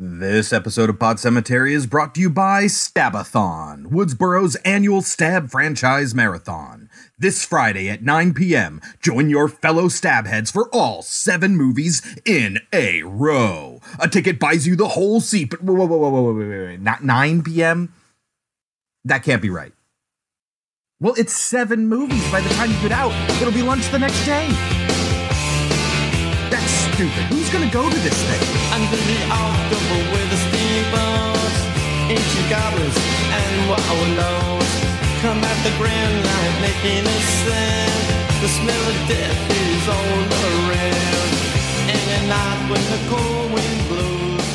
This episode of Pod Cemetery is brought to you by Stabathon, Woodsboro's annual stab franchise marathon. This Friday at 9 p.m., join your fellow stabheads for all seven movies in a row. A ticket buys you the whole seat, but whoa, whoa, whoa, whoa, whoa, whoa, whoa, wait, not 9 p.m.? That can't be right. Well, it's seven movies by the time you get out. It'll be lunch the next day. That's stupid. Who's gonna go to this thing? Under the October with the steamboats, ancient goblins and wallows come at the grand light making a sound. The smell of death is all around, and at night when the cold wind blows,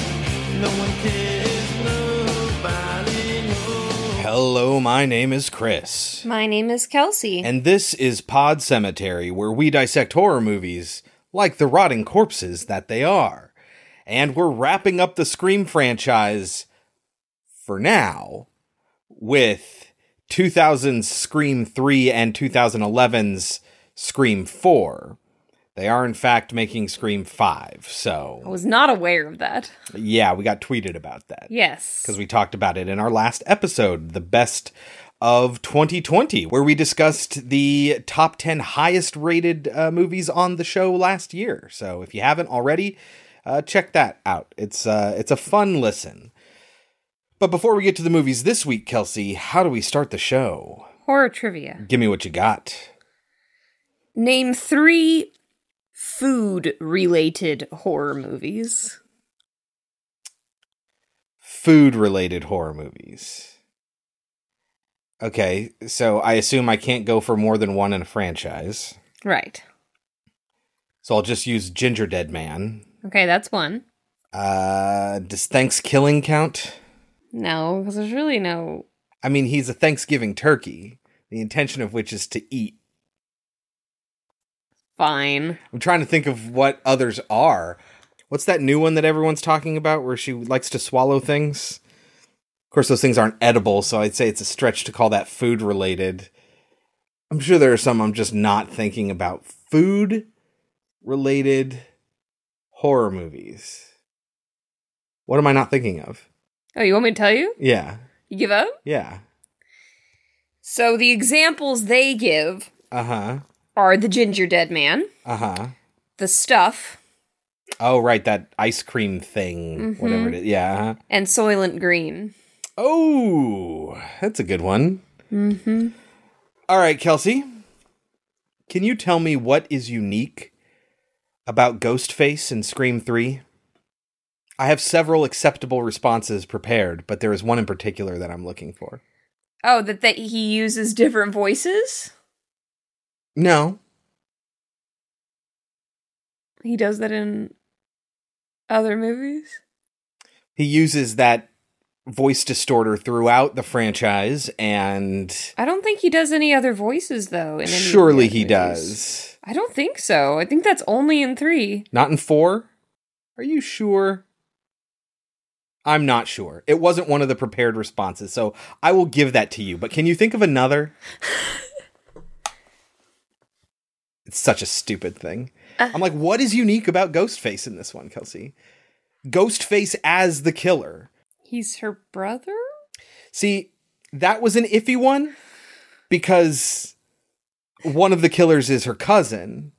no one cares, nobody knows. Hello, my name is Chris. My name is Kelsey. And this is Pod Cemetery, where we dissect horror movies like the rotting corpses that they are. And we're wrapping up the Scream franchise for now with 2000's Scream 3 and 2011's Scream 4. They are, in fact, making Scream 5. So I was not aware of that. yeah, we got tweeted about that. Yes. because we talked about it in our last episode, the best of 2020, where we discussed the top 10 highest rated uh, movies on the show last year. So if you haven't already, uh, check that out. It's uh, it's a fun listen. But before we get to the movies this week, Kelsey, how do we start the show? Horror trivia. Give me what you got. Name three food related horror movies. Food related horror movies. Okay, so I assume I can't go for more than one in a franchise. Right. So I'll just use Gingerdead Man. Okay, that's one. Uh, does Thanksgiving count? No, because there's really no. I mean, he's a Thanksgiving turkey, the intention of which is to eat. Fine. I'm trying to think of what others are. What's that new one that everyone's talking about where she likes to swallow things? Of course, those things aren't edible, so I'd say it's a stretch to call that food related. I'm sure there are some I'm just not thinking about. Food related horror movies. What am I not thinking of? Oh, you want me to tell you? Yeah, You give up? yeah. So the examples they give Uh huh. are the Gingerdead Man, Uh huh. the Stuff, Oh, right, that ice cream thing, whatever it is. Yeah. uh-huh. and Soylent Green. Oh, that's a good one. Mm-hmm. All right, Kelsey. Can you tell me what is unique about Ghostface in Scream 3? I have several acceptable responses prepared, but there is one in particular that I'm looking for. Oh, that, that he uses different voices? No. He does that in other movies? He uses that voice distorter throughout the franchise, and I don't think he does any other voices though. In any surely he movies. does. I don't think so. I think that's only in three. Not in four? Are you sure? I'm not sure. It wasn't one of the prepared responses, so I will give that to you. But can you think of another? it's such a stupid thing. Uh. I'm like, what is unique about Ghostface in this one, Kelsey? Ghostface as the killer. He's her brother. See, that was an iffy one because one of the killers is her cousin,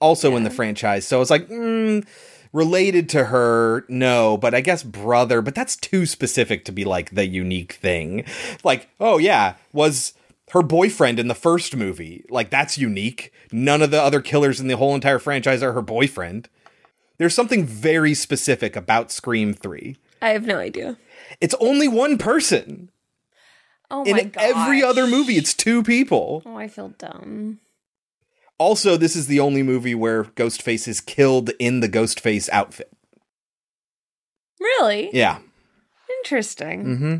also in the franchise. So it's like, mm, related to her, no, but I guess brother, but that's too specific to be like the unique thing. Like, oh yeah, was her boyfriend in the first movie. Like, that's unique. None of the other killers in the whole entire franchise are her boyfriend. There's something very specific about Scream 3. I have no idea. It's only one person. Oh In my god! every other movie, it's two people. Oh, I feel dumb. Also, this is the only movie where Ghostface is killed in the Ghostface outfit. Really Yeah. interesting. Mm-hmm.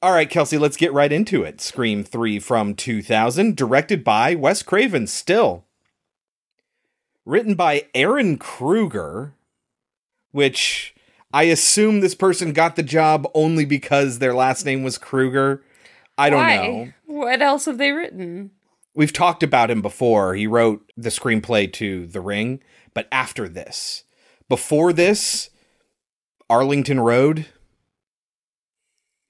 All right, Kelsey, let's get right into it. Scream 3 from 2000, directed by Wes Craven, still. Written by Ehren Kruger, which I assume this person got the job only because their last name was Kruger. I don't Why? know. What else have they written? We've talked about him before. He wrote the screenplay to The Ring, but after this. Before this, Arlington Road.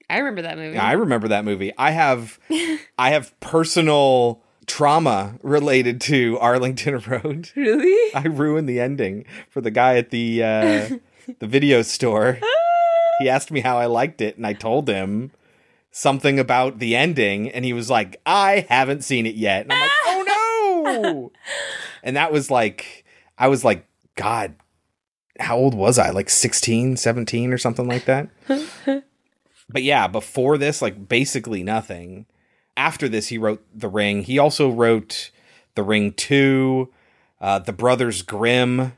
I remember that movie. I remember that movie. I have I have personal trauma related to Arlington Road. really? I ruined the ending for the guy at the uh, the video store. He asked me how I liked it, and I told him something about the ending, and he was like, "I haven't seen it yet." And I'm like, "Oh no!" and that was like, I was like, God, how old was I? Like 16, 17 or something like that. but yeah, before this, like basically nothing. After this, he wrote The Ring. He also wrote The Ring 2, uh, The Brothers Grimm,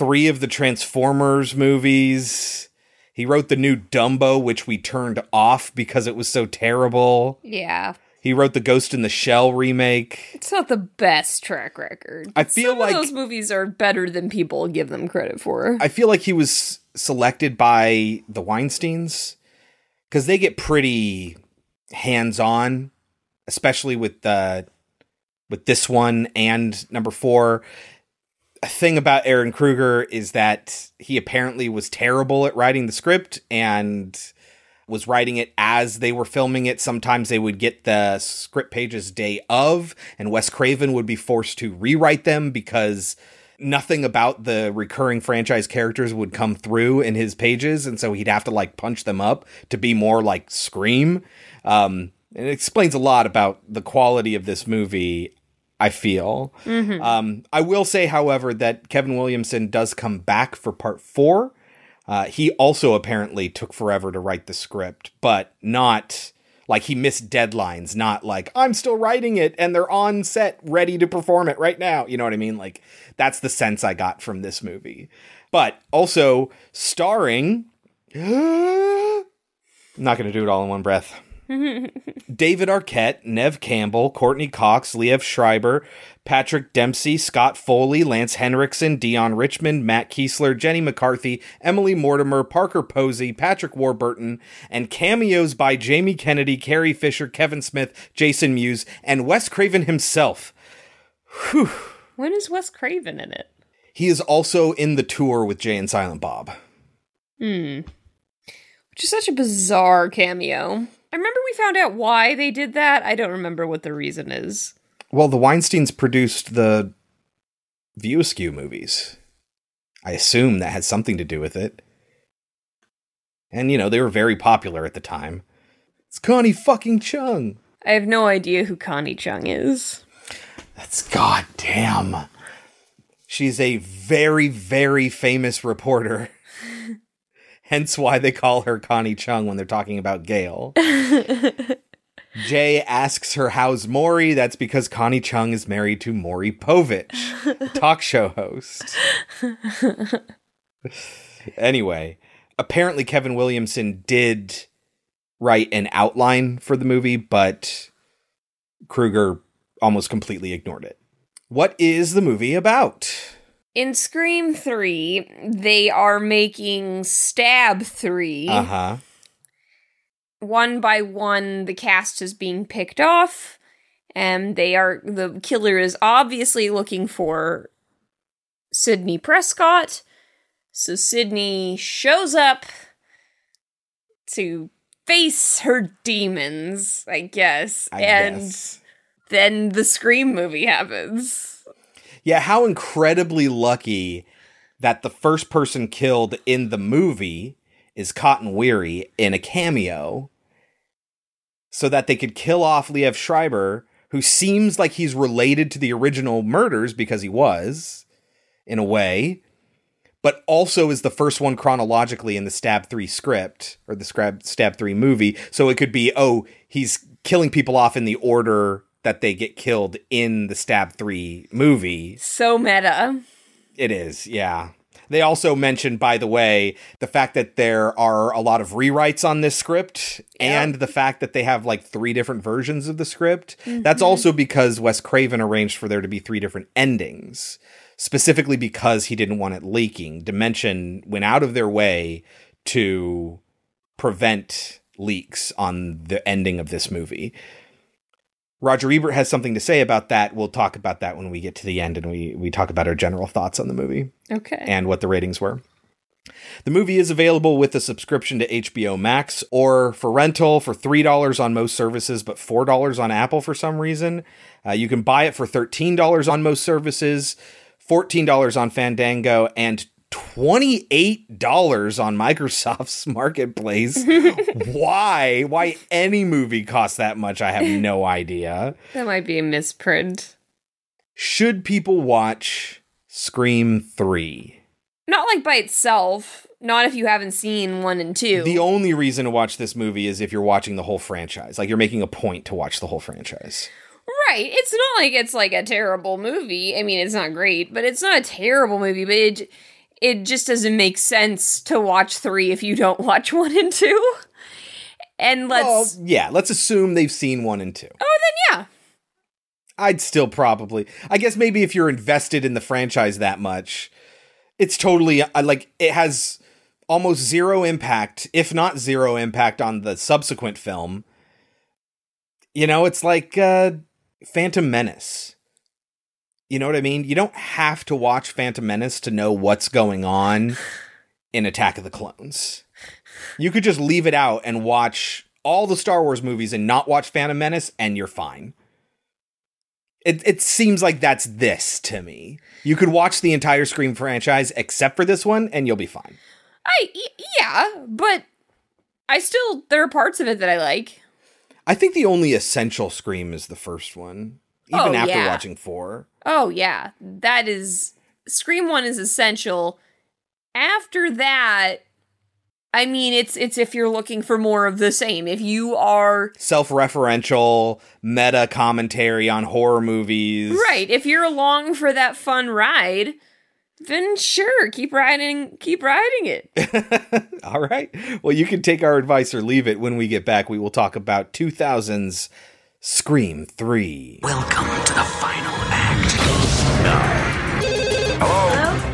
three of the Transformers movies. He wrote the new Dumbo, which we turned off because it was so terrible. Yeah. He wrote the Ghost in the Shell remake. It's not the best track record. I feel Some like- of those movies are better than people give them credit for. I feel like he was selected by the Weinsteins because they get pretty hands on, especially with the with this one and number four. Thing about Ehren Kruger is that he apparently was terrible at writing the script and was writing it as they were filming it. Sometimes they would get the script pages day of, and Wes Craven would be forced to rewrite them because nothing about the recurring franchise characters would come through in his pages, and so he'd have to like punch them up to be more like Scream. Um, and it explains a lot about the quality of this movie. I feel. Um, I will say, however, that Kevin Williamson does come back for part four. Uh, he also apparently took forever to write the script, but not like he missed deadlines, not like I'm still writing it and they're on set ready to perform it right now. You know what I mean? Like that's the sense I got from this movie. But also starring. I'm not going to do it all in one breath. David Arquette, Neve Campbell, Courteney Cox, Liev Schreiber, Patrick Dempsey, Scott Foley, Lance Henriksen, Deon Richmond, Matt Keeslar, Jenny McCarthy, Emily Mortimer, Parker Posey, Patrick Warburton, and cameos by Jamie Kennedy, Carrie Fisher, Kevin Smith, Jason Mewes, and Wes Craven himself. when is Wes Craven in it? He is also in the tour with Jay and Silent Bob. Hmm. Which is such a bizarre cameo. I remember we found out why they did that. I don't remember what the reason is. Well, the Weinsteins produced the View Askew movies. I assume that had something to do with it. And, you know, they were very popular at the time. It's Connie fucking Chung. I have no idea who Connie Chung is. That's goddamn. She's a very, very famous reporter. Hence why they call her Connie Chung when they're talking about Gale. Jay asks her how's Maury. That's because Connie Chung is married to Maury Povich, talk show host. anyway, apparently Kevin Williamson did write an outline for the movie, but Kruger almost completely ignored it. What is the movie about? In Scream 3, they are making Stab 3. Uh huh. One by one, the cast is being picked off, and they are the killer is obviously looking for Sidney Prescott. So Sidney shows up to face her demons, I guess. I and guess. then the Scream movie happens. Yeah, how incredibly lucky that the first person killed in the movie is Cotton Weary in a cameo so that they could kill off Liev Schreiber, who seems like he's related to the original murders because he was, in a way, but also is the first one chronologically in the Stab 3 script or the Scrab- Stab 3 movie. So it could be, oh, he's killing people off in the order that they get killed in the Stab 3 movie. So meta. It is, yeah. They also mentioned, by the way, the fact that there are a lot of rewrites on this script and the fact that they have like three different versions of the script. Mm-hmm. That's also because Wes Craven arranged for there to be three different endings, specifically because he didn't want it leaking. Dimension went out of their way to prevent leaks on the ending of this movie. Roger Ebert has something to say about that. We'll talk about that when we get to the end and we we talk about our general thoughts on the movie Okay. and what the ratings were. The movie is available with a subscription to HBO Max or for rental for $3 on most services, but $4 on Apple for some reason. Uh, you can buy it for $13 on most services, $14 on Fandango, and $28 on Microsoft's marketplace. Why? Why any movie costs that much? I have no idea. That might be a misprint. Should people watch Scream 3? Not like by itself. Not if you haven't seen one and two. The only reason to watch this movie is if you're watching the whole franchise. Like you're making a point to watch the whole franchise. right. It's not like it's like a terrible movie. I mean, it's not great, but it's not a terrible movie. But it it just doesn't make sense to watch three if you don't watch one and two. And let's. Well, yeah, let's assume they've seen one and two. oh, then yeah. I'd still probably. I guess maybe if you're invested in the franchise that much, it's totally uh, like it has almost zero impact, if not zero impact on the subsequent film. You know, it's like uh Phantom Menace. You know what I mean? You don't have to watch Phantom Menace to know what's going on in Attack of the Clones. You could just leave it out and watch all the Star Wars movies and not watch Phantom Menace, and you're fine. It it seems like that's this to me. You could watch the entire Scream franchise except for this one, and you'll be fine. I yeah, but I still there are parts of it that I like. I think the only essential Scream is the first one, even Oh, after yeah. watching four. Oh yeah, that is Scream one is essential. After that, I mean it's it's if you're looking for more of the same. If you are Self-referential meta commentary on horror movies. right, if you're along for that fun ride, then sure, keep riding keep riding it. All right. Well, you can take our advice or leave it. When we get back, we will talk about 2000's Scream 3. Welcome to the final act. Now,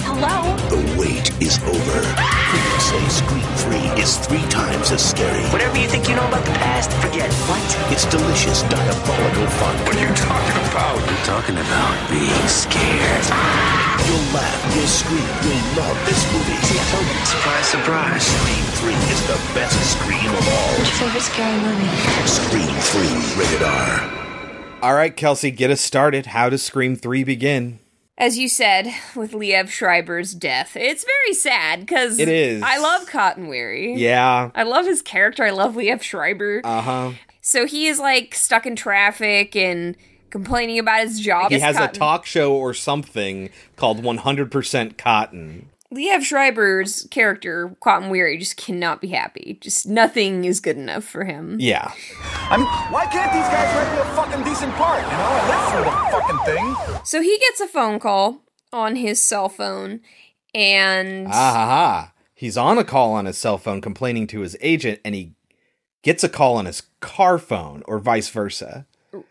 Hello? the wait is over. Critics say Scream 3 is three times as scary. Whatever you think you know about the past, forget. What? It's delicious, diabolical fun. What are you talking about? You're talking about being scared. You'll laugh, you'll scream, you'll love this movie. See, I told you. Surprise, surprise. Scream 3 is the best Scream of all. Your Favorite scary movie? Scream 3, rated R. All right, Kelsey, get us started. How does Scream 3 begin? As you said, with Liev Schreiber's death, it's very sad because It is. I love Cotton Weary. Yeah. I love his character. I love Liev Schreiber. Uh huh. So he is like stuck in traffic and complaining about his job. He as has a talk show or something called 100% Cotton. Liev Schreiber's character, Cotton Weary, just cannot be happy. Just nothing is good enough for him. Yeah. I mean, why can't these guys write me a fucking decent part? You know, I live for the fucking thing. So he gets a phone call on his cell phone, and Ah ha ha. He's on a call on his cell phone complaining to his agent, and he gets a call on his car phone, or vice versa.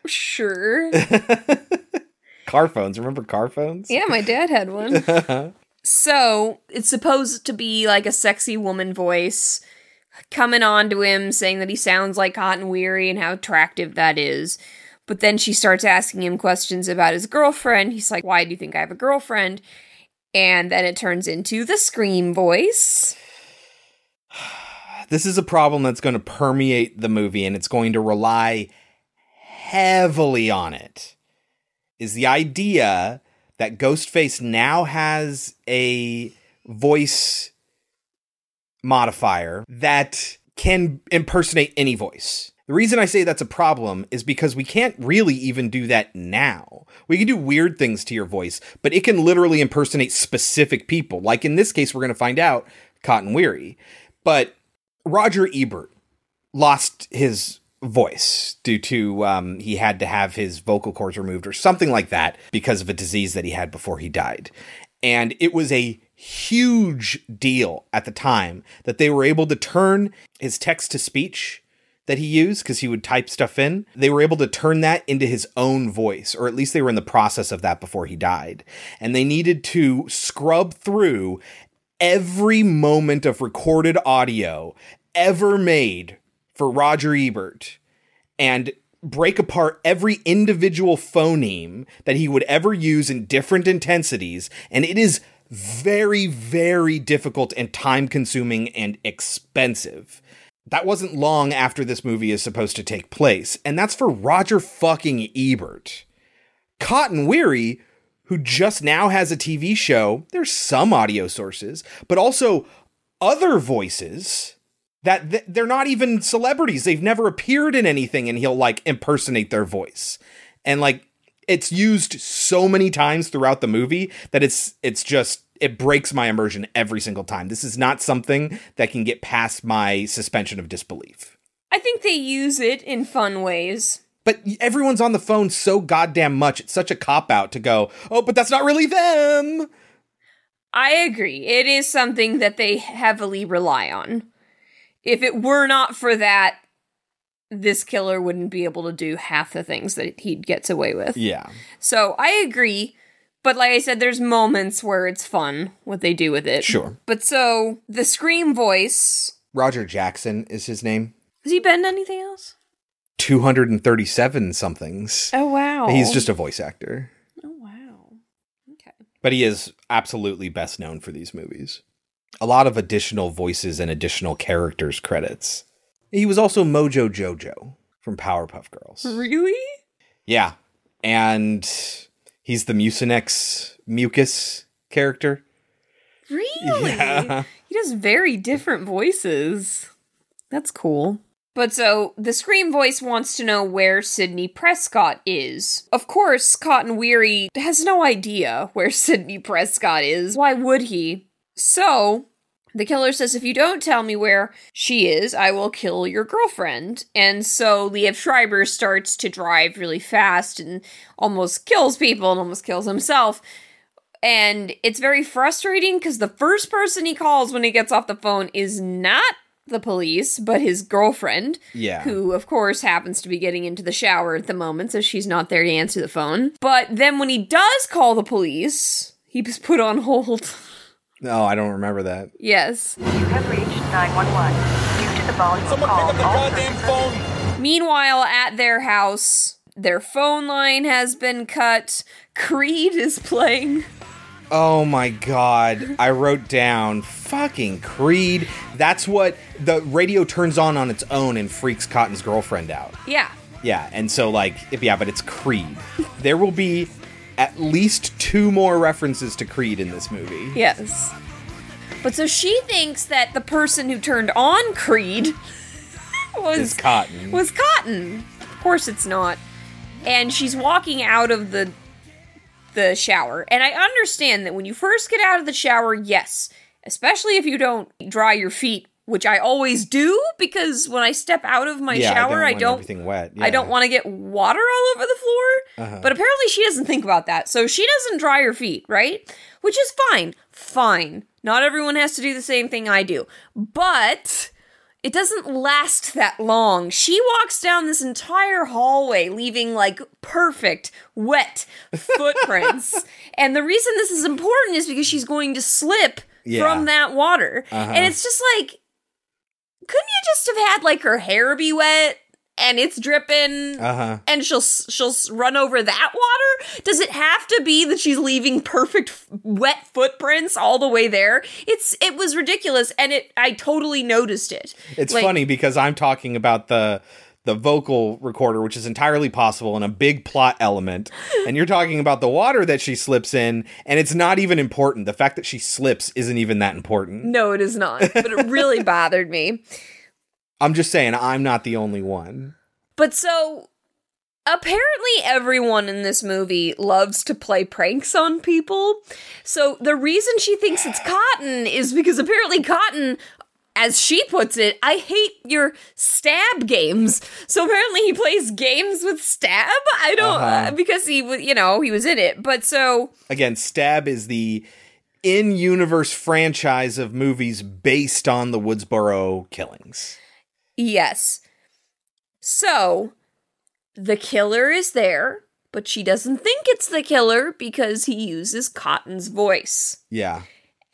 Sure. Car phones. Remember car phones? Yeah, my dad had one. so it's supposed to be like a sexy woman voice coming on to him saying that he sounds like Cotton Weary and how attractive that is. But then she starts asking him questions about his girlfriend. He's like, Why do you think I have a girlfriend? And then it turns into the scream voice. This is a problem that's going to permeate the movie, and it's going to rely heavily on it. Is the idea that Ghostface now has a voice modifier that can impersonate any voice. The reason I say that's a problem is because we can't really even do that now. We can do weird things to your voice, but it can literally impersonate specific people. Like in this case, we're going to find out Cotton Weary. But Roger Ebert lost his voice due to um, he had to have his vocal cords removed or something like that because of a disease that he had before he died. And it was a huge deal at the time that they were able to turn his text to speech that he used because he would type stuff in. They were able to turn that into his own voice, or at least they were in the process of that before he died. And they needed to scrub through every moment of recorded audio ever made for Roger Ebert and break apart every individual phoneme that he would ever use in different intensities. And it is very, very difficult and time consuming and expensive. That wasn't long after this movie is supposed to take place, and that's for Roger fucking Ebert. Cotton Weary, who just now has a TV show, there's some audio sources, but also other voices that th- they're not even celebrities. They've never appeared in anything, and he'll like impersonate their voice. And like it's used so many times throughout the movie that it's it's just it breaks my immersion every single time. This is not something that can get past my suspension of disbelief. I think they use it in fun ways. But everyone's on the phone so goddamn much. It's such a cop out to go, oh, but that's not really them. I agree. It is something that they heavily rely on. If it were not for that, this killer wouldn't be able to do half the things that he gets away with. Yeah. So I agree. But like I said, there's moments where it's fun what they do with it. Sure. But so the scream voice. Roger Jackson is his name. Has he been anything else? 237 somethings. Oh wow. He's just a voice actor. Oh wow. Okay. But he is absolutely best known for these movies. A lot of additional voices and additional characters credits. He was also Mojo Jojo from Powerpuff Girls. Really? Yeah. And he's the Mucinex mucus character. Really? Yeah. He does very different voices. That's cool. But so the Scream voice wants to know where Sidney Prescott is. Of course, Cotton Weary has no idea where Sidney Prescott is. Why would he? So the killer says, If you don't tell me where she is, I will kill your girlfriend. And so Liev Schreiber starts to drive really fast and almost kills people and almost kills himself. And it's very frustrating because the first person he calls when he gets off the phone is not the police, but his girlfriend, Yeah. who, of course, happens to be getting into the shower at the moment, so she's not there to answer the phone. But then when he does call the police, he's put on hold. No, I don't remember that. yes. You have reached 911. Due to the volume Someone of pick up the all goddamn services phone. Meanwhile, at their house, their phone line has been cut. Creed is playing. Oh my god. I wrote down fucking Creed. That's what the radio turns on on its own and freaks Cotton's girlfriend out. Yeah. Yeah, and so like if yeah, but it's Creed. There will be at least two more references to Creed in this movie. Yes. But so she thinks that the person who turned on Creed was Is Cotton. was Cotton. Of course it's not. And she's walking out of the the shower. And I understand that when you first get out of the shower, yes, especially if you don't dry your feet, which I always do because when I step out of my yeah, shower, I I don't, don't want everything wet. I don't want to get water all over the floor. Uh-huh. But apparently she doesn't think about that. So she doesn't dry her feet, right? Which is fine. Fine. Not everyone has to do the same thing I do. But it doesn't last that long. She walks down this entire hallway leaving like perfect wet footprints. and the reason this is important is because she's going to slip Yeah. from that water. Uh-huh. And it's just like couldn't you just have had like her hair be wet and it's dripping Uh-huh. and she'll she'll run over that water? Does it have to be that she's leaving perfect f- wet footprints all the way there? It's it was ridiculous and it I totally noticed it. It's Like, funny because I'm talking about the the vocal recorder, which is entirely possible and a big plot element, and you're talking about the water that she slips in, and it's not even important. The fact that she slips isn't even that important. No, it is not. But it really bothered me. I'm just saying, I'm not the only one. But so apparently everyone in this movie loves to play pranks on people. So the reason she thinks it's Cotton is because apparently Cotton as she puts it, I hate your stab games. So apparently he plays games with stab. I don't Uh-huh. because he you know, he was in it. But so Again, Stab is the in universe franchise of movies based on the Woodsboro killings. Yes. So, the killer is there, but she doesn't think it's the killer because he uses Cotton's voice. Yeah.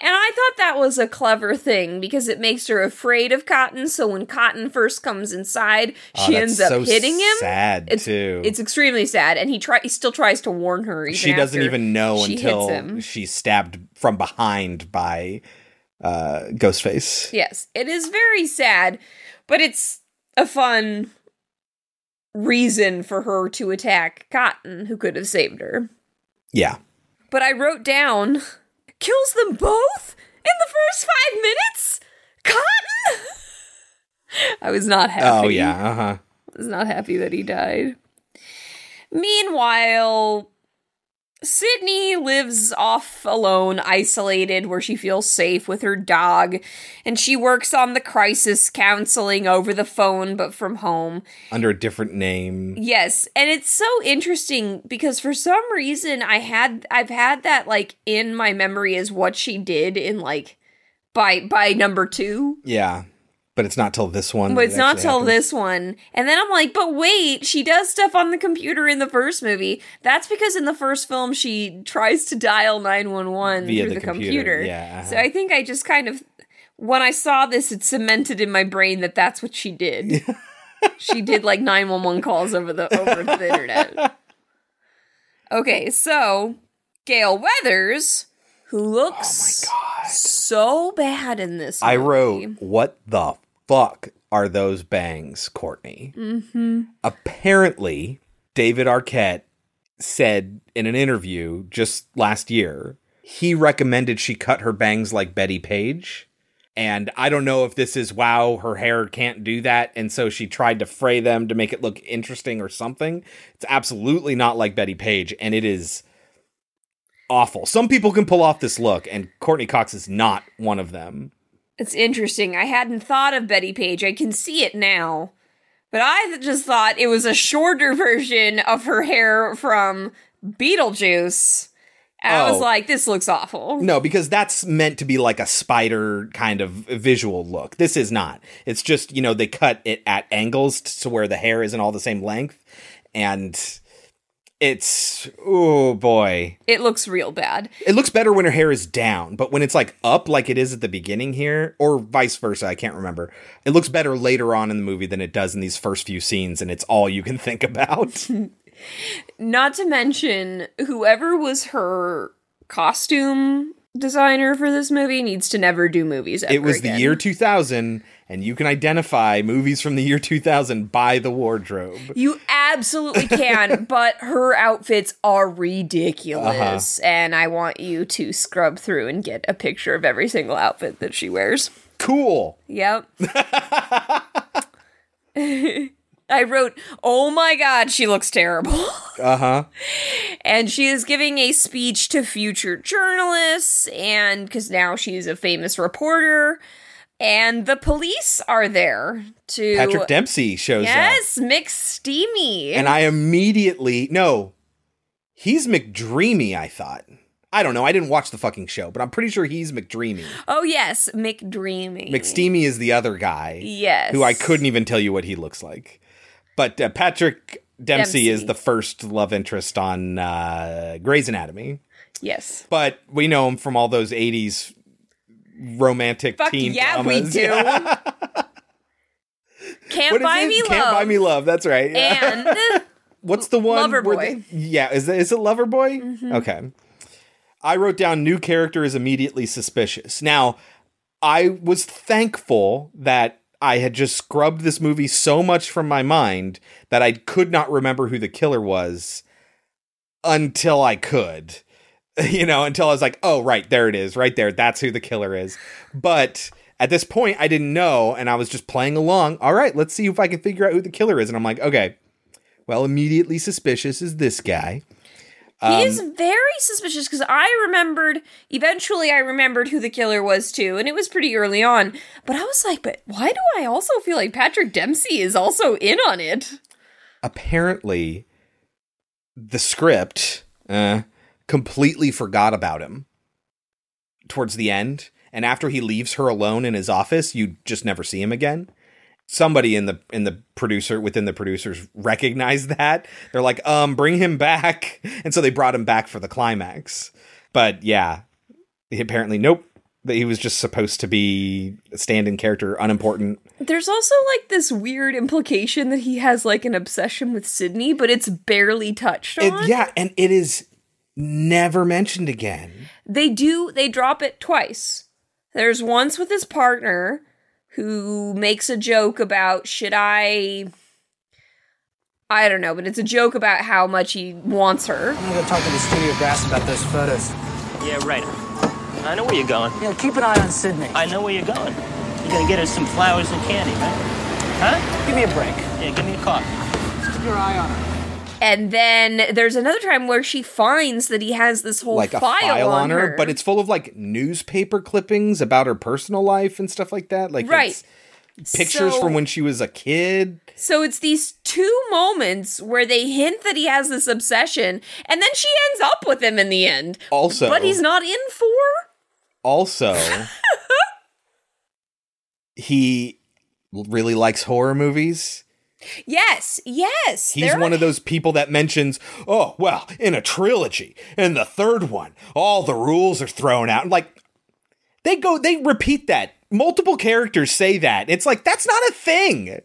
And I thought that was a clever thing because it makes her afraid of Cotton. So when Cotton first comes inside, Oh, she ends up so hitting him. Sad It's too. it's extremely sad, and he try he still tries to warn her. Even she doesn't even know she until she's stabbed from behind by uh, Ghostface. Yes, it is very sad, but it's a fun reason for her to attack Cotton, who could have saved her. Yeah. But I wrote down kills them both in the first five minutes. Cotton. I was not happy. Oh yeah. Uh huh. I was not happy that he died. Meanwhile, Sidney lives off alone, isolated, where she feels safe with her dog, and she works on the crisis counseling over the phone, but from home. Under a different name. Yes, and it's so interesting because for some reason I had I've had that like in my memory as what she did in like by by number 2. Yeah. But it's not till this one. But it's it not till happens. this one. And then I'm like, but wait, she does stuff on the computer in the first movie. That's because in the first film she tries to dial 911 Via through the the, computer, computer. yeah, So uh-huh. I think I just kind of when I saw this it cemented in my brain that that's what she did. she did like 911 calls over the over the internet. Okay, so Gale Weathers who looks so bad in this I wrote, "What the fuck are those bangs, Courteney?" Mm-hmm. Apparently, David Arquette said in an interview just last year he recommended she cut her bangs like Bettie Page. And I don't know if this is wow, her hair can't do that. And so she tried to fray them to make it look interesting or something. It's absolutely not like Bettie Page. And it is awful. Some people can pull off this look, and Courteney Cox is not one of them. It's interesting. I hadn't thought of Bettie Page. I can see it now. But I just thought it was a shorter version of her hair from Beetlejuice. And I was Oh. like, this looks awful. No, because that's meant to be like a spider kind of visual look. This is not. It's just, you know, they cut it at angles to where the hair isn't all the same length. And it's, oh boy. It looks real bad. It looks better when her hair is down, but when it's like up like it is at the beginning here, or vice versa, I can't remember. It looks better later on in the movie than it does in these first few scenes, and it's all you can think about. Not to mention, whoever was her costume designer for this movie needs to never do movies ever it was again. the year 2000, and you can identify movies from the year 2000 by the wardrobe. You absolutely can, but her outfits are ridiculous. Uh-huh. And I want you to scrub through and get a picture of every single outfit that she wears. Cool. Yep. I wrote, Oh my god, she looks terrible. Uh huh. and she is giving a speech to future journalists, and because now she's a famous reporter. And the police are there to. Patrick Dempsey shows up. Yes, McSteamy. And I immediately, no, he's McDreamy, I thought. I don't know. I didn't watch the fucking show, but I'm pretty sure he's McDreamy. Oh yes, McDreamy. McSteamy is the other guy. Yes. Who I couldn't even tell you what he looks like. But uh, Patrick Dempsey, Dempsey. is the first love interest on uh, Grey's Anatomy. Yes. But we know him from all those 80s romantic Fuck teen yeah, we dramas. do. Can't buy me Can't love. buy me love. That's right. Yeah. And What's the one? Loverboy. the- yeah, is it, is it Loverboy? Mm-hmm. Okay. I wrote down new character is immediately suspicious. Now, I was thankful that I had just scrubbed this movie so much from my mind that I could not remember who the killer was until I could. You know, until I was like, oh, right, there it is, right there. That's who the killer is. But at this point, I didn't know, and I was just playing along. All right, let's see if I can figure out who the killer is. And I'm like, okay, well, immediately suspicious is this guy. He's Um, very suspicious because I remembered, eventually, I remembered who the killer was too, and it was pretty early on. But I was like, but why do I also feel like Patrick Dempsey is also in on it? apparently the script uh, completely forgot about him towards the end and after he leaves her alone in his office you just never see him again somebody in the in the producer within the producers recognized that they're like um bring him back and so they brought him back for the climax but yeah he apparently nope that he was just supposed to be a stand-in character, unimportant. There's also like this weird implication that he has like an obsession with Sidney, but it's barely touched It- on. yeah, and it is never mentioned again. They do they drop it twice. There's once with his partner who makes a joke about should I I don't know, but it's a joke about how much he wants her. I'm gonna talk to the studio brass about those photos. Yeah, right. I know where you're going. You know, keep an eye on Sidney. I know where you're going. You're gonna get her some flowers and candy, right? Huh? Give me a break. Yeah, give me a call. Keep your eye on her. And then there's another time where she finds that he has this whole like a file, file, on her, her, but it's full of like newspaper clippings about her personal life and stuff like that. Like Right. it's pictures So- from when she was a kid. So it's these two moments where they hint that he has this obsession, and then she ends up with him in the end. Also, But he's not in for? also he really likes horror movies. Yes, yes. He's one are- of those people that mentions, oh, well, in a trilogy, in the third one, all the rules are thrown out. Like, they go, they repeat that. Multiple characters say that. It's like, that's not a thing.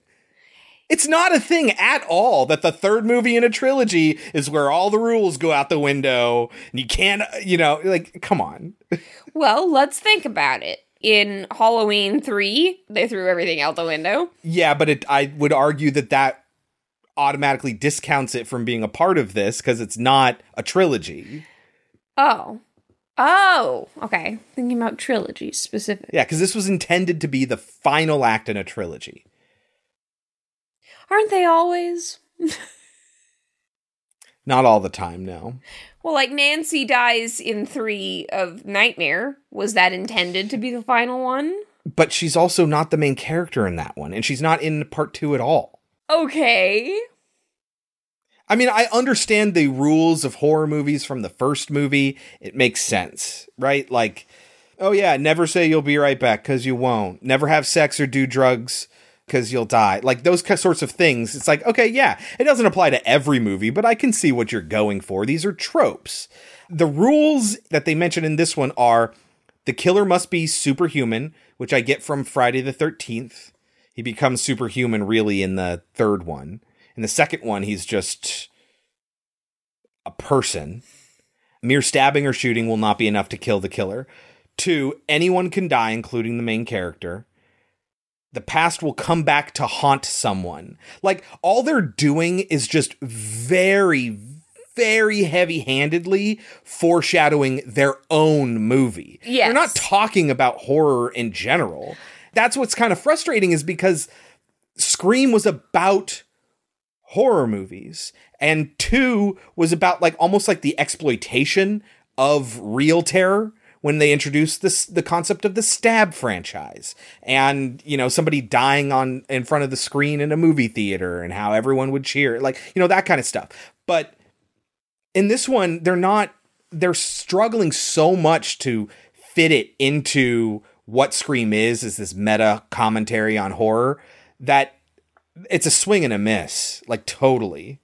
It's not a thing at all that the third movie in a trilogy is where all the rules go out the window and you can't, you know, like, come on. Well, let's think about it. In Halloween 3, they threw everything out the window. Yeah, but it, I would argue that that automatically discounts it from being a part of this because it's not a trilogy. Oh. Oh, okay. Thinking about trilogies specific. Yeah, because this was intended to be the final act in a trilogy. Aren't they always? Not all the time, no. Well, like Nancy dies in 3 of Nightmare. Was that intended to be the final one? But she's also not the main character in that one, and she's not in part two at all. Okay. I mean, I understand the rules of horror movies from the first movie. It makes sense, right? Like, oh yeah, never say you'll be right back because you won't. Never have sex or do drugs because you'll die. Like those sorts of things. It's like, okay, yeah, it doesn't apply to every movie, but I can see what you're going for. These are tropes. The rules that they mention in this one are the killer must be superhuman, which I get from Friday the 13th. He becomes superhuman really in the third one. In the second one, he's just a person. Mere stabbing or shooting will not be enough to kill the killer. Two, anyone can die, including the main character. The past will come back to haunt someone. Like, all they're doing is just very, very heavy handedly foreshadowing their own movie. Yes. They're not talking about horror in general. That's what's kind of frustrating, is because Scream was about horror movies and two was about like almost like the exploitation of real terror when they introduced this the concept of the stab franchise and you know somebody dying on in front of the screen in a movie theater and how everyone would cheer like you know that kind of stuff but in this one they're not they're struggling so much to fit it into what scream is is this meta commentary on horror that it's a swing and a miss, like totally.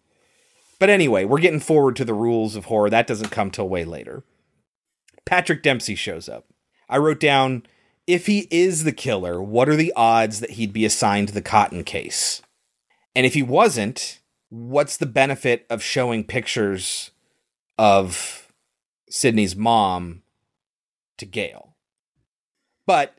But anyway, we're getting forward to the rules of horror. That doesn't come till way later. Patrick Dempsey shows up. I wrote down if he is the killer, what are the odds that he'd be assigned the cotton case? And if he wasn't, what's the benefit of showing pictures of Sidney's mom to Gale? But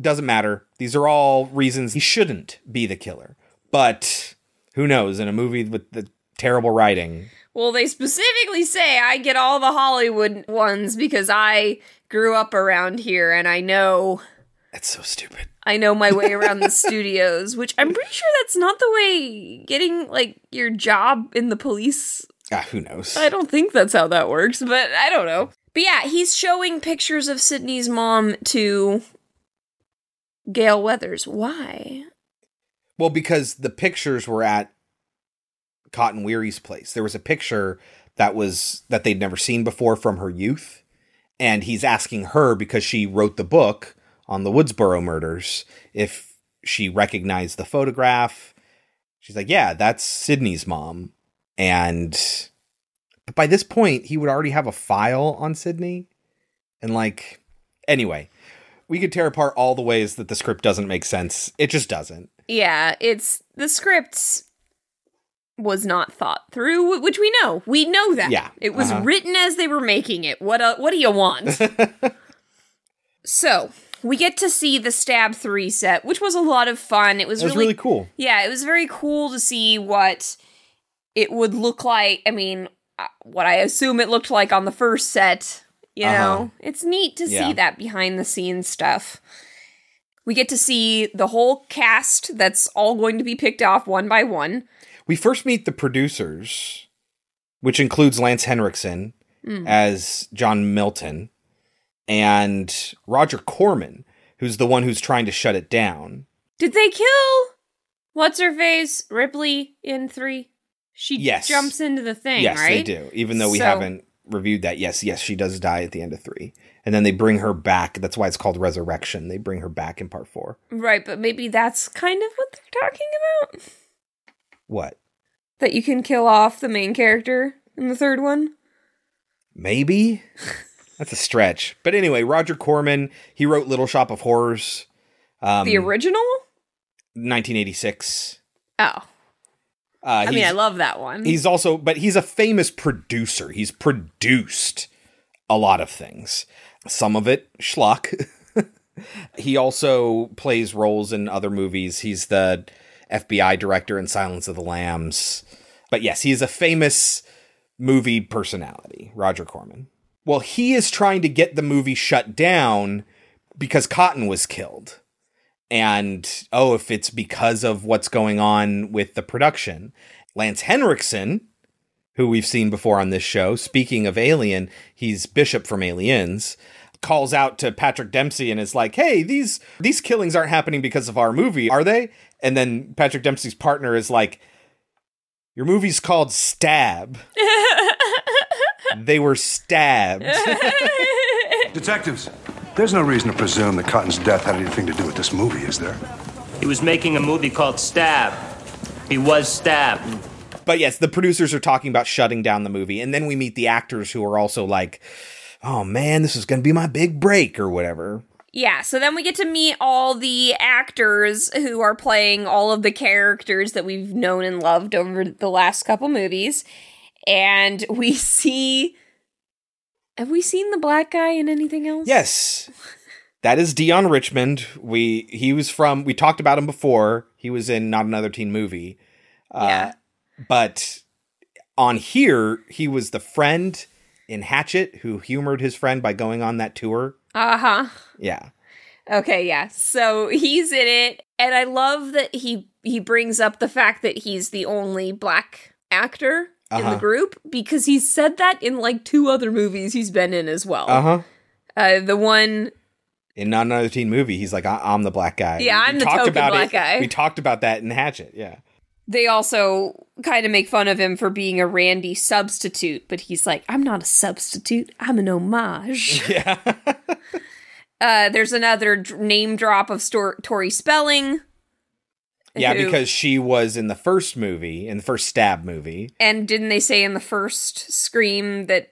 doesn't matter. These are all reasons he shouldn't be the killer. But who knows? In a movie with the terrible writing, Well, they specifically say I get all the Hollywood ones because I grew up around here and I know that's so stupid. I know my way around the studios, which I'm pretty sure that's not the way getting like your job in the police. Ah, who knows? I don't think that's how that works, but I don't know. But yeah, he's showing pictures of Sidney's mom to Gale Weathers. Why? Well, because the pictures were at Cotton Weary's place. There was a picture that was that they'd never seen before from her youth, and he's asking her because she wrote the book on the Woodsboro murders if she recognized the photograph. She's like, "Yeah, that's Sidney's mom." And but by this point, he would already have a file on Sydney. And like anyway, we could tear apart all the ways that the script doesn't make sense. It just doesn't. Yeah, it's the script was not thought through, which we know. We know that. Yeah, It was uh-huh. written as they were making it. What uh, what do you want? so, we get to see the Stab 3 set, which was a lot of fun. It was, It was really cool. Yeah, it was very cool to see what it would look like. I mean, uh, what I assume it looked like on the first set. You Uh-huh. know, it's neat to Yeah. see that behind the scenes stuff. We get to see the whole cast that's all going to be picked off one by one. We first meet the producers, which includes Lance Henriksen Mm. as John Milton and Roger Corman, who's the one who's trying to shut it down. Did they kill what's her face Ripley in three? She Yes. jumps into the thing, yes, right? they do. Even though we So- haven't reviewed that. Yes, yes, she does die at the end of three. And then they bring her back. That's why it's called Resurrection. They bring her back in part four. Right, but maybe that's kind of what they're talking about. What? That you can kill off the main character in the third one. Maybe? That's a stretch. But anyway, Roger Corman, he wrote Little Shop of Horrors. Um, the original? 1986. Oh, Uh, I mean, I love that one. He's also, but he's a famous producer. He's produced a lot of things. Some of it schlock. he also plays roles in other movies. He's the FBI director in Silence of the Lambs. But yes, he is a famous movie personality, Roger Corman. Well, he is trying to get the movie shut down because Cotton was killed. And oh, if it's because of what's going on with the production, Lance Henriksen, who we've seen before on this show, speaking of Alien, he's Bishop from Aliens, calls out to Patrick Dempsey and is like, "Hey, these these killings aren't happening because of our movie, are they?" And then Patrick Dempsey's partner is like, "Your movie's called Stab. they were stabbed." Detectives, there's no reason to presume that Cotton's death had anything to do with this movie, is there? He was making a movie called Stab. He was stabbed. But yes, the producers are talking about shutting down the movie, and then we meet the actors who are also like, "Oh man, this is going to be my big break" or whatever. Yeah, so then we get to meet all the actors who are playing all of the characters that we've known and loved over the last couple movies. And we see. Have we seen the black guy in anything else? Yes. That is Deon Richmond. We he was from we talked about him before. He was in Not Another Teen Movie. Yeah. Uh, but on here, he was the friend in Hatchet who humored his friend by going on that tour. Uh huh. Yeah. Okay, yeah. So he's in it, and I love that he he brings up the fact that he's the only black actor in Uh-huh. the group because he's said that in like two other movies he's been in as well. Uh-huh. Uh, the one In Not Another Teen Movie, he's like, I- I'm the black guy. Yeah, I'm the token black guy. We talked about that in Hatchet. Yeah. They also kind of make fun of him for being a Randy substitute, but he's like, I'm not a substitute, I'm an homage. Yeah. uh, there's another dr- name drop of Stor- Tori Spelling. Yeah, who- because she was in the first movie, in the first Stab movie. And didn't they say in the first Scream that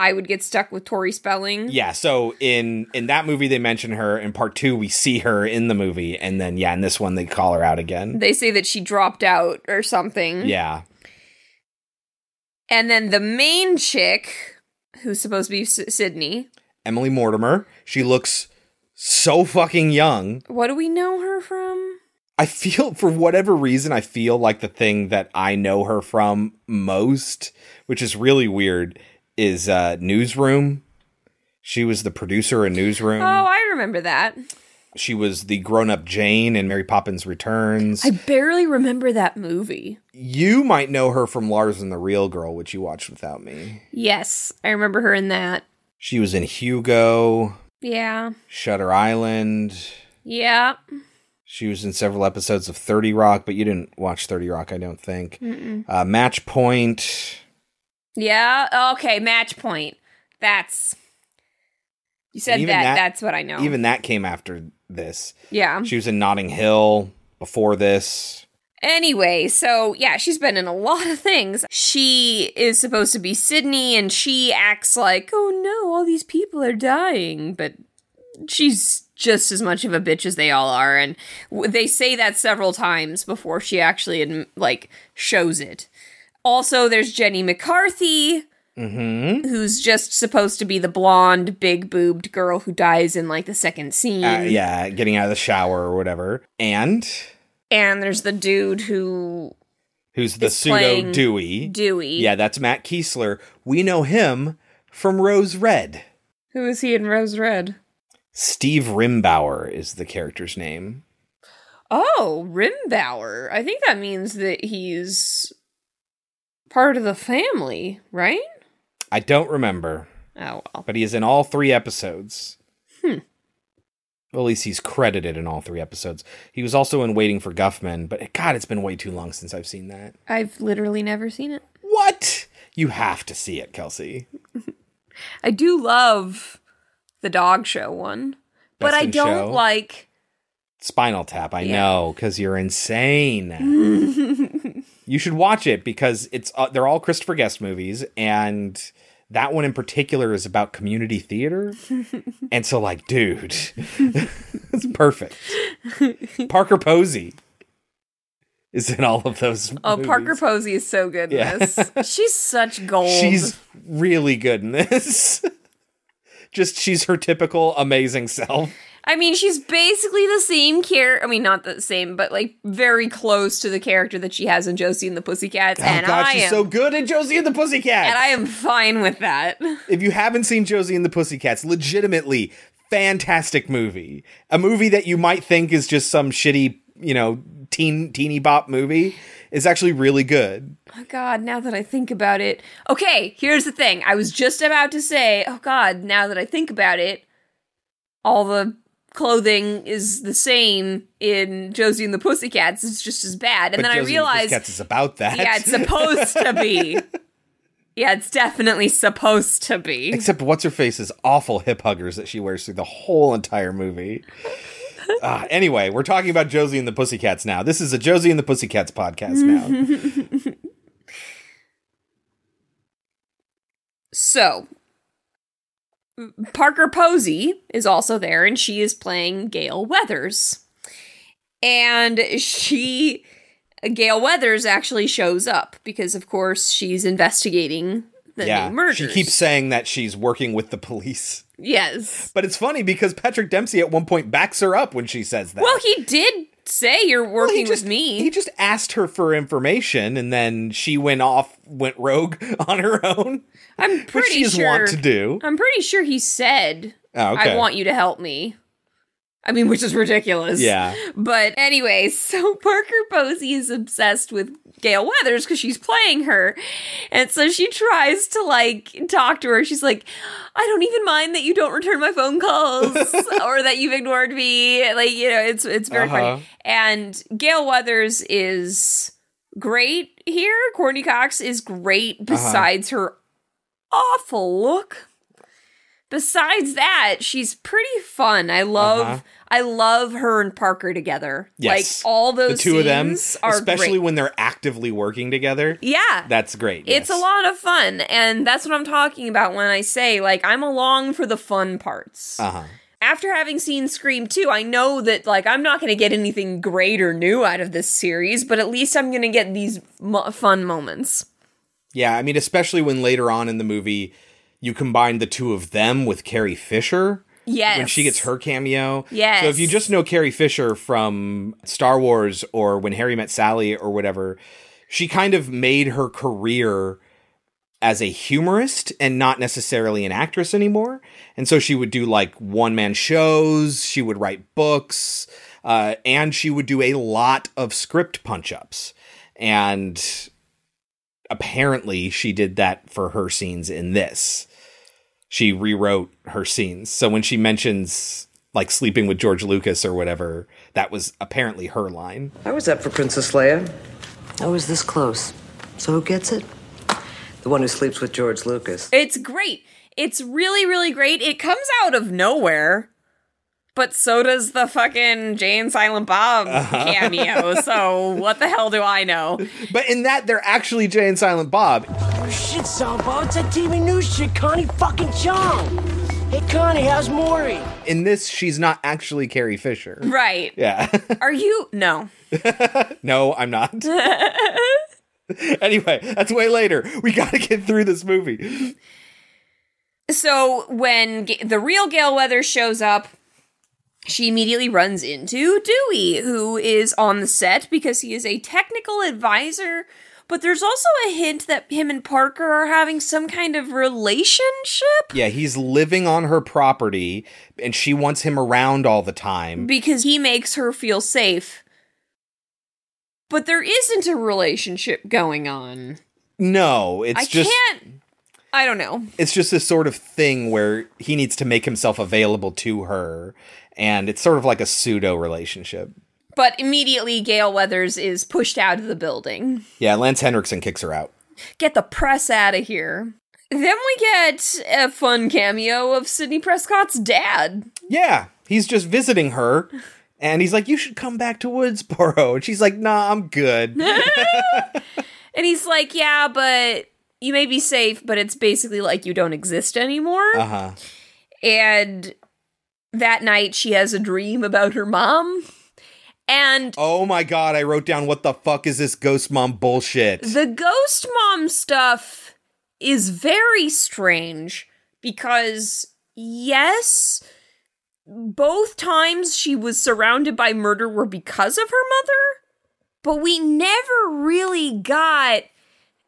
I would get stuck with Tori Spelling? Yeah, so in in that movie they mention her. In part two, we see her in the movie, and then yeah, in this one they call her out again. They say that she dropped out or something. Yeah, And then the main chick, who's supposed to be S- Sidney, Emily Mortimer. She looks so fucking young. what do we know her from? I feel for whatever reason I feel like the thing that I know her from most, which is really weird, is uh Newsroom. She was the producer in Newsroom. Oh, I remember that. She was the grown-up Jane in Mary Poppins Returns. I barely remember that movie. you might know her from Lars and the Real Girl, which you watched without me. Yes, I remember her in that. She was in Hugo, Yeah. Shutter Island. Yeah. She was in several episodes of 30 Rock, but you didn't watch 30 Rock, I don't think. Uh, Match Point. Yeah. Okay, match point. That's You said that, that- that's what I know. Even that came after this. Yeah. She was in Notting Hill before this. Anyway, so yeah, she's been in a lot of things. She is supposed to be Sidney and she acts like, "Oh no, all these people are dying." But she's just as much of a bitch as they all are, and they say that several times before she actually like shows it. Also, there's Jenny McCarthy, Mm-hmm. who's just supposed to be the blonde, big boobed girl who dies in like the second scene. Uh, yeah, getting out of the shower or whatever. And And there's the dude who who's the pseudo Dewey? Dewey. Yeah, that's Matt Keeslar. We know him from Rose Red. who is he in Rose Red? Steve Rimbauer is the character's name. Oh, Rimbauer. I think that means that he's part of the family, right? I don't remember, Oh well. but he is in all three episodes. Hmm. Well, at least he's credited in all three episodes. He was also in Waiting for Guffman, but God, it's been way too long since I've seen that. I've literally never seen it. What? You have to see it, Kelsey. I do love the dog show one, but Best I don't Show? like. Spinal Tap, I Yeah. know, because you're insane. you should watch it because it's uh, they're all Christopher Guest movies, and that one in particular is about community theater. and so, like, dude, it's perfect. Parker Posey is in all of those. Oh, movies. Parker Posey is so good in Yeah. this. She's such gold. She's really good in this. Just she's her typical amazing self. I mean, she's basically the same character. I mean, not the same, but like very close to the character that she has in Josie and the Pussycats. Oh and God, I she's am, so good in Josie and the Pussycats. and I am fine with that. if you haven't seen Josie and the Pussycats, legitimately fantastic movie. A movie that you might think is just some shitty, you know, teen teeny bop movie is actually really good. Oh God, now that I think about it. Okay, here's the thing. I was just about to say, oh God, now that I think about it, all the clothing is the same in Josie and the Pussycats. It's just as bad. And but then Josie I realized, and Pussycats is about that. yeah, it's supposed to be. Yeah, it's definitely supposed to be. Except what's her face's awful hip huggers that she wears through the whole entire movie. Uh, anyway, we're talking about Josie and the Pussycats now. This is a Josie and the Pussycats podcast now. So, Parker Posey is also there, and she is playing Gale Weathers. And she, Gale Weathers, actually shows up because, of course, she's investigating the yeah, new murders. she keeps saying that she's working with the police. yes. But it's funny because Patrick Dempsey at one point backs her up when she says that. Well, he did say you're Well, working just- with me. He just asked her for information and then she went off, went rogue on her own. I'm Which pretty she is sure. wont to do. I'm pretty sure he said, Oh, okay. "I want you to help me." I mean, which is ridiculous. Yeah. But anyway, so Parker Posey is obsessed with Gale Weathers because she's playing her. And so she tries to like talk to her. She's like, I don't even mind that you don't return my phone calls or that you've ignored me. Like, you know, it's it's very Uh-huh. funny. And Gale Weathers is great here. Courteney Cox is Uh-huh. great besides her awful look. Besides that, she's pretty fun. I love Uh-huh. I love her and Parker together. Yes. Like all those the two of them, are especially great. when they're actively working together. Yeah. That's great. It's yes. a lot of fun, and that's what I'm talking about when I say like I'm along for the fun parts. Uh-huh. After having seen Scream 2, I know that like I'm not going to get anything great or new out of this series, but at least I'm going to get these mo- fun moments. Yeah, I mean, especially when later on in the movie you combine the two of them with Carrie Fisher. Yes. When she gets her cameo. Yes. So if you just know Carrie Fisher from Star Wars or When Harry Met Sally or whatever, she kind of made her career as a humorist and not necessarily an actress anymore. And so she would do like one man shows, she would write books, uh, and she would do a lot of script punch ups. And apparently she did that for her scenes in this. She rewrote her scenes. So when she mentions like sleeping with George Lucas or whatever, that was apparently her line. I was up for Princess Leia. I was this close. So who gets it? The one who sleeps with George Lucas. It's great. It's really, really great. It comes out of nowhere. But so does the fucking Jay and Silent Bob Uh-huh. cameo. so what the hell do I know? But in that, they're actually Jay and Silent Bob. Shit, Salvo, it's that TV news shit, Connie fucking Chung. Hey, Connie, how's Maury? In this, she's not actually Carrie Fisher. Right. Yeah. Are you? No. no, I'm not. anyway, that's way later. We got to get through this movie. So when Ga- the real Gale Weather shows up, she immediately runs into Dewey, who is on the set because he is a technical advisor. But there's also a hint that him and Parker are having some kind of relationship Yeah, he's living on her property and she wants him around all the time. because he makes her feel safe. But there isn't a relationship going on. No, it's I just can't. I don't know. it's just this sort of thing where he needs to make himself available to her and it's sort of like a pseudo relationship. But immediately, Gale Weathers is pushed out of the building. Yeah, Lance Henriksen kicks her out. Get the press out of here. Then we get a fun cameo of Sidney Prescott's dad. Yeah, he's just visiting her and he's like, You should come back to Woodsboro. And she's like, Nah, I'm good. And he's like, Yeah, but you may be safe, but it's basically like you don't exist anymore. Uh huh. And that night, she has a dream about her mom. And Oh my god, I wrote down what the fuck is this ghost mom bullshit? the ghost mom stuff is very strange because, yes, both times she was surrounded by murder were because of her mother, but we never really got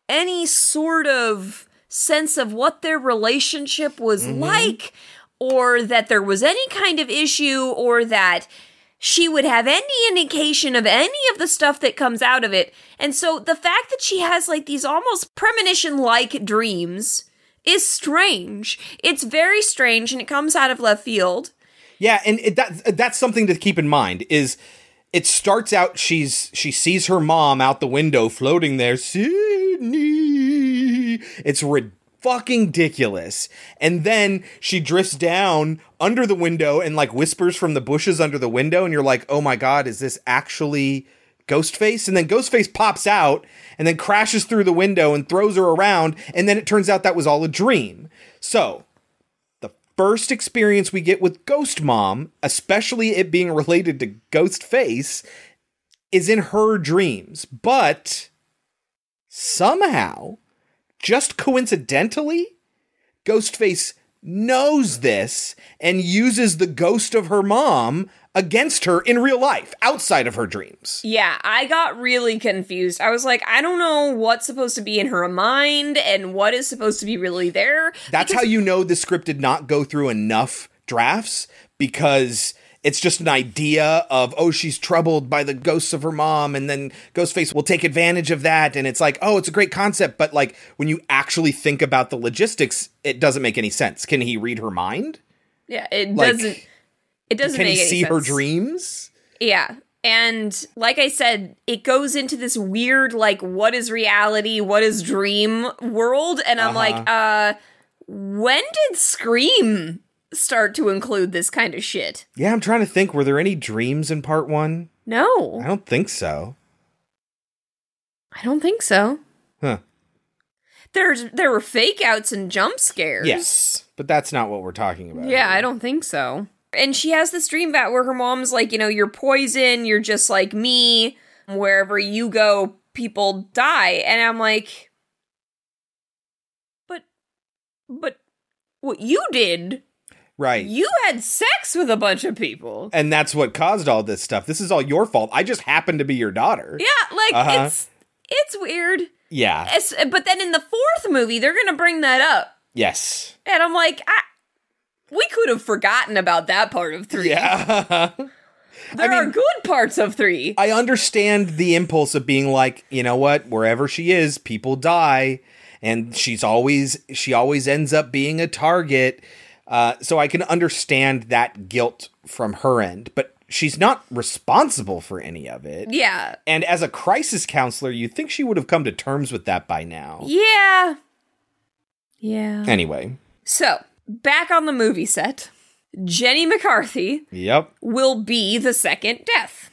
any sort of sense of what their relationship was mm-hmm. like, or that there was any kind of issue, or that she would have any indication of any of the stuff that comes out of it. And so the fact that she has like these almost premonition like dreams is strange. It's very strange and it comes out of left field. Yeah, and it, that that's something to keep in mind is it starts out she's she sees her mom out the window floating there Sidney. It's rid- fucking ridiculous. And then she drifts down under the window and like whispers from the bushes under the window and you're like, "Oh my god, is this actually Ghostface?" And then Ghostface pops out and then crashes through the window and throws her around and then it turns out that was all a dream. So, first experience we get with Ghost Mom, especially it being related to Ghostface, is in her dreams. But somehow, just coincidentally, Ghostface knows this and uses the ghost of her mom against her in real life, outside of her dreams. Yeah, I got really confused. I was like, I don't know what's supposed to be in her mind and what is supposed to be really there. That's how you know the script did not go through enough drafts because it's just an idea of oh she's troubled by the ghosts of her mom and then Ghostface will take advantage of that and it's like oh it's a great concept but like when you actually think about the logistics it doesn't make any sense. Can he read her mind? Yeah, it Like, doesn't. It doesn't Can he see her dreams? Yeah. And like I said, it goes into this weird, like, what is reality, what is dream world. And I'm like, uh, when did Scream start to include this kind of shit? Yeah, I'm trying to think were there any dreams in part 1? No, I don't think so. I don't think so. Huh. There's there were fake outs and jump scares. Yes, but that's not what we're talking about. Yeah, I don't think so. And she has this dream about where her mom's like, you know, you're poison, you're just like me. Wherever you go, people die. And I'm like, but, but what you did, Right. you had sex with a bunch of people. and that's what caused all this stuff. This is all your fault. I just happened to be your daughter. Yeah, like Uh-huh. it's it's weird. Yeah. It's, but then in the fourth movie, they're gonna bring that up, Yes. and I'm like, I, we could have forgotten about that part of three. Yeah. there are good parts of three. I understand the impulse of being like, you know what, wherever she is, people die, and she's always she always ends up being a target. Uh, so I can understand that guilt from her end, but she's not responsible for any of it. Yeah, And as a crisis counselor, you'd think she would have come to terms with that by now. yeah, yeah. Anyway, So, back on the movie set, Jenny McCarthy yep. will be the second death.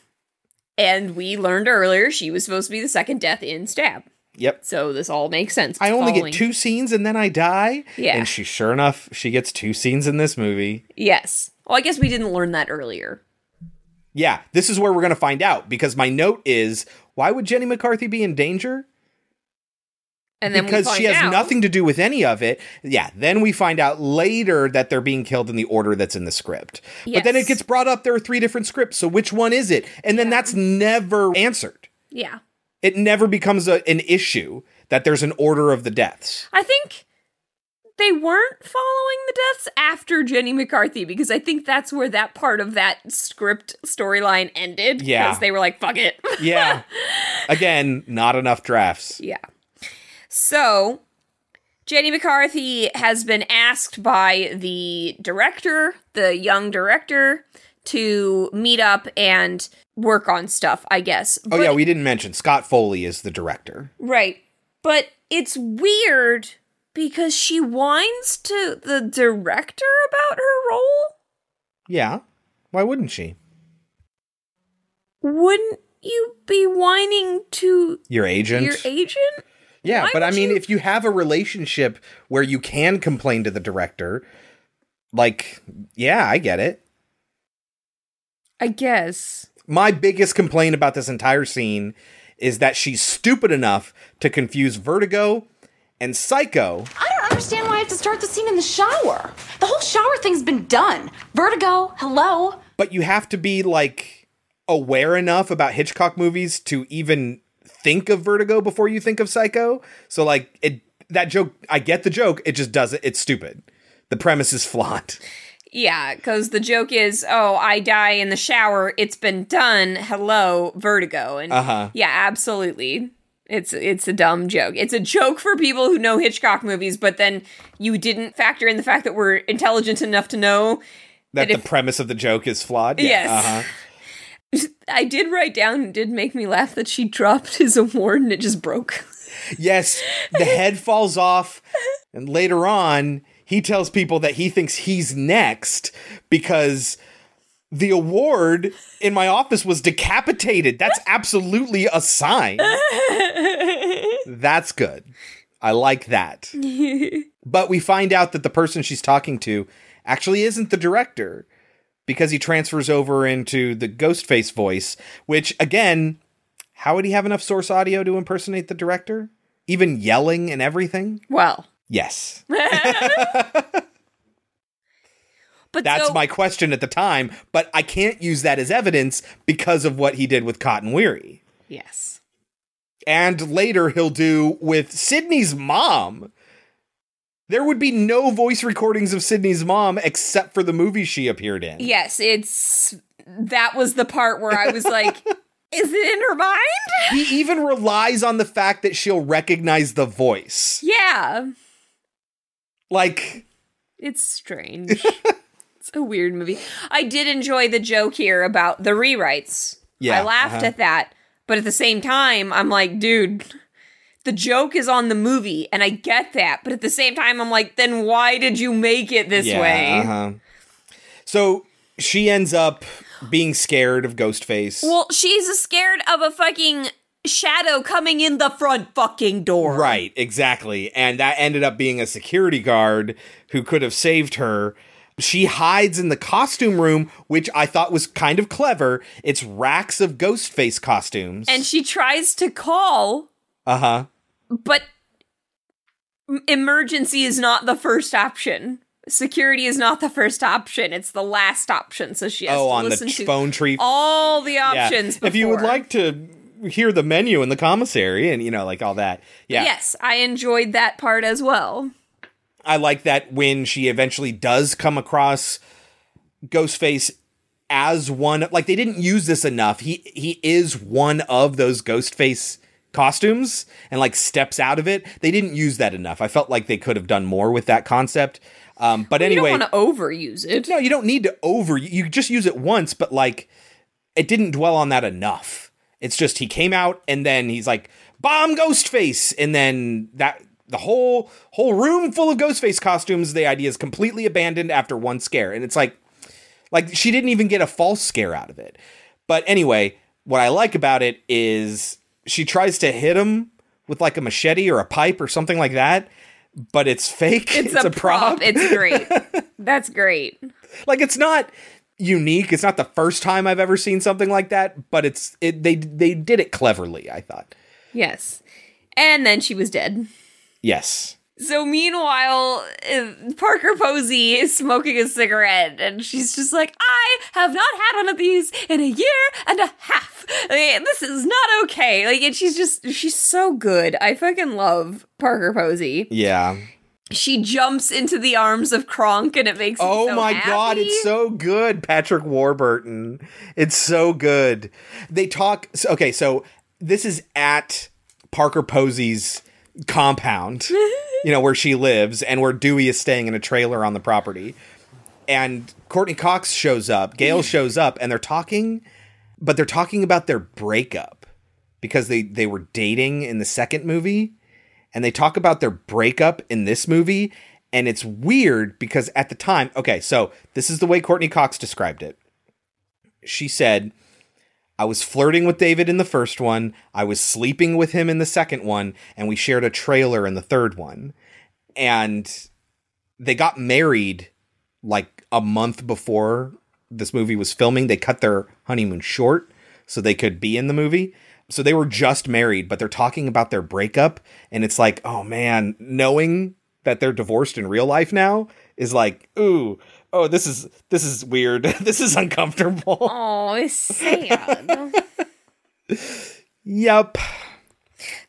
And we learned earlier she was supposed to be the second death in Stab. Yep. So this all makes sense. I only get two scenes and then I die. Yeah. And she, sure enough, she gets two scenes in this movie. Yes. Well, I guess we didn't learn that earlier. Yeah, this is where we're going to find out because my note is why would Jenny McCarthy be in danger? And then we because she has out- nothing to do with any of it. Yeah, then we find out later that they're being killed in the order that's in the script. But then it gets brought up there are three different scripts, so which one is it? And then that's never answered. Yeah. It never becomes a, an issue that there's an order of the deaths. I think they weren't following the deaths after Jenny McCarthy because I think that's where that part of that script storyline ended. Yeah. Because they were like, fuck it. Yeah. Again, not enough drafts. Yeah. So, Jenny McCarthy has been asked by the director, the young director, to meet up and work on stuff, I guess. Oh yeah, we didn't mention Scott Foley is the director. Right. But it's weird because she whines to the director about her role. Yeah. Why wouldn't she? Wouldn't you be whining to Your agent? your agent? Yeah, Why but I mean, you- if you have a relationship where you can complain to the director, like, yeah, I get it. I guess. My biggest complaint about this entire scene is that she's stupid enough to confuse Vertigo and Psycho. I don't understand why I have to start the scene in the shower. The whole shower thing's been done. Vertigo, hello. but you have to be like aware enough about Hitchcock movies to even think of Vertigo before you think of Psycho. So like it that joke I get the joke, it just doesn't it's stupid. The premise is flawed. Yeah, because the joke is, oh, I die in the shower. It's been done. Hello, vertigo. And Uh-huh. yeah, absolutely. It's it's a dumb joke. It's a joke for people who know Hitchcock movies, but then you didn't factor in the fact that we're intelligent enough to know That that the if premise of the joke is flawed. Yes. Uh-huh. I did write down, it did make me laugh that she dropped his award and it just broke. Yes, the head falls off, and later on, he tells people that he thinks he's next because the award in my office was decapitated. That's absolutely a sign. That's good. I like that. But we find out that the person she's talking to actually isn't the director because he transfers over into the Ghostface voice, which, again, how would he have enough source audio to impersonate the director? Even yelling and everything? Well, Yes. but That's so- my question at the time, but I can't use that as evidence because of what he did with Cotton Weary. yes. And later he'll do with Sidney's mom. There would be no voice recordings of Sidney's mom except for the movie she appeared in. Yes, it's that was the part where I was like, is it in her mind? He even relies on the fact that she'll recognize the voice. Yeah. Like, It's strange. it's a weird movie. I did enjoy the joke here about the rewrites. Yeah, I laughed uh-huh. at that, but at the same time, I'm like, dude, the joke is on the movie, and I get that, but at the same time, I'm like, then why did you make it this yeah, way? uh-huh. So she ends up being scared of Ghostface. Well, she's scared of a fucking shadow coming in the front fucking door. Right, exactly. And that ended up being a security guard who could have saved her. She hides in the costume room, which I thought was kind of clever. It's racks of Ghostface costumes. And she tries to call, uh huh. but emergency is not the first option. Security is not the first option. It's the last option. So she has Oh, to on the listen to phone tree. all the Yeah. options. If you would like to hear the menu in the commissary and, you know, like all that. Yeah. Yes, I enjoyed that part as well. I like that when she eventually does come across Ghostface as one like they didn't use this enough. He he is one of those Ghostface costumes and like steps out of it. They didn't use that enough. I felt like they could have done more with that concept. Um, but anyway, you don't want to overuse it. no, you don't need to over. You just use it once, but like it didn't dwell on that enough. It's just he came out and then he's like bomb Ghostface, and then that the whole whole room full of Ghostface costumes. The idea is completely abandoned after one scare, and it's like like she didn't even get a false scare out of it. But anyway, what I like about it is she tries to hit him with like a machete or a pipe or something like that, but it's fake. It's, a, prop. It's great. That's great. like it's not unique. It's not the first time I've ever seen something like that, but it's it they they did it cleverly, I thought. Yes. And then she was dead. Yes. So meanwhile, uh, Parker Posey is smoking a cigarette, and she's just like, "I have not had one of these in a year and a half. Like, this is not okay." Like, and she's just she's so good. I fucking love Parker Posey. Yeah. She jumps into the arms of Kronk, and it makes me Oh so my happy. god, it's so good, Patrick Warburton. It's so good. They talk okay, so this is at Parker Posey's compound, you know, where she lives and where Dewey is staying in a trailer on the property. And Courteney Cox shows up, Gale shows up, and they're talking, but they're talking about their breakup because they they were dating in the second movie and they talk about their breakup in this movie and it's weird because at the time okay so this is the way courteney cox described it. She said i was flirting with david in the first one i was sleeping with him in the second one and we shared a trailer in the third one. And they got married like a month before this movie was filming. They cut their honeymoon short so they could be in the movie so they were just married but they're talking about their breakup and it's like oh man knowing that they're divorced in real life now is like ooh oh this is this is weird this is uncomfortable Oh, it's sad. yep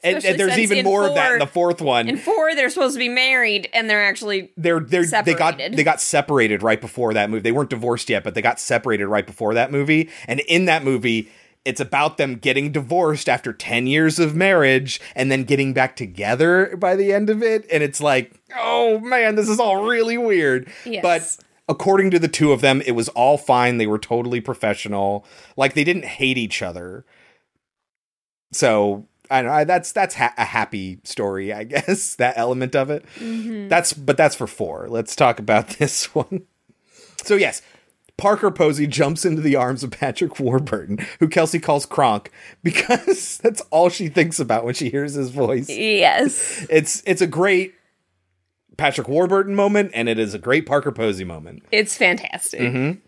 and, and there's even more of that in the fourth one in four, they're supposed to be married, and they're actually they're they're they got they got separated right before that movie. They weren't divorced yet, but they got separated right before that movie. And in that movie, it's about them getting divorced after 10 years of marriage and then getting back together by the end of it. And it's like, oh man, this is all really weird. Yes. But according to the two of them, it was all fine. They were totally professional. Like they didn't hate each other. So I don't know. That's that's ha- a happy story, I guess. That element of it. Mhm. That's but that's for four. Let's talk about this one. So yes, Parker Posey jumps into the arms of Patrick Warburton, who Kelsey calls Kronk, because that's all she thinks about when she hears his voice. Yes. It's it's a great Patrick Warburton moment, and it is a great Parker Posey moment. It's fantastic. Mm-hmm.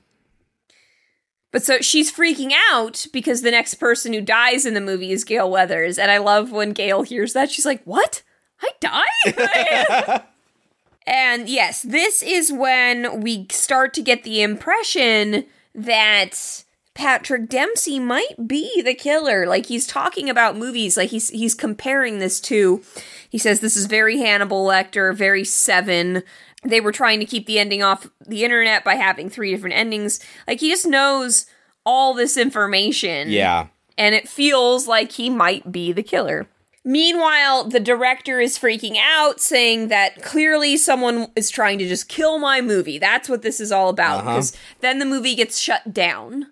But so she's freaking out because the next person who dies in the movie is Gale Weathers. And I love when Gale hears that. She's like, What? I died? and yes, this is when we start to get the impression that Patrick Dempsey might be the killer. Like he's talking about movies, like he's he's comparing this to he says this is very Hannibal Lecter, very Seven. They were trying to keep the ending off the internet by having three different endings. Like he just knows all this information. Yeah. And it feels like he might be the killer. Meanwhile, the director is freaking out, saying that clearly someone is trying to just kill my movie. That's what this is all about. Uh-huh. Because then the movie gets shut down.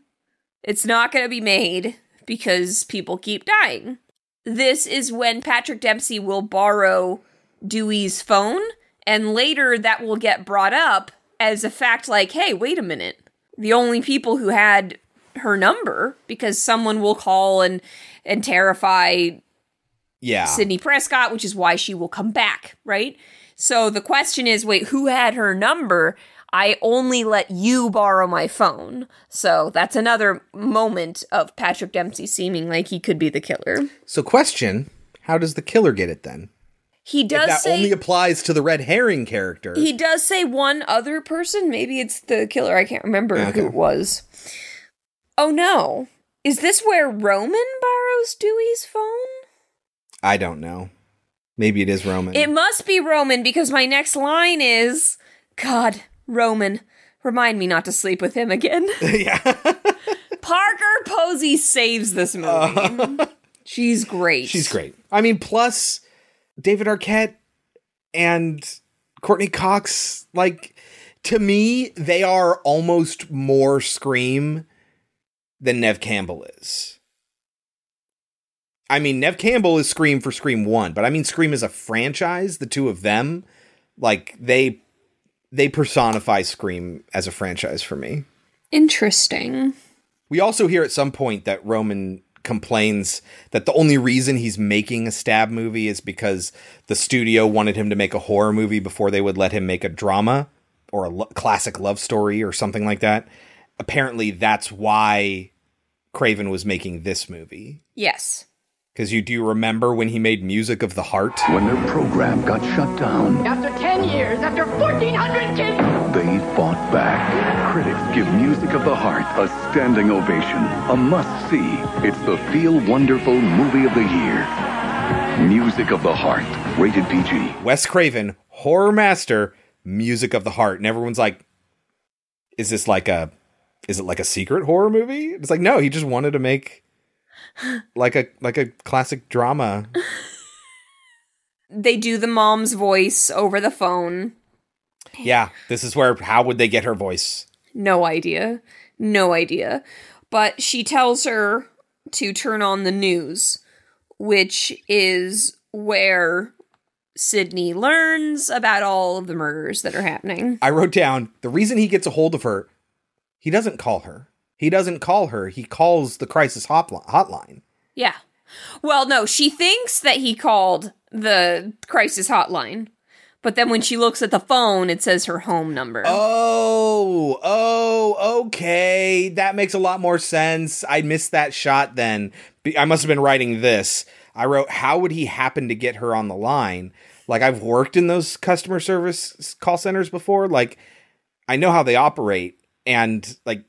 It's not going to be made because people keep dying. This is when Patrick Dempsey will borrow Dewey's phone, and later that will get brought up as a fact like, hey, wait a minute. The only people who had her number, because someone will call and and terrify Yeah. Sidney Prescott, which is why she will come back, right? So the question is wait, who had her number? I only let you borrow my phone. So that's another moment of Patrick Dempsey seeming like he could be the killer. So question, how does the killer get it then? He If does that say only applies to the red herring character. he does say one other person. Maybe it's the killer. I can't remember Okay. who it was. Oh no. Is this where Roman borrows Dewey's phone? I don't know. Maybe it is Roman. It must be Roman because my next line is God, Roman, remind me not to sleep with him again. yeah. Parker Posey saves this movie. She's great. She's great. I mean, plus David Arquette and Courteney Cox, like to me, they are almost more Scream than Neve Campbell is. I mean, Neve Campbell is Scream for Scream 1, but I mean Scream is a franchise, the two of them, like they they personify Scream as a franchise for me. Interesting. We also hear at some point that Roman complains that the only reason he's making a stab movie is because the studio wanted him to make a horror movie before they would let him make a drama or a lo- classic love story or something like that. Apparently, that's why Craven was making this movie. Yes. Because you do you remember when he made Music of the Heart? When their program got shut down, After 10 years, after 1,400 kids. they fought back. Critics give Music of the Heart a standing ovation, a must-see. It's the Feel Wonderful Movie of the Year. Music of the Heart, rated PG. Wes Craven, horror master, Music of the Heart. And everyone's like, is this like a is it like a secret horror movie? It's like, no, he just wanted to make like a like a classic drama. They do the mom's voice over the phone. Yeah, this is where how would they get her voice? No idea. No idea. But she tells her to turn on the news, which is where Sidney learns about all of the murders that are happening. I wrote down the reason he gets a hold of her, he doesn't call her. He doesn't call her. He calls the crisis hotline. Yeah. Well, no, she thinks that he called the crisis hotline. But then when she looks at the phone, it says her home number. Oh, oh, okay. That makes a lot more sense. I missed that shot then. I must have been writing this. I wrote, how would he happen to get her on the line? Like, I've worked in those customer service call centers before. Like, I know how they operate. And, like,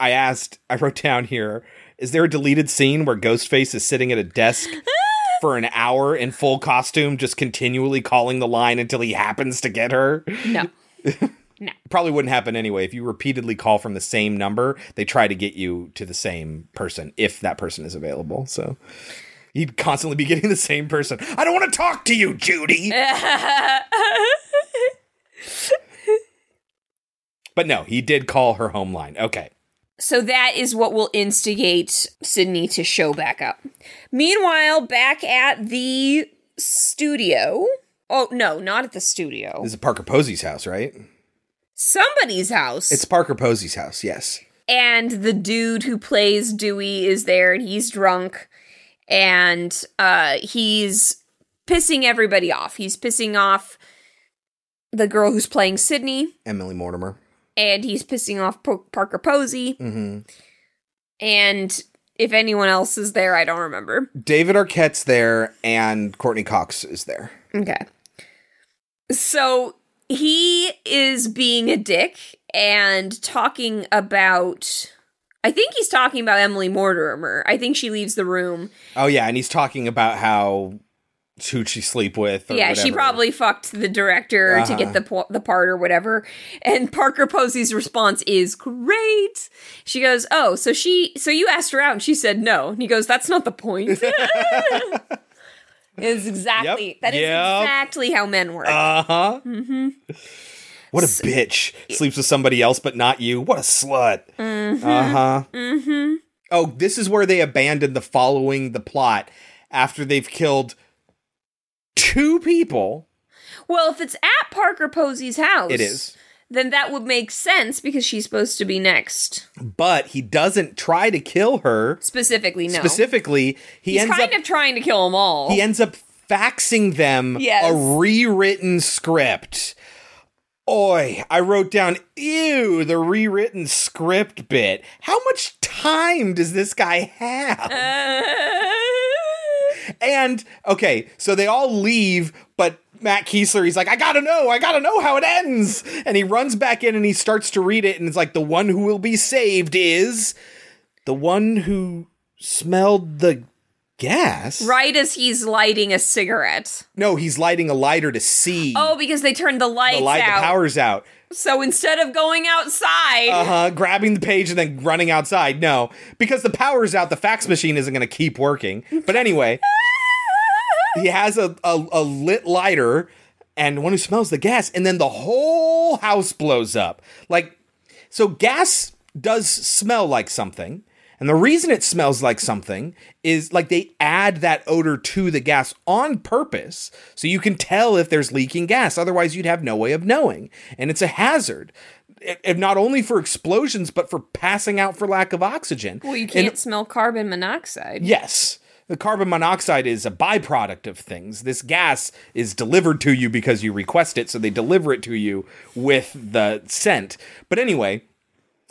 I asked, I wrote down here, is there a deleted scene where Ghostface is sitting at a desk for an hour in full costume, just continually calling the line until he happens to get her? No. No. Probably wouldn't happen anyway. If you repeatedly call from the same number, they try to get you to the same person if that person is available. So you'd constantly be getting the same person. I don't want to talk to you, Judy. But no, he did call her home line. Okay. So that is what will instigate Sidney to show back up. Meanwhile, back at the studio. Oh, no, not at the studio. This is Parker Posey's house, right? Somebody's house. It's Parker Posey's house, yes. and the dude who plays Dewey is there and he's drunk and uh he's pissing everybody off. He's pissing off the girl who's playing Sidney Emily Mortimer. And he's pissing off po- Parker Posey Mm-hmm. and if anyone else is there, I don't remember. David Arquette's there and Courteney Cox is there. Okay. So he is being a dick and talking about. I think he's talking about Emily Mortimer. I think she leaves the room. Oh yeah, and he's talking about how who she sleep with. Or yeah, she probably fucked the director to Uh-huh. get the po- the part or whatever. And Parker Posey's response is great. She goes, "Oh, so she so you asked her out and she said no." And he goes, "That's not the point." is exactly that is Yep. exactly how men work. Uh huh. hmm What a bitch sleeps with somebody else, but not you. What a slut. Mhm. Uh huh. Mm-hmm. Oh, this is where they abandoned the following the plot after they've killed two people. Well, if it's at Parker Posey's house, It is. Then that would make sense because she's supposed to be next. But he doesn't try to kill her. Specifically, no. Specifically, he He's ends kind up of trying to kill them all. he ends up faxing them Yes. a rewritten script. Oi, I wrote down, ew, the rewritten script bit. How much time does this guy have? and, okay, so they all leave, but Matt Keeslar, he's like, I gotta know, I gotta know how it ends. And he runs back in and he starts to read it, and it's like, the one who will be saved is the one who smelled the gas. right as he's lighting a cigarette. No, he's lighting a lighter to see. Oh, because they turned the lights the light, out. the power's out. So instead of going outside, Uh huh. Grabbing the page and then running outside. No, because the power's out, the fax machine isn't going to keep working. But anyway, he has a, a a lit lighter and one who smells the gas, and then the whole house blows up. Like, so gas does smell like something. And the reason it smells like something is like they add that odor to the gas on purpose so you can tell if there's leaking gas. Otherwise, you'd have no way of knowing. And it's a hazard. if not only for explosions, but for passing out for lack of oxygen. Well, you can't smell carbon monoxide. Yes. The carbon monoxide is a byproduct of things. This gas is delivered to you because you request it, so they deliver it to you with the scent. But anyway,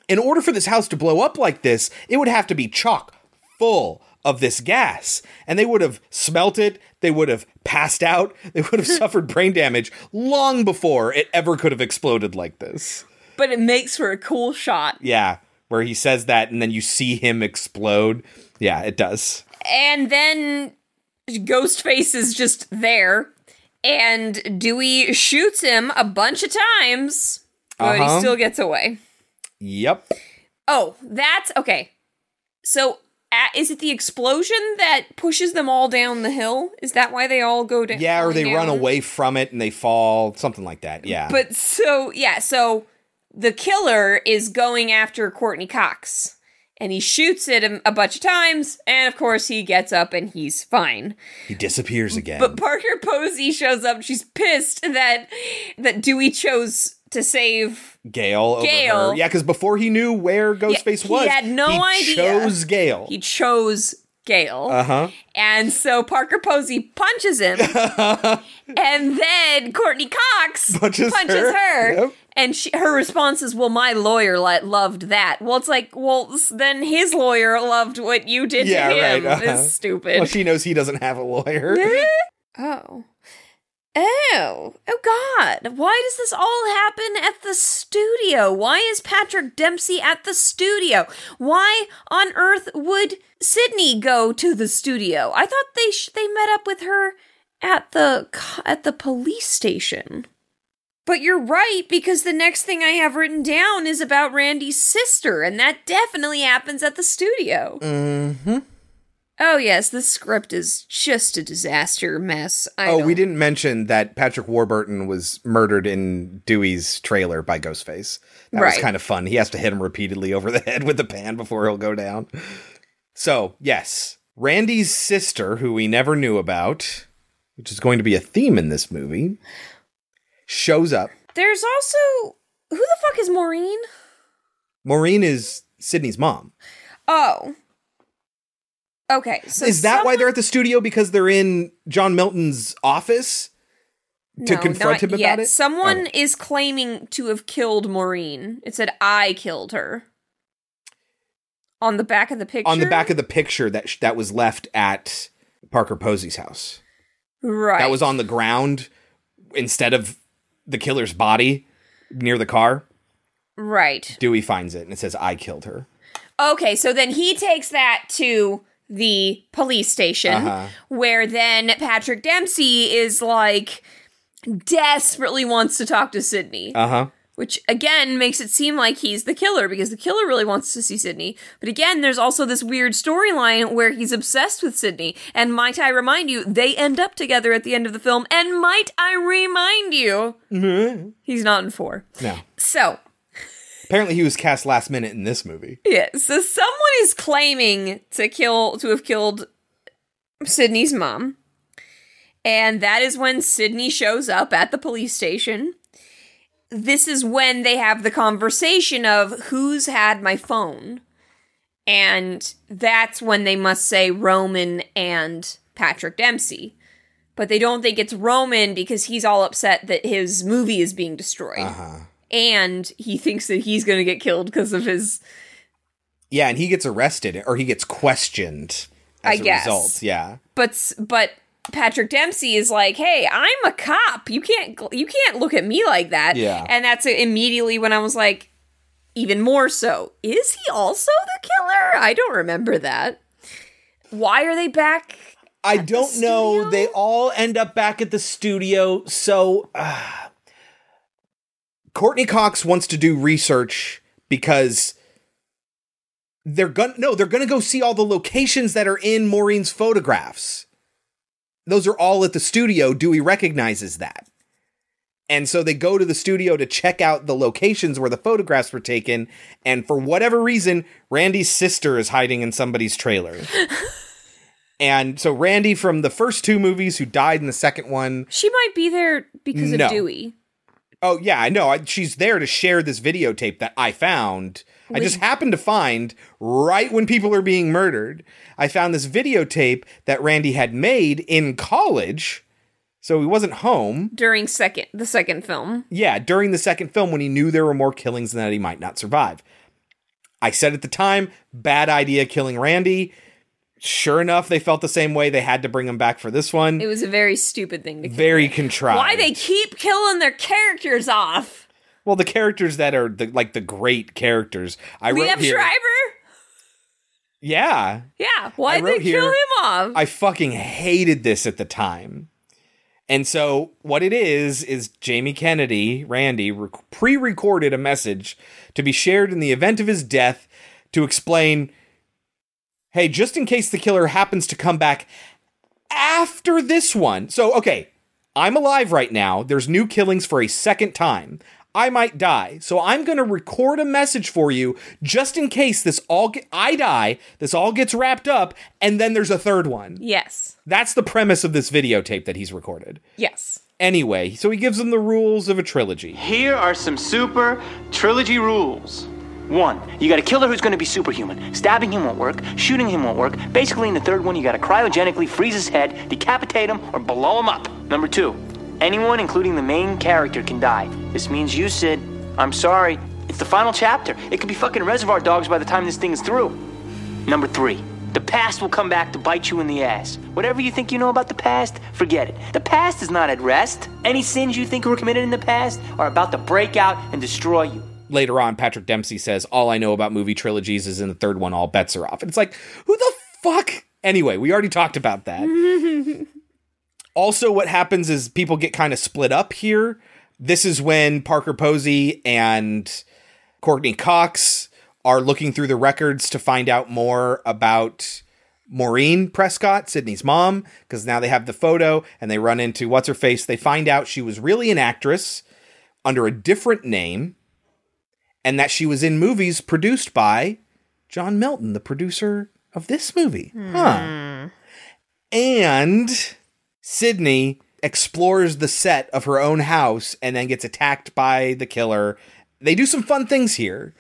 in order for this house to blow up like this, it would have to be chock full of this gas. And they would have smelt it, they would have passed out, they would have suffered brain damage long before it ever could have exploded like this. But it makes for a cool shot. Yeah, where he says that and then you see him explode. Yeah, it does. And then Ghostface is just there. And Dewey shoots him a bunch of times, but Uh-huh. he still gets away. Yep. Oh, that's okay. So, uh, is it the explosion that pushes them all down the hill? Is that why they all go down? Yeah, or they falling run away from it and they fall, something like that. Yeah. But so yeah, so the killer is going after Courteney Cox. And he shoots it a a bunch of times, and of course he gets up and he's fine. he disappears again. But Parker Posey shows up. She's pissed that that Dewey chose to save. Gale over her. Yeah, because before he knew where Ghostface he was, he had no idea. he idea. chose Gale. He chose Gale. Uh huh. And so Parker Posey punches him, and then Courteney Cox Punches punches her. her. Yep. And she, her response is, "Well, my lawyer li- loved that." Well, it's like, well, then his lawyer loved what you did Yeah, to him. right. uh-huh. It's stupid. Well, she knows he doesn't have a lawyer. oh, oh, oh, God! Why does this all happen at the studio? Why is Patrick Dempsey at the studio? Why on earth would Sidney go to the studio? I thought they sh- they met up with her at the at the police station. But you're right because the next thing I have written down is about Randy's sister, and that definitely happens at the studio. Mm-hmm. Oh yes, this script is just a disaster mess. I Oh, don't- we didn't mention that Patrick Warburton was murdered in Dewey's trailer by Ghostface. That was kind of fun. He has to hit him repeatedly over the head with the pan before he'll go down. So, yes, Randy's sister, who we never knew about, which is going to be a theme in this movie, shows up. There's also who the fuck is Maureen? Maureen is Sidney's mom. Oh. Okay, so is that why they're at the studio? Because they're in John Milton's office to No, confront him about it? Someone oh. is claiming to have killed Maureen. It said I killed her. On the back of the picture. on the back of the picture that sh- that was left at Parker Posey's house. right. That was on the ground instead of the killer's body near the car. right. Dewey finds it and it says, "I killed her." Okay, so then he takes that to the police station Uh-huh. where then Patrick Dempsey is like desperately wants to talk to Sidney. Uh huh. Which again makes it seem like he's the killer because the killer really wants to see Sidney. But again, there's also this weird storyline where he's obsessed with Sidney. And might I remind you, they end up together at the end of the film. And might I remind you, he's not in four. No. So, Apparently, he was cast last minute in this movie. yeah, so someone is claiming to kill to have killed Sidney's mom. And that is when Sidney shows up at the police station. This is when they have the conversation of who's had my phone. And that's when they must say Roman and Patrick Dempsey. But they don't think it's Roman because he's all upset that his movie is being destroyed. Uh-huh. And he thinks that he's going to get killed because of his Yeah, and he gets arrested or he gets questioned as I a guess. result. Yeah. but but Patrick Dempsey is like, "Hey, I'm a cop. You can't you can't look at me like that." Yeah. and that's immediately when I was like, even more so. Is he also the killer? I don't remember that. Why are they back? I don't know. They all end up back at the studio. So, uh, Courteney Cox wants to do research because they're gonna no, they're gonna go see all the locations that are in Maureen's photographs. Those are all at the studio. Dewey recognizes that. And so they go to the studio to check out the locations where the photographs were taken. And for whatever reason, Randy's sister is hiding in somebody's trailer. and so Randy from the first two movies, who died in the second one, She might be there because No. of Dewey. Oh yeah, I know. I, she's there to share this videotape that I found. I just happened to find right when people are being murdered. I found this videotape that Randy had made in college. So he wasn't home. During second the second film. Yeah, during the second film when he knew there were more killings and that he might not survive. I said at the time, bad idea killing Randy. Sure enough, they felt the same way. They had to bring him back for this one. It was a very stupid thing to. Very contrived. Why they keep killing their characters off? Well, the characters that are the like the great characters. I wrote Liev here. Schreiber? Yeah, Yeah. Why'd wrote they kill him off? I fucking hated this at the time. And so what it is is Jamie Kennedy, Randy, rec- pre-recorded a message to be shared in the event of his death to explain, hey, just in case the killer happens to come back after this one. So okay, I'm alive right now. There's new killings for a second time. I might die. So I'm going to record a message for you just in case this all get, I die, this all gets wrapped up and then there's a third one. yes. That's the premise of this videotape that he's recorded. Yes. Anyway, so he gives them the rules of a trilogy. Here are some super trilogy rules. One, you got a killer who's going to be superhuman. Stabbing him won't work, shooting him won't work. Basically, in the third one, you got to cryogenically freeze his head, decapitate him, or blow him up. Number two, anyone, including the main character, can die. This means you, Sid. I'm sorry. It's the final chapter. It could be fucking Reservoir Dogs by the time this thing is through. Number three, the past will come back to bite you in the ass. Whatever you think you know about the past, forget it. The past is not at rest. Any sins you think were committed in the past are about to break out and destroy you. Later on, Patrick Dempsey says, All I know about movie trilogies is in the third one, all bets are off. And it's like, who the fuck? Anyway, we already talked about that. also, what happens is people get kind of split up here. This is when Parker Posey and Courteney Cox are looking through the records to find out more about Maureen Prescott, Sidney's mom, because now they have the photo and they run into what's her face. They find out she was really an actress under a different name and that she was in movies produced by John Milton, the producer of this movie. Huh. And Sidney explores the set of her own house and then gets attacked by the killer. They do some fun things here.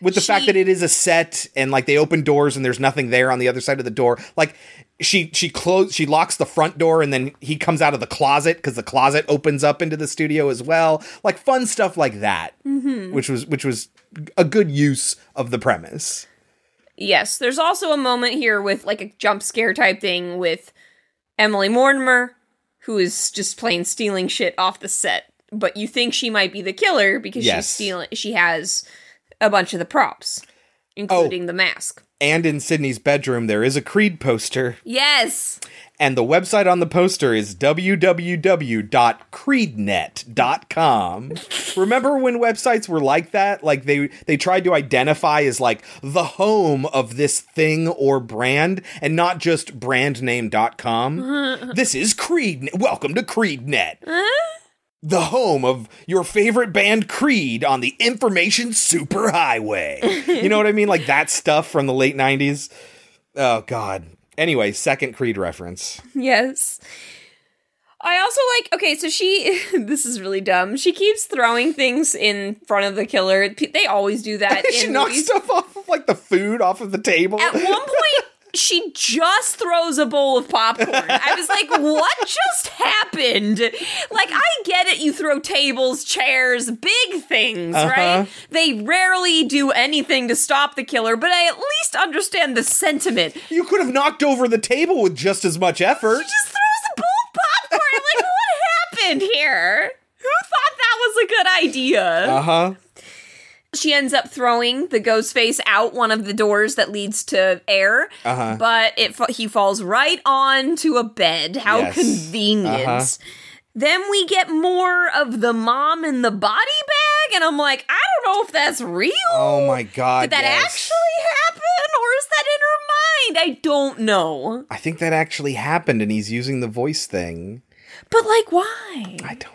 With the fact that it is a set and like they open doors and there's nothing there on the other side of the door. Like she she close she locks the front door and then he comes out of the closet because the closet opens up into the studio as well. Like fun stuff like that. Mhm. Which was which was a good use of the premise. Yes, there's also a moment here with like a jump scare type thing with Emily Mortimer, who is just plain stealing shit off the set. But you think she might be the killer because Yes. she's stealing. She has a bunch of the props, including the mask. And in Sidney's bedroom there is a Creed poster. Yes, And the website on the poster is www.creednet.com. Remember when websites were like that? Like they they tried to identify as like the home of this thing or brand and not just brandname.com. this is Creed. Welcome to Creednet. The home of your favorite band Creed on the information superhighway. you know what I mean? Like that stuff from the late 90s. Oh god. Anyway, second Creed reference. yes. I also like. Okay, so she. this is really dumb. She keeps throwing things in front of the killer. They always do that. she in knocks movies. stuff off of like the food off of the table. At one point, she just throws a bowl of popcorn. I was like, what just happened? Like, I get it, you throw tables, chairs, big things, Uh-huh. right? They rarely do anything to stop the killer, but I at least understand the sentiment. You could have knocked over the table with just as much effort. She just throws a bowl of popcorn. I'm like, what happened here? Who thought that was a good idea? Uh huh. She ends up throwing the ghost face out one of the doors that leads to air Uh-huh. but it he falls right onto a bed how Yes. convenient Uh-huh. then we get more of the mom in the body bag and i'm like i don't know if that's real Oh my god. did that yes. actually happen or is that in her mind i don't know I think that actually happened and he's using the voice thing. but like why I don't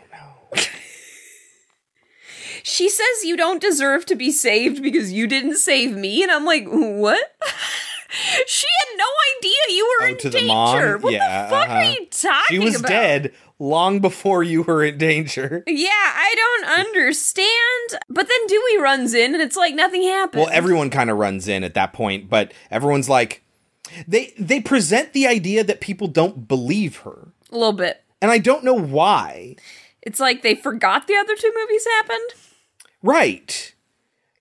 she says you don't deserve to be saved because you didn't save me and i'm like what She had no idea you were Oh, in to the danger. mom? What Yeah, the fuck uh-huh. are you talking about? She was about? dead long before you were in danger. Yeah, I don't understand. But then Dewey runs in and it's like nothing happened. Well, everyone kind of runs in at that point, but everyone's like they they present the idea that people don't believe her. a little bit. And I don't know why. It's like they forgot the other two movies happened. Right.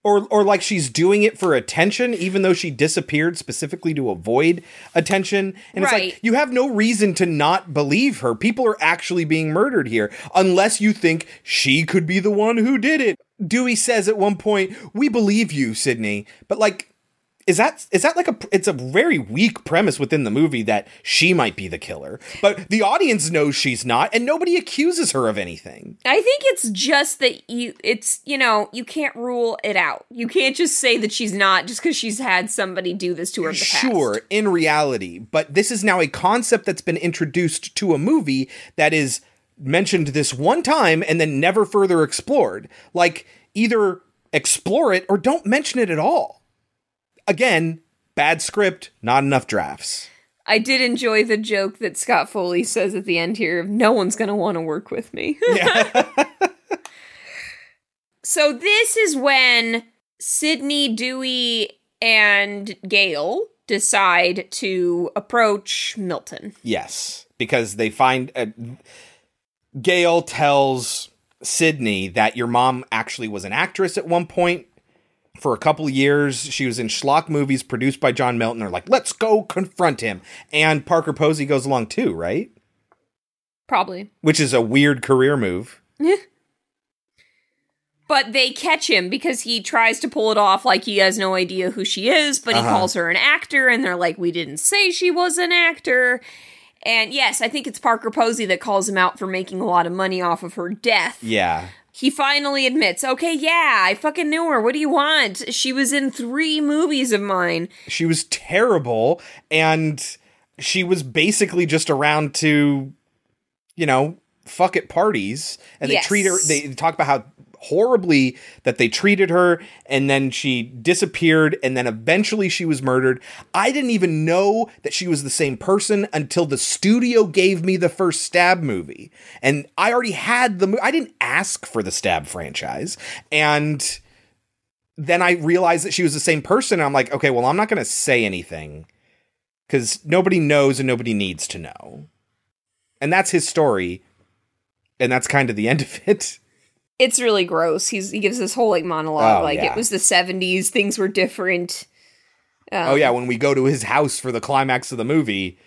Or or like she's doing it for attention even though she disappeared specifically to avoid attention. And it's Right. like you have no reason to not believe her. People are actually being murdered here unless you think she could be the one who did it. Dewey says at one point, "We believe you, Sidney." But like is that is that like a it's a very weak premise within the movie that she might be the killer. But the audience knows she's not and nobody accuses her of anything. I think it's just that you it's you know, you can't rule it out. You can't just say that she's not just because she's had somebody do this to her in the past. Sure, in reality, but this is now a concept that's been introduced to a movie that is mentioned this one time and then never further explored. Like either explore it or don't mention it at all. Again, bad script, not enough drafts. I did enjoy the joke that Scott Foley says at the end here no one's going to want to work with me. so this is when Sidney, Dewey, and Gale decide to approach Milton. Yes, because they find uh, Gale tells Sidney that your mom actually was an actress at one point. For a couple of years, she was in schlock movies produced by John Milton. They're like, let's go confront him. And Parker Posey goes along too, right? Probably. Which is a weird career move. But they catch him because he tries to pull it off like he has no idea who she is, but he Uh-huh. calls her an actor, and they're like, We didn't say she was an actor. And yes, I think it's Parker Posey that calls him out for making a lot of money off of her death. Yeah. He finally admits, okay, yeah, I fucking knew her. What do you want? She was in three movies of mine. She was terrible and she was basically just around to, you know, fuck at parties. And they Yes. treat her, they talk about how horribly that they treated her and then she disappeared and then eventually she was murdered. I didn't even know that she was the same person until the studio gave me the first stab movie. And I already had the I didn't ask for the stab franchise and then I realized that she was the same person I'm like, "Okay, well, I'm not going to say anything cuz nobody knows and nobody needs to know." And that's his story. And that's kind of the end of it. It's really gross. He's he gives this whole like monologue, Oh, like yeah. it was the seventies, things were different. Um, oh yeah, when we go to his house for the climax of the movie,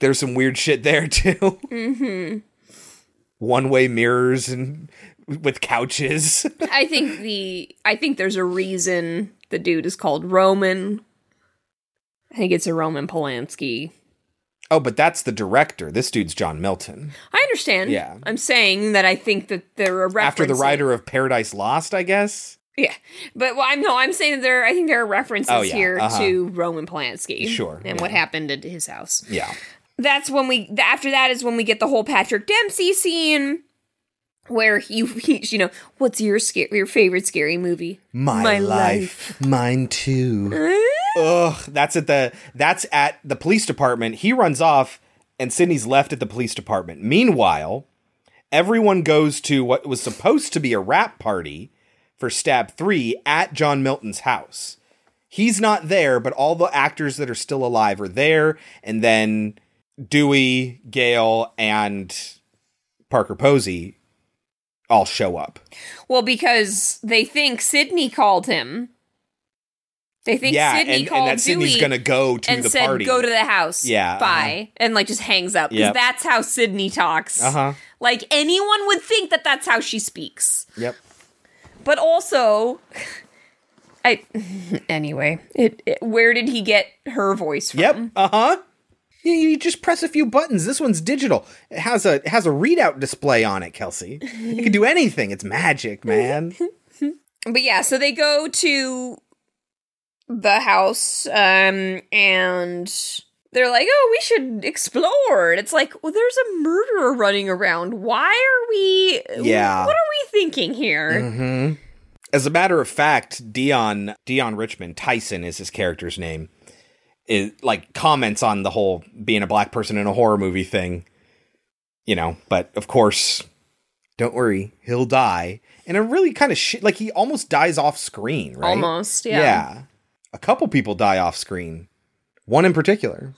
there's some weird shit there too. Mm-hmm. One-way mirrors and with couches. I think the I think there's a reason the dude is called Roman. I think it's a Roman Polanski. Oh, but that's the director. This dude's John Milton. I understand. Yeah. I'm saying that I think that there are references. After the writer of Paradise Lost, I guess. Yeah, but well, I'm no, I'm saying that there. I think there are references Oh, yeah, here uh-huh. to Roman Polanski, Sure, and yeah. what happened at his house. Yeah. That's when we. After that is when we get the whole Patrick Dempsey scene, where you, you know, what's your your favorite scary movie? My, life. Mine too. Ugh, that's at the that's at the police department. He runs off and Sidney's left at the police department. Meanwhile, everyone goes to what was supposed to be a wrap party for Stab 3 at John Milton's house. He's not there, but all the actors that are still alive are there and then Dewey, Gale and Parker Posey all show up. Well, because they think Sidney called him. They think Yeah, Sidney and- and that Sidney's Dewey gonna go to and the said, party. "Go to the house." Yeah, bye, and like just hangs up because Yep. that's how Sidney talks. Uh-huh. Like anyone would think that that's how she speaks. Yep. But also, I anyway. It, it where did he get her voice from? Yep. Uh huh. You, you just press a few buttons. This one's digital. It has a it has a readout display on it, Kelsey. It can do anything. It's magic, man. But yeah, so they go to the house, um, and they're like, "Oh, we should explore." And it's like, well, there's a murderer running around. Why are we? Yeah. What are we thinking here? hmm As a matter of fact, Deon Deon Richmond Tyson is his character's name. Is like comments on the whole being a black person in a horror movie thing. You know, but of course, don't worry, he'll die. And a really kind of shit like he almost dies off screen, right? Almost, yeah. Yeah. A couple people die off screen. One in particular.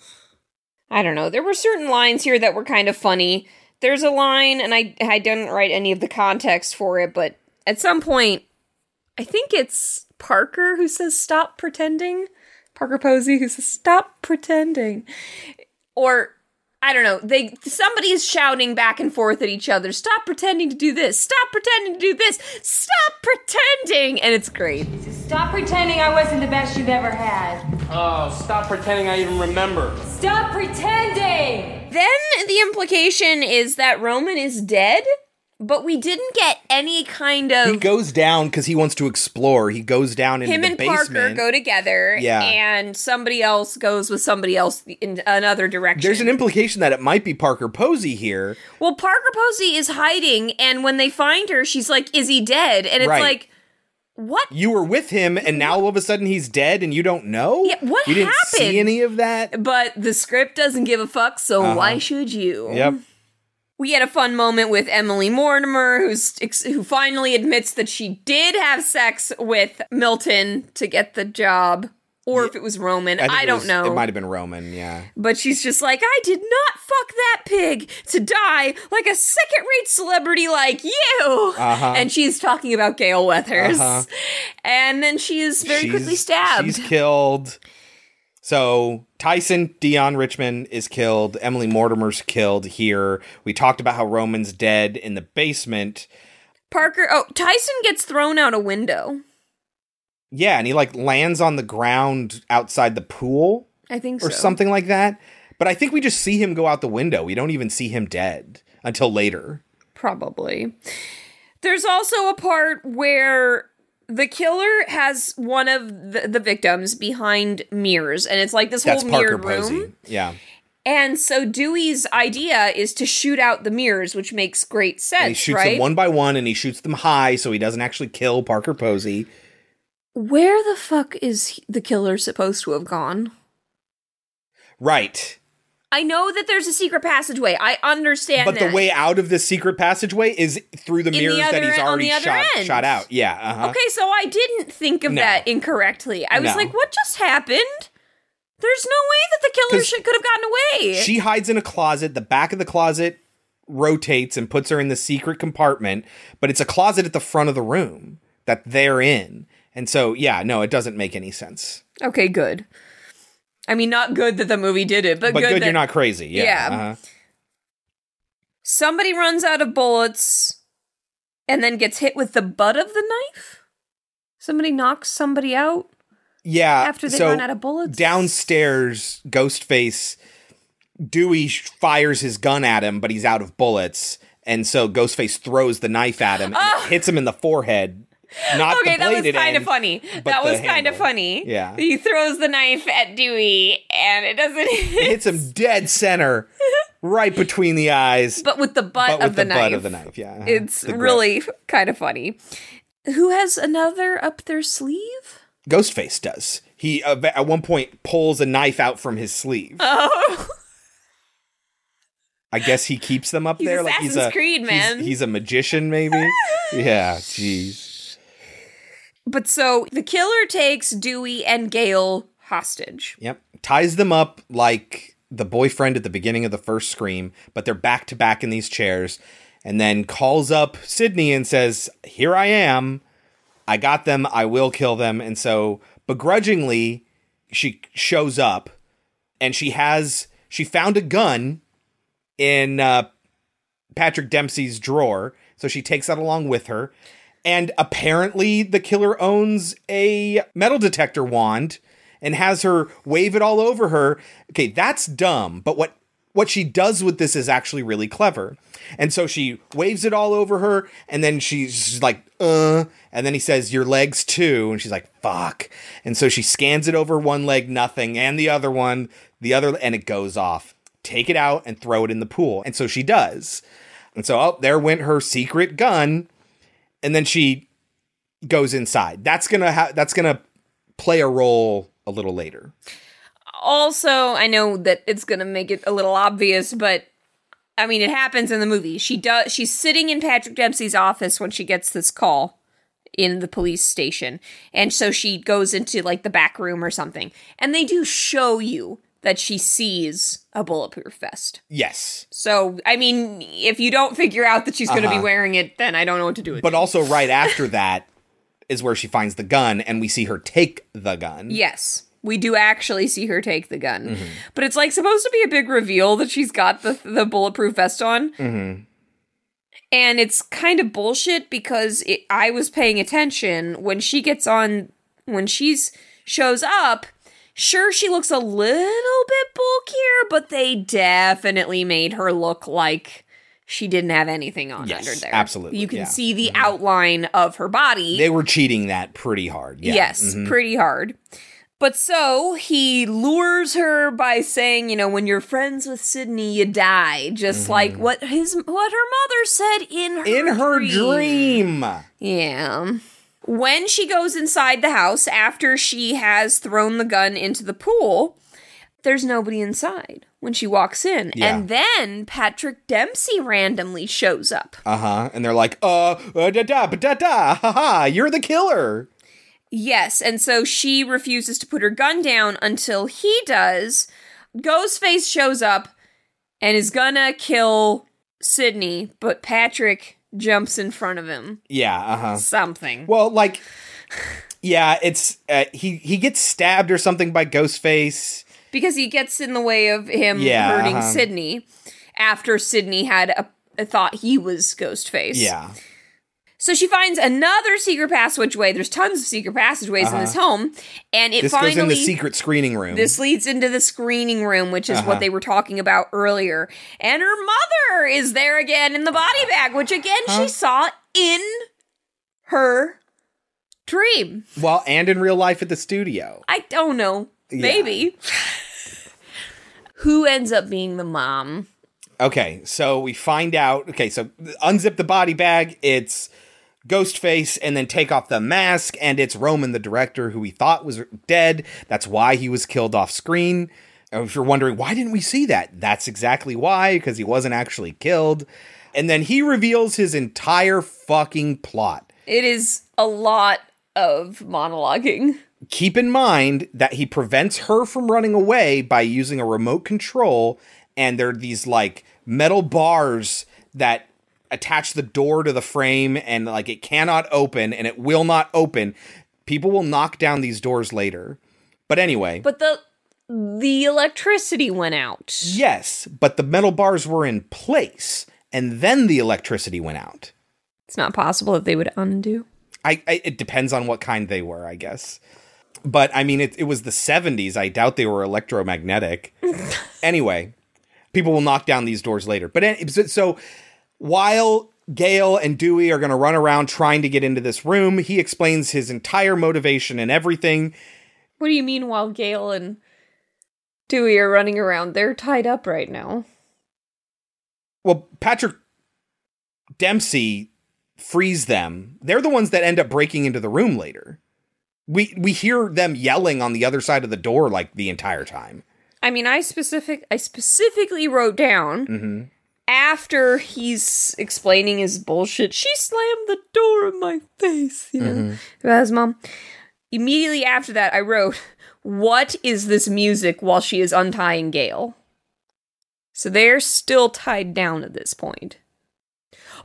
I don't know. There were certain lines here that were kind of funny. There's a line, and I I didn't write any of the context for it, but at some point, I think it's Parker who says "Stop pretending." Parker Posey who says "Stop pretending," or I don't know. They somebody is shouting back and forth at each other. Stop pretending to do this. Stop pretending to do this. Stop pretending, and it's great. Stop pretending I wasn't the best you've ever had. Oh, stop pretending I even remember. Stop pretending! Then the implication is that Roman is dead, but we didn't get any kind of He goes down because he wants to explore. He goes down into him the and basement. Parker go together, Yeah. and somebody else goes with somebody else in another direction. There's an implication that it might be Parker Posey here. well, Parker Posey is hiding, and when they find her, she's like, "Is he dead?" And it's Right. like, "What? You were with him, and now all of a sudden he's dead, and you don't know. Yeah, what You didn't happened? see any of that. But the script doesn't give a fuck, so Uh-huh. why should you? Yep. We had a fun moment with Emily Mortimer, who's who finally admits that she did have sex with Milton to get the job, or if it was Roman. think I, don't was- know. It might have been Roman. Yeah. But she's just like, I did not fuck that pig to die like a second rate celebrity like you. Uh-huh. And she's talking about Gale Weathers. Uh-huh. And then she is very She's- quickly stabbed. She's killed. So Tyson Deon Richmond is killed. Emily Mortimer's killed here. We talked about how Roman's dead in the basement. Parker, oh, Tyson gets thrown out a window. Yeah, and he like lands on the ground outside the pool I think or so. something like that. But I think we just see him go out the window. We don't even see him dead until later. Probably. There's also a part where the killer has one of the, the victims behind mirrors, and it's like this That's whole Parker mirrored Posey. room. Yeah. And so Dewey's idea is to shoot out the mirrors, which makes great sense, And he shoots right? them one by one and he shoots them high so he doesn't actually kill Parker Posey. Where the fuck is the killer supposed to have gone? Right. I know that there's a secret passageway. I understand But that. the way out of this secret passageway is through the In the mirrors that other- he's on already the shot, end. shot out. Yeah. Uh-huh. Okay, so I didn't think of No. that incorrectly. I was No. like, what just happened? There's no way that the killer should, could have gotten away. She hides in a closet. The back of the closet rotates and puts her in the secret compartment, but it's a closet at the front of the room that they're in. And so, yeah, no, it doesn't make any sense. okay, good. I mean, not good that the movie did it, but, But good, that you're not crazy. Yeah. Yeah. Uh-huh. somebody runs out of bullets and then gets hit with the butt of the knife. Somebody knocks somebody out. Yeah. After they so run out of bullets? Downstairs, Ghostface, Dewey fires his gun at him, but he's out of bullets. And so Ghostface throws the knife at him and it hits him in the forehead. Not okay, that was kind of funny. That was kind of funny. Yeah. He throws the knife at Dewey and it doesn't It hits him dead center, right between the eyes. but with the butt but with of the, the knife. butt of the knife, yeah. uh-huh. It's really kind of funny. Who has another up their sleeve? Ghostface does. He uh, at one point pulls a knife out from his sleeve. Oh, I guess he keeps them up He's there. like he's a Creed, he's- man. He's, a magician, maybe. yeah, jeez. But so the killer takes Dewey and Gale hostage. Yep. Ties them up like the boyfriend at the beginning of the first scream, but they're back to back in these chairs, and then calls up Sidney and says, Here I am. I got them. I will kill them. And so begrudgingly, she shows up and she has, she found a gun in uh, Patrick Dempsey's drawer. So she takes that along with her. And apparently, the killer owns a metal detector wand and has her wave it all over her. Okay, that's dumb. But what what she does with this is actually really clever. And so she waves it all over her, and then she's like, uh, and then he says, Your legs too. And she's like, fuck. And so she scans it over one leg, nothing, and the other one, the other, and it goes off. Take it out and throw it in the pool. And so she does. And so, oh, there went her secret gun. And then she goes inside. That's gonna ha- that's gonna play a role a little later. also, I know that it's to make it a little obvious, but I mean, it happens in the movie. She does. She's sitting in Patrick Dempsey's office when she gets this call in the police station, and so she goes into like the back room or something, and they do show you that she sees a bulletproof vest. Yes. So, I mean, if you don't figure out that she's going to Uh-huh. be wearing it, then I don't know what to do with But it. also, right after that is where she finds the gun, and we see her take the gun. Yes. We do actually see her take the gun. Mhm. But it's like supposed to be a big reveal that she's got the the bulletproof vest on. Mm-hmm. And it's kind of bullshit because it, I was paying attention when she gets on when she's shows up. Sure, she looks a little bit bulkier, but they definitely made her look like she didn't have anything on Yes, under there. absolutely, You can yeah. Mm-hmm. see the outline of her body. They were cheating that pretty hard. Yeah. Yes, Mhm. pretty hard. But so he lures her by saying, you know, when you're friends with Sidney, you die, just like what his what her mother said in her Mm-hmm. In her dream. Yeah. When she goes inside the house after she has thrown the gun into the pool, there's nobody inside when she walks in. Yeah. And then Patrick Dempsey randomly shows up. Uh huh. And they're like, uh, uh da da da da, ha ha, you're the killer. Yes, and so she refuses to put her gun down until he does. Ghostface shows up and is gonna kill Sidney, but Patrick jumps in front of him. Yeah. Uh huh. Something. Well, like, yeah, it's uh, he he gets stabbed or something by Ghostface. Because he gets in the way of him Yeah, hurting uh-huh. Sidney after Sidney had a, a thought he was Ghostface. Yeah. So she finds another secret passageway. There's tons of secret passageways in Uh-huh. this home, and it this finally goes in the secret screening room. This leads into the screening room, which is Uh-huh. what they were talking about earlier. And her mother is there again in the body bag, which again Huh? she saw in her dream. well, and in real life at the studio. I don't know. Yeah. Maybe. Who ends up being the mom? Okay, so we find out. Okay, so unzip the body bag. It's Ghostface, and then take off the mask, and it's Roman, the director, who we thought was dead. That's why he was killed off screen. And If you're wondering why didn't we see that, that's exactly why, because he wasn't actually killed. And then he reveals his entire fucking plot. It is a lot of monologuing. Keep in mind that he prevents her from running away by using a remote control, and there are these like metal bars that attach the door to the frame, and like it cannot open and it will not open. People will knock down these doors later. But anyway, But the the electricity went out. yes, but the metal bars were in place, and then the electricity went out. It's not possible that they would undo. I, I it depends on what kind they were, I guess. But I mean, it, it was the '70s. I doubt they were electromagnetic. anyway, people will knock down these doors later. But so while Gale and Dewey are going to run around trying to get into this room, he explains his entire motivation and everything. What do you mean while Gale and Dewey are running around? They're tied up right now. Well, Patrick Dempsey frees them. They're the ones that end up breaking into the room later. We we hear them yelling on the other side of the door like the entire time. I mean, I specific I specifically wrote down Mm-hmm. After he's explaining his bullshit. She slammed the door in my face. You know, Mhm. about his mom. Immediately after that, I wrote, "What is this music?" While she is untying Gale. So they're still tied down at this point.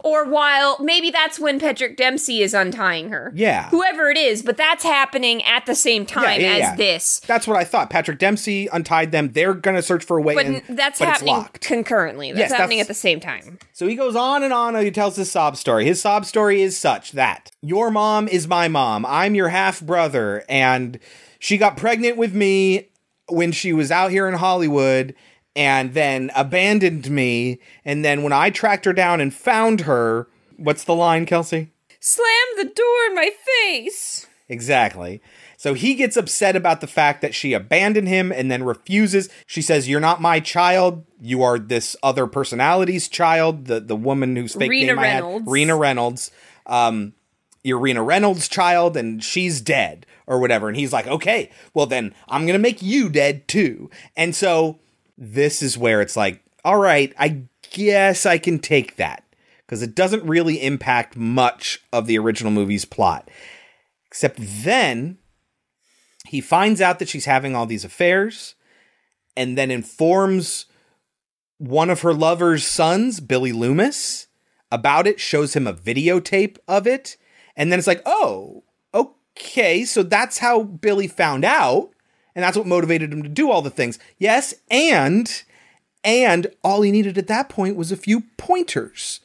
Or while maybe that's when Patrick Dempsey is untying her. Yeah. Whoever it is, but that's happening at the same time Yeah, yeah, as yeah. this. That's what I thought. Patrick Dempsey untied them. They're gonna search for a way But in. that's but it's happening locked. concurrently. That's Yes, happening that's- at the same time. So he goes on and on and he tells his sob story. His sob story is such that your mom is my mom. I'm your half brother. And she got pregnant with me when she was out here in Hollywood and then abandoned me. And then when I tracked her down and found her, what's the line, Kelsey? Slam the door in my face. Exactly. So he gets upset about the fact that she abandoned him and then refuses. She says, "You're not my child. You are this other personality's child." The the woman whose fake Rina name I had, Rina Reynolds. Um, you're Rina Reynolds' child and she's dead or whatever. And he's like, okay, well then I'm gonna make you dead too. And so this is where it's like, all right, I guess I can take that. Because it doesn't really impact much of the original movie's plot. Except then he finds out that she's having all these affairs and then informs one of her lover's sons, Billy Loomis, about it, shows him a videotape of it, and then it's like, oh, okay, so that's how Billy found out, and that's what motivated him to do all the things. Yes, and and all he needed at that point was a few pointers.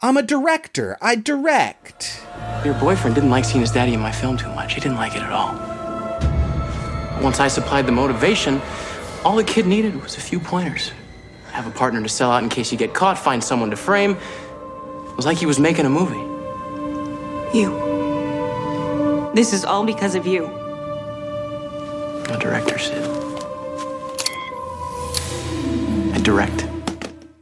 I'm a director. I direct. Your boyfriend didn't like seeing his daddy in my film too much. He didn't like it at all. Once I supplied the motivation, all the kid needed was a few pointers. Have a partner to sell out in case you get caught, find someone to frame. It was like he was making a movie. You. This is all because of you. A director, Sid. I direct.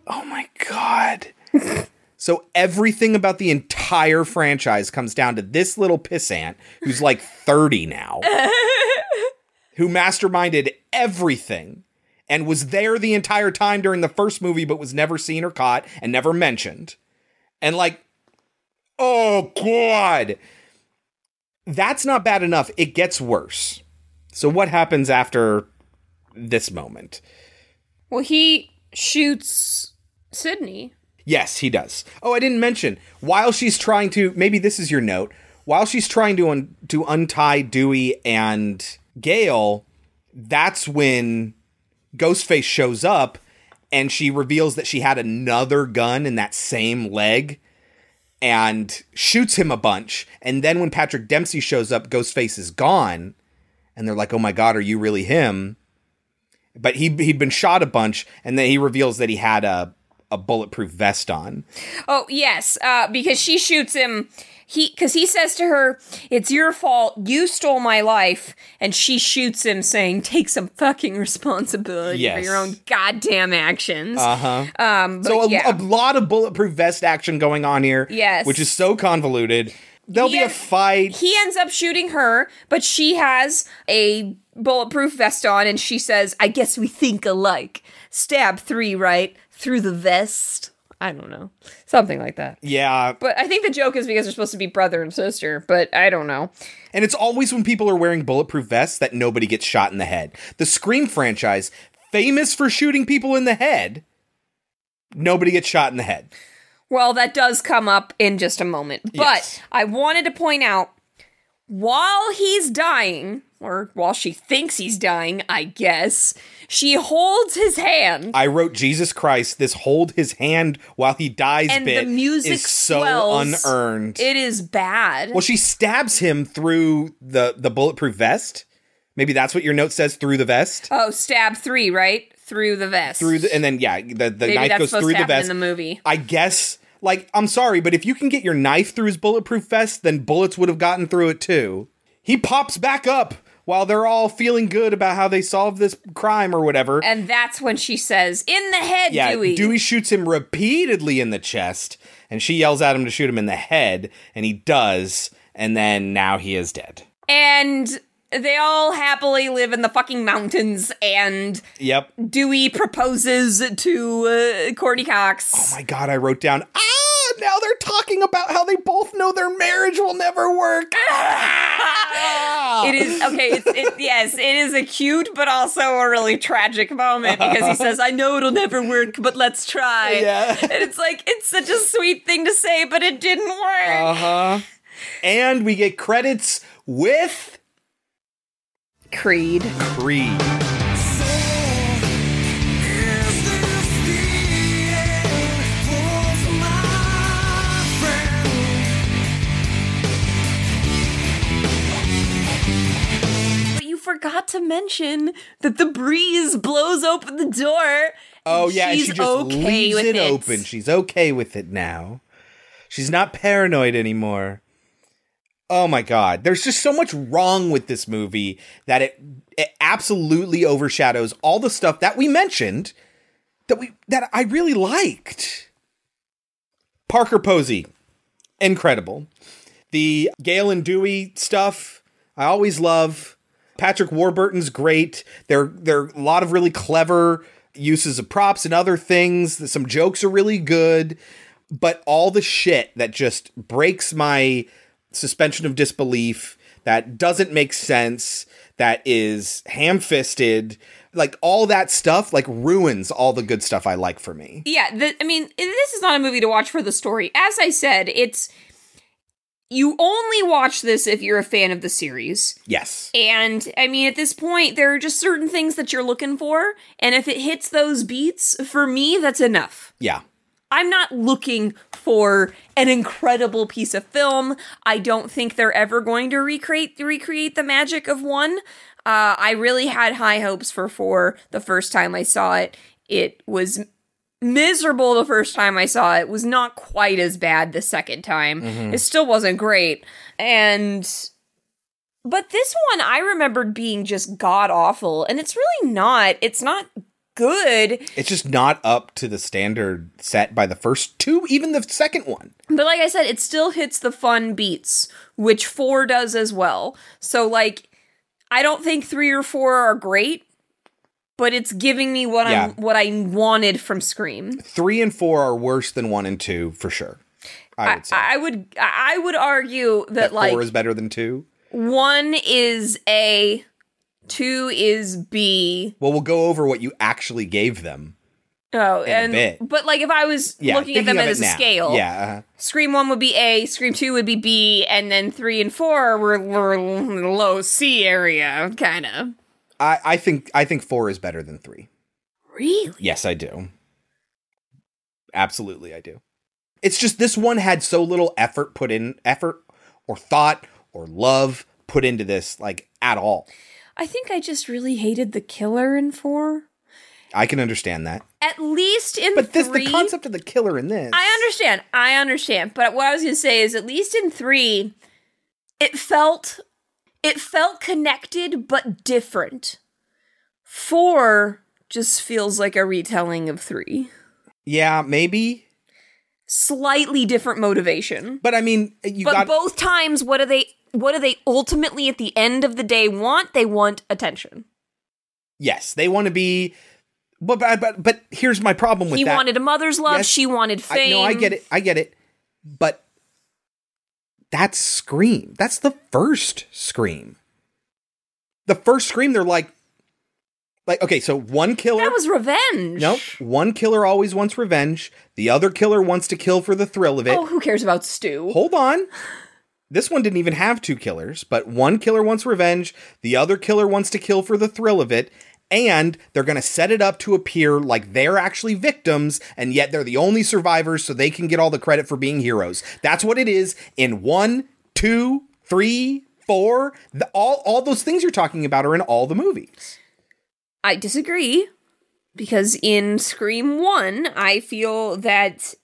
Oh my god. so everything about the entire franchise comes down to this little pissant who's like 30 now. who masterminded everything and was there the entire time during the first movie but was never seen or caught and never mentioned. And like oh god. That's not bad enough. It gets worse. So what happens after this moment? Well, he shoots Sidney. Yes, he does. Oh, I didn't mention while she's trying to maybe this is your note. While she's trying to un- to untie Dewey and Gale, that's when Ghostface shows up and she reveals that she had another gun in that same leg and shoots him a bunch. And then when Patrick Dempsey shows up, Ghostface is gone. And they're like, oh my God, are you really him? But he, he'd been shot a bunch. And then he reveals that he had a, a bulletproof vest on. Oh, yes, uh, because she shoots him. He because he says to her, "It's your fault. You stole my life," and she shoots him, saying, "Take some fucking responsibility for your own goddamn actions." Uh huh. Um, So a, yeah. a lot of bulletproof vest action going on here. Yes. Which is so convoluted. There'll He be a en- fight. He ends up shooting her, but she has a bulletproof vest on, and she says, "I guess we think alike." Stab three, right through the vest. I don't know, something like that. Yeah. But I think the joke is because they're supposed to be brother and sister, but I don't know. And it's always when people are wearing bulletproof vests that nobody gets shot in the head. The Scream franchise, famous for shooting people in the head, nobody gets shot in the head. Well, that does come up in just a moment. But Yes. I wanted to point out while he's dying, or while she thinks he's dying, I guess, she holds his hand. I wrote Jesus Christ, this hold his hand while he dies and bit the music is so swells. unearned. It is bad. well, she stabs him through the the bulletproof vest. Maybe that's what your note says through the vest. oh, stab three, right? Through the vest. Through the and then yeah, the, the Maybe knife goes through the vest. in the movie. I guess like I'm sorry, but if you can get your knife through his bulletproof vest, then bullets would have gotten through it too. He pops back up while they're all feeling good about how they solved this crime or whatever. And that's when she says, "In the head, Dewey. Dewey." shoots him repeatedly in the chest, and she yells at him to shoot him in the head, and he does, and then now he is dead. and they all happily live in the fucking mountains. And Yep. Dewey proposes to uh, Courteney Cox. Oh my god, I wrote down, ah, now they're talking about how they both know their marriage will never work. It is okay. It's it, yes, it is a cute but also a really tragic moment because he says, "I know it'll never work, but let's try." Yeah. and it's like it's such a sweet thing to say, but it didn't work. Uh huh. And we get credits with Creed. Creed. But you forgot to mention that the breeze blows open the door. Oh yeah, she's she just okay leaves with it, it open. She's okay with it now. She's not paranoid anymore. Oh my god, there's just so much wrong with this movie that it it absolutely overshadows all the stuff that we mentioned that we that I really liked. Parker Posey, incredible. The Gale and Dewey stuff, I always love. Patrick Warburton's great. There, there are a lot of really clever uses of props and other things. Some jokes are really good, but all the shit that just breaks my suspension of disbelief, that doesn't make sense, that is ham-fisted, like all that stuff, like ruins all the good stuff I like for me. Yeah, the, I mean, this is not a movie to watch for the story. As I said, it's you only watch this if you're a fan of the series. Yes. And I mean, at this point, there are just certain things that you're looking for. And if it hits those beats, for me, that's enough. Yeah. I'm not looking for an incredible piece of film. I don't think they're ever going to recreate recreate the magic of one. Uh, I really had high hopes for four the first time I saw it. It was miserable the first time I saw it. Was not quite as bad the second time. Mhm. It still wasn't great. And but this one I remembered being just god awful, and it's really not. It's not good. It's just not up to the standard set by the first two, even the second one. But like I said, it still hits the fun beats, which four does as well. So like I don't think three or four are great, but it's giving me what Yeah. I'm what I wanted from Scream. Three and four are worse than one and two for sure. I would say I would I would argue that, that like four is better than two. one is A, two is B. Well, we'll go over what you actually gave them. Oh, and but like if I was Yeah, looking at them as a now. scale, Yeah, uh-huh. Scream one would be A, Scream two would be B, and then three and four were, were low C area, kind of. I, I think I think four is better than three. Really? Yes, I do. Absolutely, I do. It's just this one had so little effort put in, effort or thought or love put into this, like at all. I think I just really hated the killer in four. I can understand that. At least in But this, three, the concept of the killer in this, I understand. I understand. But what I was going to say is, at least in three, it felt it felt connected but different. Four just feels like a retelling of three. yeah, maybe. Slightly different motivation. But I mean, you but got both times, what do they? What do they ultimately at the end of the day want? They want attention. yes, they want to be. But but but, here's my problem with he that. wanted a mother's love. Yes, she wanted I, fame. no, I get it. I get it. But that's Scream. That's the first Scream. The first Scream, they're like, like okay, so one killer. That was revenge. Nope. One killer always wants revenge. The other killer wants to kill for the thrill of it. Oh, who cares about Stu? Hold on. This one didn't even have two killers, but one killer wants revenge. The other killer wants to kill for the thrill of it. And they're going to set it up to appear like they're actually victims, and yet they're the only survivors, so they can get all the credit for being heroes. That's what it is in one, two, three, four. The, all all those things you're talking about are in all the movies. I disagree because in Scream 1, I feel that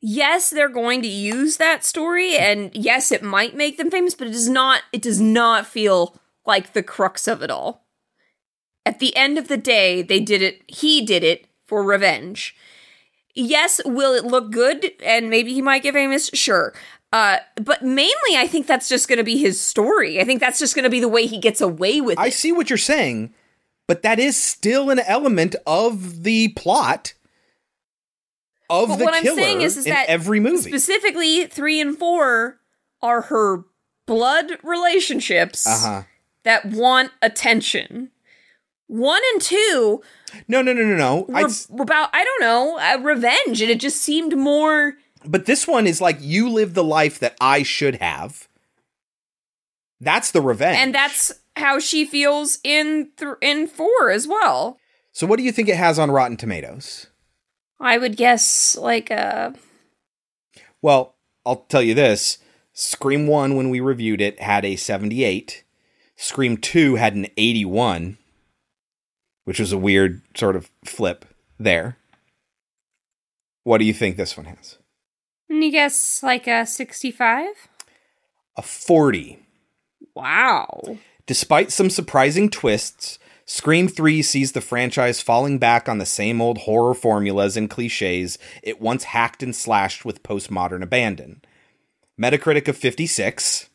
yes, they're going to use that story and yes, it might make them famous, but it does not it does not feel like the crux of it all. At the end of the day, they did it he did it for revenge. Yes, will it look good and maybe he might get famous? Sure. Uh, but mainly, I think that's just going to be his story. I think that's just going to be the way he gets away with I it. I see what you're saying, but that is still an element of the plot of But the what I'm saying is, is in that every movie. specifically three and four are her blood relationships Uh-huh. that want attention. One and two No, no, no, no, no. were, I'd- about I don't know uh, revenge, and it just seemed more. but this one is like you live the life that I should have. That's the revenge. And that's how she feels in th- in four as well. so what do you think it has on Rotten Tomatoes? I would guess like a. Well, I'll tell you this. Scream 1 when we reviewed it had a 78. Scream 2 had an 81, which was a weird sort of flip there. What do you think this one has? you guess like a sixty five. A 40. Wow. Despite some surprising twists, Scream 3 sees the franchise falling back on the same old horror formulas and cliches it once hacked and slashed with postmodern abandon. Metacritic of 56.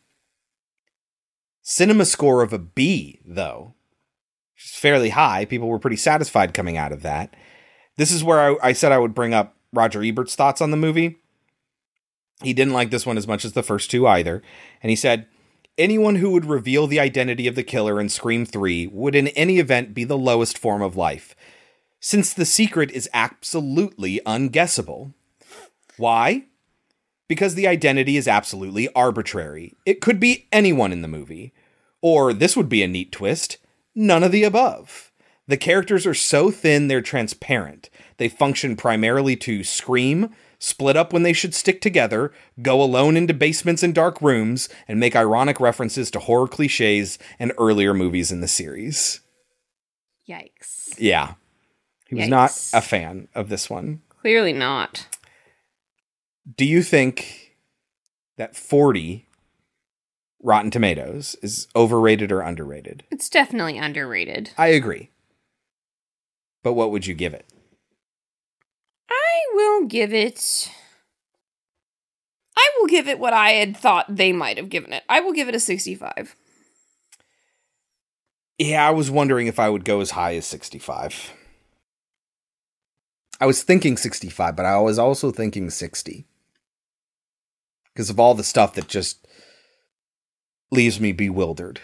Cinema score of a B, though. Which is fairly high. People were pretty satisfied coming out of that. This is where I, I said I would bring up Roger Ebert's thoughts on the movie. He didn't like this one as much as the first two either. And he said, Anyone who would reveal the identity of the killer in Scream 3 would, in any event, be the lowest form of life, since the secret is absolutely unguessable. Why? Because the identity is absolutely arbitrary. It could be anyone in the movie. Or, this would be a neat twist none of the above. The characters are so thin they're transparent. They function primarily to scream, split up when they should stick together, go alone into basements and dark rooms, and make ironic references to horror cliches and earlier movies in the series. Yikes. Yeah. He was not a fan of this one. Clearly not. Do you think that 40 Rotten Tomatoes is overrated or underrated? It's definitely underrated. I agree. But what would you give it? I will give it. I will give it what I had thought they might have given it. I will give it a 65. Yeah, I was wondering if I would go as high as 65. I was thinking 65, but I was also thinking 60. Because of all the stuff that just leaves me bewildered.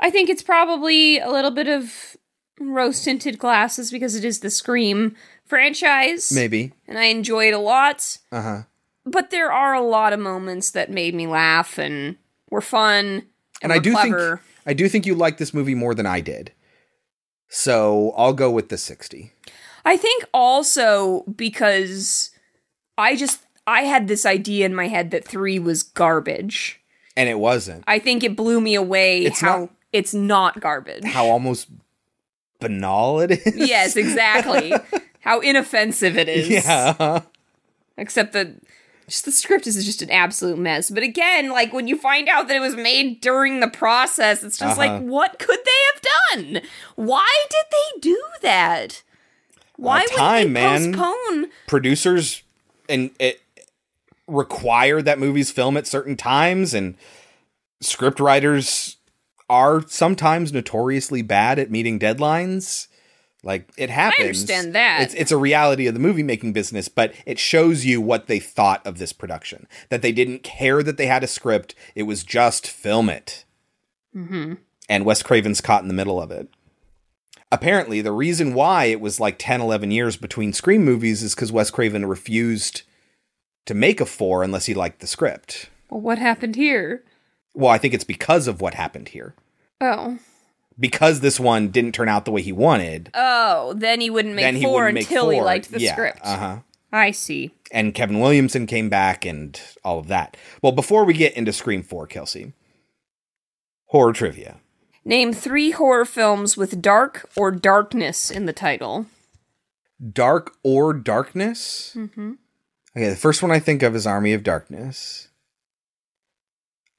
I think it's probably a little bit of rose tinted glasses because it is the Scream franchise. Maybe. And I enjoy it a lot. Uh huh. But there are a lot of moments that made me laugh and were fun. And, And I do clever. think I do think you like this movie more than I did. So I'll go with the 60. I think also because I just I had this idea in my head that three was garbage. And it wasn't. I think it blew me away It's how not- it's not garbage. How almost banal it is. yes, exactly. how inoffensive it is. Yeah. Except that just the script is just an absolute mess. But again, like when you find out that it was made during the process, it's just Uh-huh. like, what could they have done? Why did they do that? Why would time, they man. postpone? Producers and it require that movies film at certain times and script writers are sometimes notoriously bad at meeting deadlines. Like it happens. understand that. It's it's a reality of the movie making business, but it shows you what they thought of this production. That they didn't care that they had a script. It was just film it. Mm-hmm. and Wes Craven's caught in the middle of it. Apparently, the reason why it was like 10, 11 years between Scream movies is because Wes Craven refused to make a four unless he liked the script. Well, what happened here? Well, I think it's because of what happened here. Oh. Because this one didn't turn out the way he wanted, Oh, then he wouldn't make he four wouldn't make until he four. liked the Yeah, script. Uh-huh. I see. And Kevin Williamson came back and all of that. Well, before we get into Scream 4, Kelsey, horror trivia. Name three horror films with dark or darkness in the title. Dark or Darkness? Mm-hmm. Okay, the first one I think of is Army of Darkness.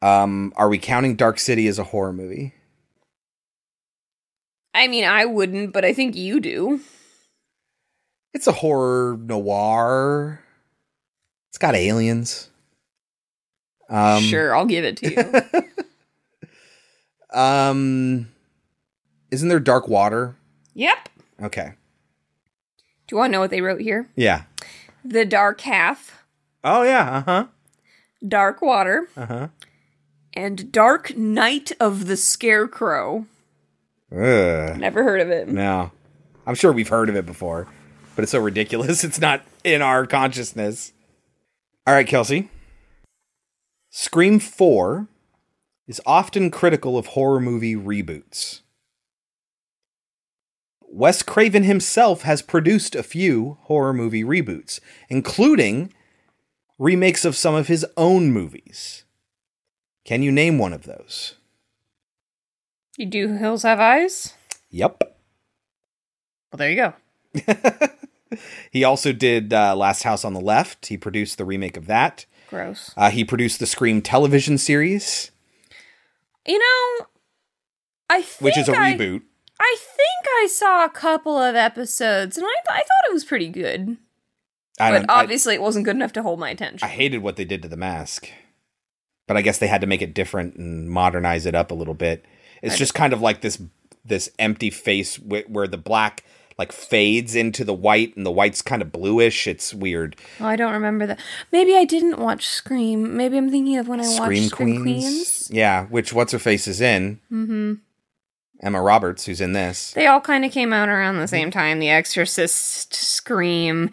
Um, are we counting Dark City as a horror movie? I mean, I wouldn't, but I think you do. It's a horror noir. It's got aliens. Um, sure, I'll give it to you. Um, isn't there Dark Water? yep. Okay. Do you want to know what they wrote here? Yeah. The Dark Half, Oh yeah. Uh huh. Dark Water, Uh huh. and Dark Night of the Scarecrow. Ugh. Never heard of it. No, I'm sure we've heard of it before, but it's so ridiculous. It's not in our consciousness. All right, Kelsey. Scream 4 is often critical of horror movie reboots. Wes Craven himself has produced a few horror movie reboots, including remakes of some of his own movies. Can you name one of those? You do Hills Have Eyes? Yep. Well, there you go. He also did uh, Last House on the Left. He produced the remake of that. Gross. Uh, he produced the Scream television series, You know, I think which is a I- reboot. I think I saw a couple of episodes, and I, I thought it was pretty good. I but don't. I, obviously, it wasn't good enough to hold my attention. I hated what they did to the mask. but I guess they had to make it different and modernize it up a little bit. It's just kind of like this this empty face wh- where the black like fades into the white and the white's kind of bluish. It's weird. Oh, I don't remember that. Maybe I didn't watch Scream. Maybe I'm thinking of when I Scream watched Scream Queens. Queens. Yeah, which what's her face is in. Mm-hmm. Emma Roberts, who's in this. They all kind of came out around the same time. The Exorcist, Scream,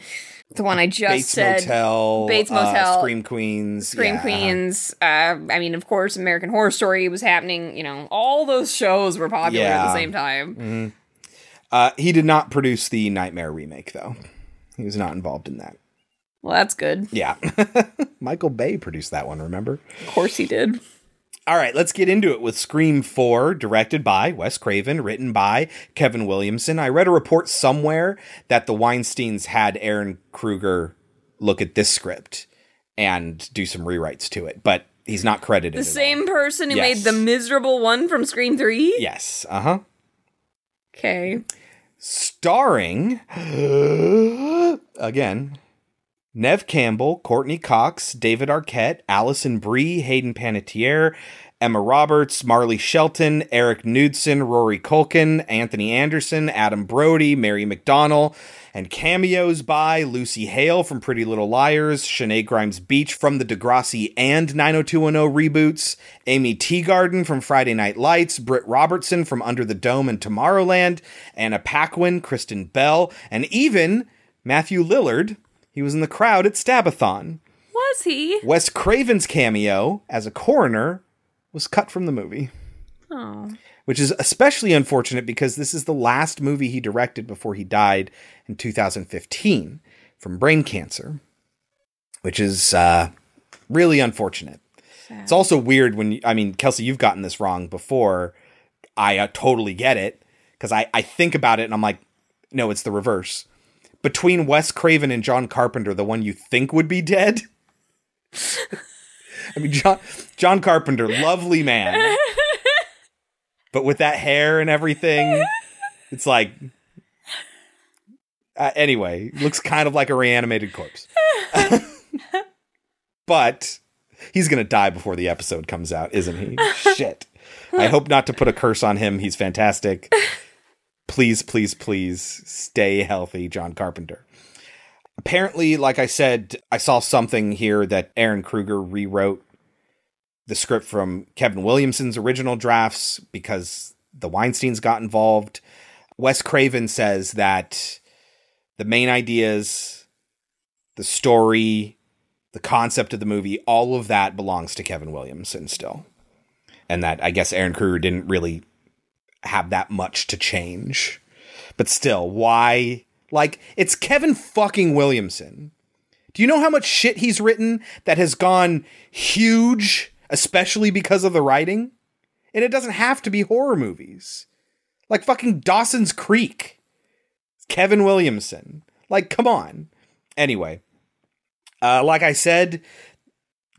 the one I just Bates said, Motel, Bates uh, Motel, Scream Queens, Scream yeah. Queens. Uh, I mean, of course, American Horror Story was happening. You know, all those shows were popular at the same time. Mhm. Uh, he did not produce the Nightmare remake, though. He was not involved in that. Well, that's good. Yeah. Michael Bay produced that one, remember? Of course, he did. All right, let's get into it with Scream 4, directed by Wes Craven, written by Kevin Williamson. I read a report somewhere that the Weinsteins had Ehren Kruger look at this script and do some rewrites to it, but he's not credited. The same person who Yes. made the miserable one from Scream Three. Yes. Uh huh. Okay. starring again Neve Campbell, Courteney Cox, David Arquette, Alison Brie, Hayden Panettiere, Emma Roberts, Marley Shelton, Erik Knudsen, Rory Culkin, Anthony Anderson, Adam Brody, Mary McDonnell, and cameos by Lucy Hale from Pretty Little Liars, Shenae Grimes Beach from the Degrassi and 90210 reboots, Aimee Teegarden from Friday Night Lights, Britt Robertson from Under the Dome and Tomorrowland, Anna Paquin, Kristen Bell, and even Matthew Lillard. He was in the crowd at Stabathon. Was he? Wes Craven's cameo as a coroner was cut from the movie Oh. which is especially unfortunate because this is the last movie he directed before he died in 2015 from brain cancer, which is uh, really unfortunate. It's also weird when, you, I mean, Kelsey, you've gotten this wrong before. I uh, totally get it because I, I think about it and I'm like, no, it's the reverse. Between Wes Craven and John Carpenter, the one you think would be dead. I mean, John, John Carpenter, lovely man but with that hair and everything, it's like. Uh, anyway, looks kind of like a reanimated corpse. but he's gonna die before the episode comes out, isn't he? Shit. I hope not to put a curse on him. He's fantastic. Please, please, please stay healthy, John Carpenter. Apparently, like I said, I saw something here that Ehren Kruger rewrote the script from Kevin Williamson's original drafts because the Weinsteins got involved. Wes Craven says that the main ideas, the story, the concept of the movie, all of that belongs to Kevin Williamson still. And that I guess Ehren Kruger didn't really have that much to change. But still, why? Like, it's Kevin fucking Williamson. Do you know how much shit he's written that has gone huge, especially because of the writing? And it doesn't have to be horror movies. Like fucking Dawson's Creek. Kevin Williamson. Like, come on. Anyway, uh, like I said,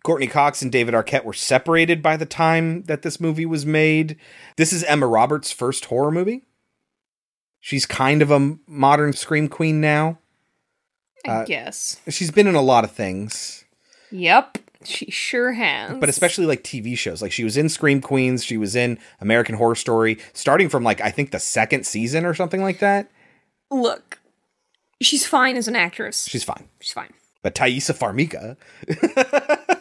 Courteney Cox and David Arquette were separated by the time that this movie was made. This is Emma Roberts' first horror movie. She's kind of a modern scream queen now. I Uh, guess. She's been in a lot of things, Yep. She sure has. but especially like TV shows. Like she was in Scream Queens, she was in American Horror Story, starting from like I think the second season or something like that. Look, she's fine as an actress. She's fine. She's fine. But Taissa Farmiga,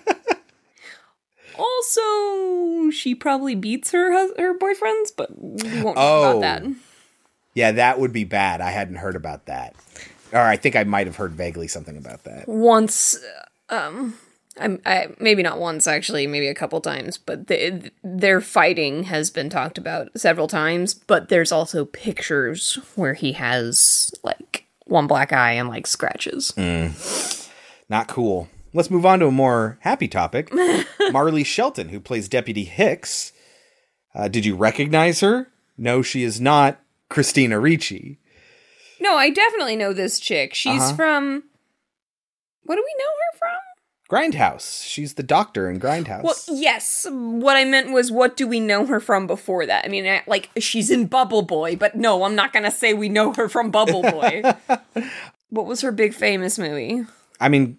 Also, she probably beats her hus- her boyfriends, but we won't talk Oh. about that. yeah, that would be bad. I hadn't heard about that. Or I think I might have heard vaguely something about that. Once, uh, um, I'm, I maybe not once actually, maybe a couple times, but they, their fighting has been talked about several times. But there's also pictures where he has like one black eye and like scratches. Mm. Not cool. Let's move on to a more happy topic. Marley Shelton, who plays Deputy Hicks. Uh, did you recognize her? No, she is not Christina Ricci. No, I definitely know this chick. She's Uh-huh. from. What do we know her from? Grindhouse. She's the doctor in Grindhouse. Well, yes. What I meant was, what do we know her from before that? I mean, I, like she's in Bubble Boy, but no, I'm not gonna say we know her from Bubble Boy. what was her big famous movie? I mean,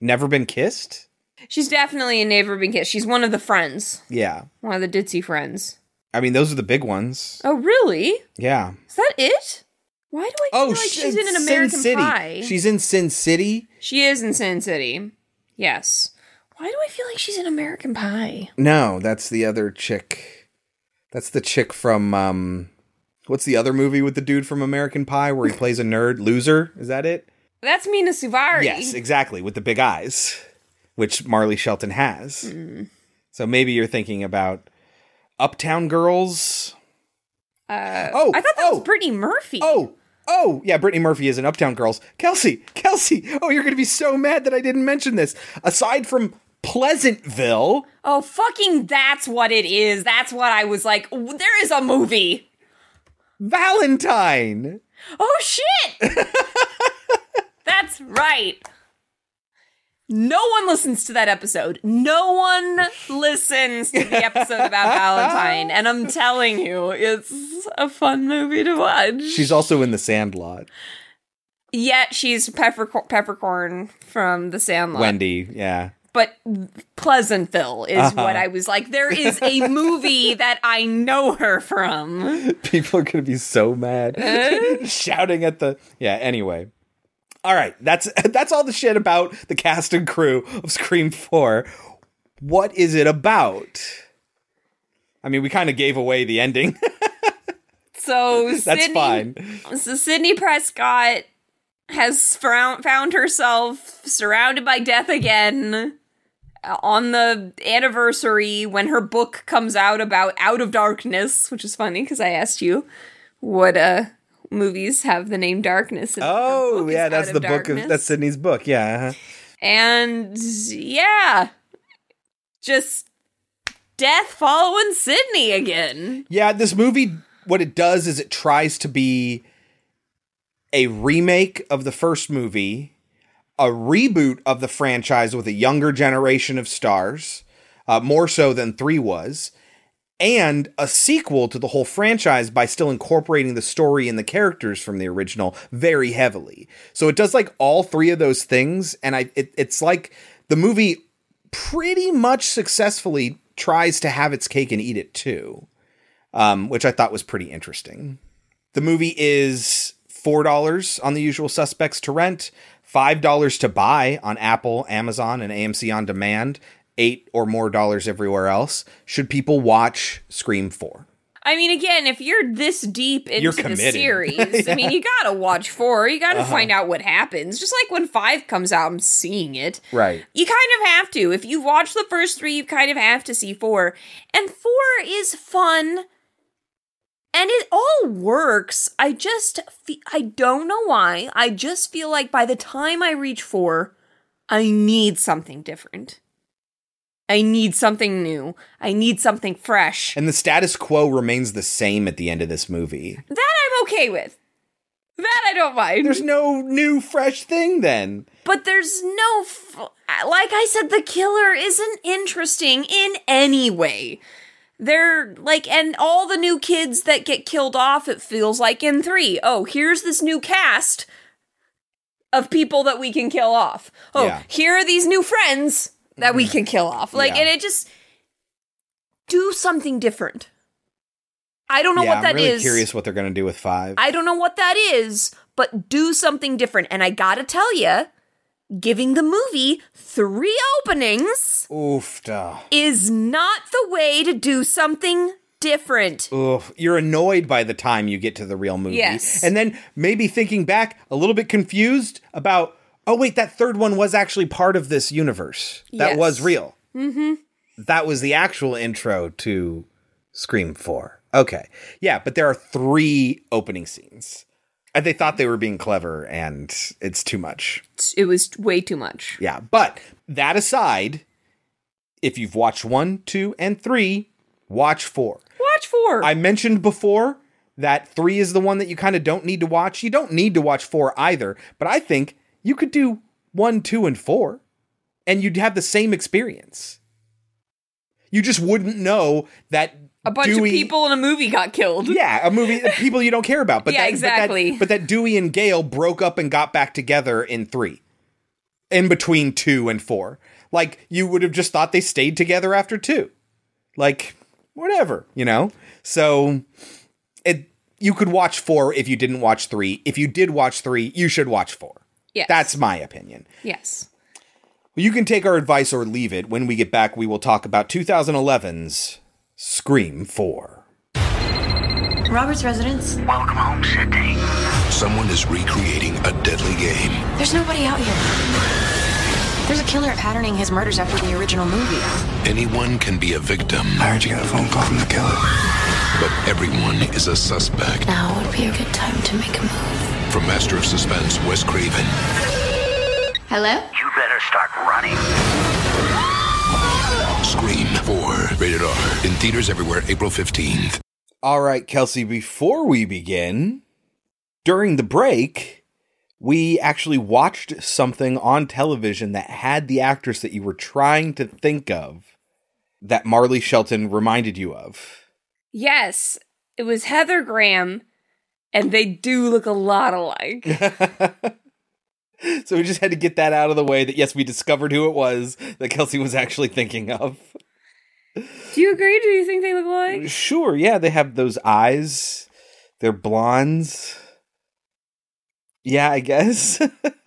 Never Been Kissed? She's definitely a Never Been Kissed. She's one of the friends, Yeah. one of the ditzy friends. I mean, those are the big ones. Oh, really? Yeah. Is that it? Why do I feel Oh, like sh- she's in an Sin American City. Pie? She's in Sin City. She is in Sin City. Yes. Why do I feel like she's in American Pie? No, that's the other chick. That's the chick from um what's the other movie with the dude from American Pie where he plays a nerd loser? Is that it? That's Mena Suvari. Yes, exactly, with the big eyes, which Marley Shelton has. Mm. So maybe you're thinking about Uptown Girls. Uh, Oh, I thought that was Brittany Murphy. Oh, oh, yeah, Brittany Murphy is in Uptown Girls. Kelsey, Kelsey, oh, you're going to be so mad that I didn't mention this. Aside from Pleasantville, Oh, fucking that's what it is. That's what I was like. There is a movie. Valentine. Oh, shit. that's right. No one listens to that episode. No one listens to the episode about Valentine. And I'm telling you, it's a fun movie to watch. She's also in The Sandlot. Yet she's peppercor- peppercorn from The Sandlot. Wendy, yeah. but Pleasantville is Uh-huh. what I was like. There is a movie that I know her from. People are going to be so mad. Shouting at the. Yeah, anyway. All right, that's that's all the shit about the cast and crew of Scream 4. What is it about? I mean, we kind of gave away the ending. So That's Sidney, fine. So Sidney Prescott has found herself surrounded by death again uh, on the anniversary when her book comes out about Out of Darkness, which is funny because I asked you what uh movies have the name Darkness. In oh, yeah, that's the of book of that's Sidney's book. Yeah. uh-huh. And yeah, just death following Sidney again. Yeah, this movie, what it does is it tries to be a remake of the first movie, a reboot of the franchise with a younger generation of stars, uh, more so than three was, and a sequel to the whole franchise by still incorporating the story and the characters from the original very heavily. So it does like all three of those things, and I it, it's like the movie pretty much successfully tries to have its cake and eat it too um, which I thought was pretty interesting. The movie is $4 on the usual suspects to rent, $5 to buy on Apple, Amazon, and AMC On Demand, 8 or more dollars everywhere else. Should people watch Scream 4? I mean, again, if you're this deep into the series, I mean, you gotta watch four. You gotta Uh-huh. find out what happens. Just like when five comes out, I'm seeing it. Right. You kind of have to. If you've watched the first three, you kind of have to see four. And four is fun. And it all works. I just, fe- I don't know why. I just feel like by the time I reach four, I need something different. I need something new. I need something fresh. And the status quo remains the same at the end of this movie. That I'm okay with. That I don't mind. There's no new, fresh thing then. But there's no. F- like I said, the killer isn't interesting in any way. They're like, and all the new kids that get killed off, it feels like in three. Oh, here's this new cast of people that we can kill off. Oh, Yeah. here are these new friends that we mm-hmm. can kill off. Like, Yeah. and it just. Do something different. I don't know yeah, what that I'm really is. curious what they're to do with 5. I don't know what that is, but do something different. And I gotta tell you, giving the movie three openings Oof, duh. is not the way to do something different. Oof, you're annoyed by the time you get to the real movie. Yes. And then maybe thinking back, a little bit confused about, oh, wait, that third one was actually part of this universe. That Yes. was real. Mm-hmm. That was the actual intro to Scream 4. Okay. Yeah, but there are three opening scenes. And they thought they were being clever, and it's too much. It was way too much. Yeah. But that aside, if you've watched one, two, and three, watch four. Watch four. I mentioned before that three is the one that you kind of don't need to watch. You don't need to watch four either, but I think you could do one, two, and four, and you'd have the same experience. You just wouldn't know that A bunch Dewey- of people in a movie got killed. Yeah, a movie people you don't care about. But Yeah, that, exactly. But that, but that Dewey and Gale broke up and got back together in three, in between two and four. Like you would have just thought they stayed together after two. Like whatever, you know? So it you could watch 4 if you didn't watch 3. If you did watch 3, you should watch 4. Yes. That's my opinion. Yes. You can take our advice or leave it. When we get back, we will talk about 2011's Scream 4. Robert's residence. Welcome home, Sidney. Someone is recreating a deadly game. There's nobody out here. There's a killer patterning his murders after the original movie. Anyone can be a victim. I heard you got a phone call from the killer. But everyone is a suspect. Now would be a good time to make a move. From Master of Suspense, Wes Craven. Hello? You better start running. Scream 4. Rated R. In theaters everywhere, April 15th. All right, Kelsey, before we begin, during the break, we actually watched something on television that had the actress that you were trying to think of that Marley Shelton reminded you of. Yes, it was Heather Graham, and they do look a lot alike. So we just had to get that out of the way that yes, we discovered who it was that Kelsey was actually thinking of. do you agree? Do you think they look alike? Sure, yeah, they have those eyes. They're blondes. Yeah, I guess.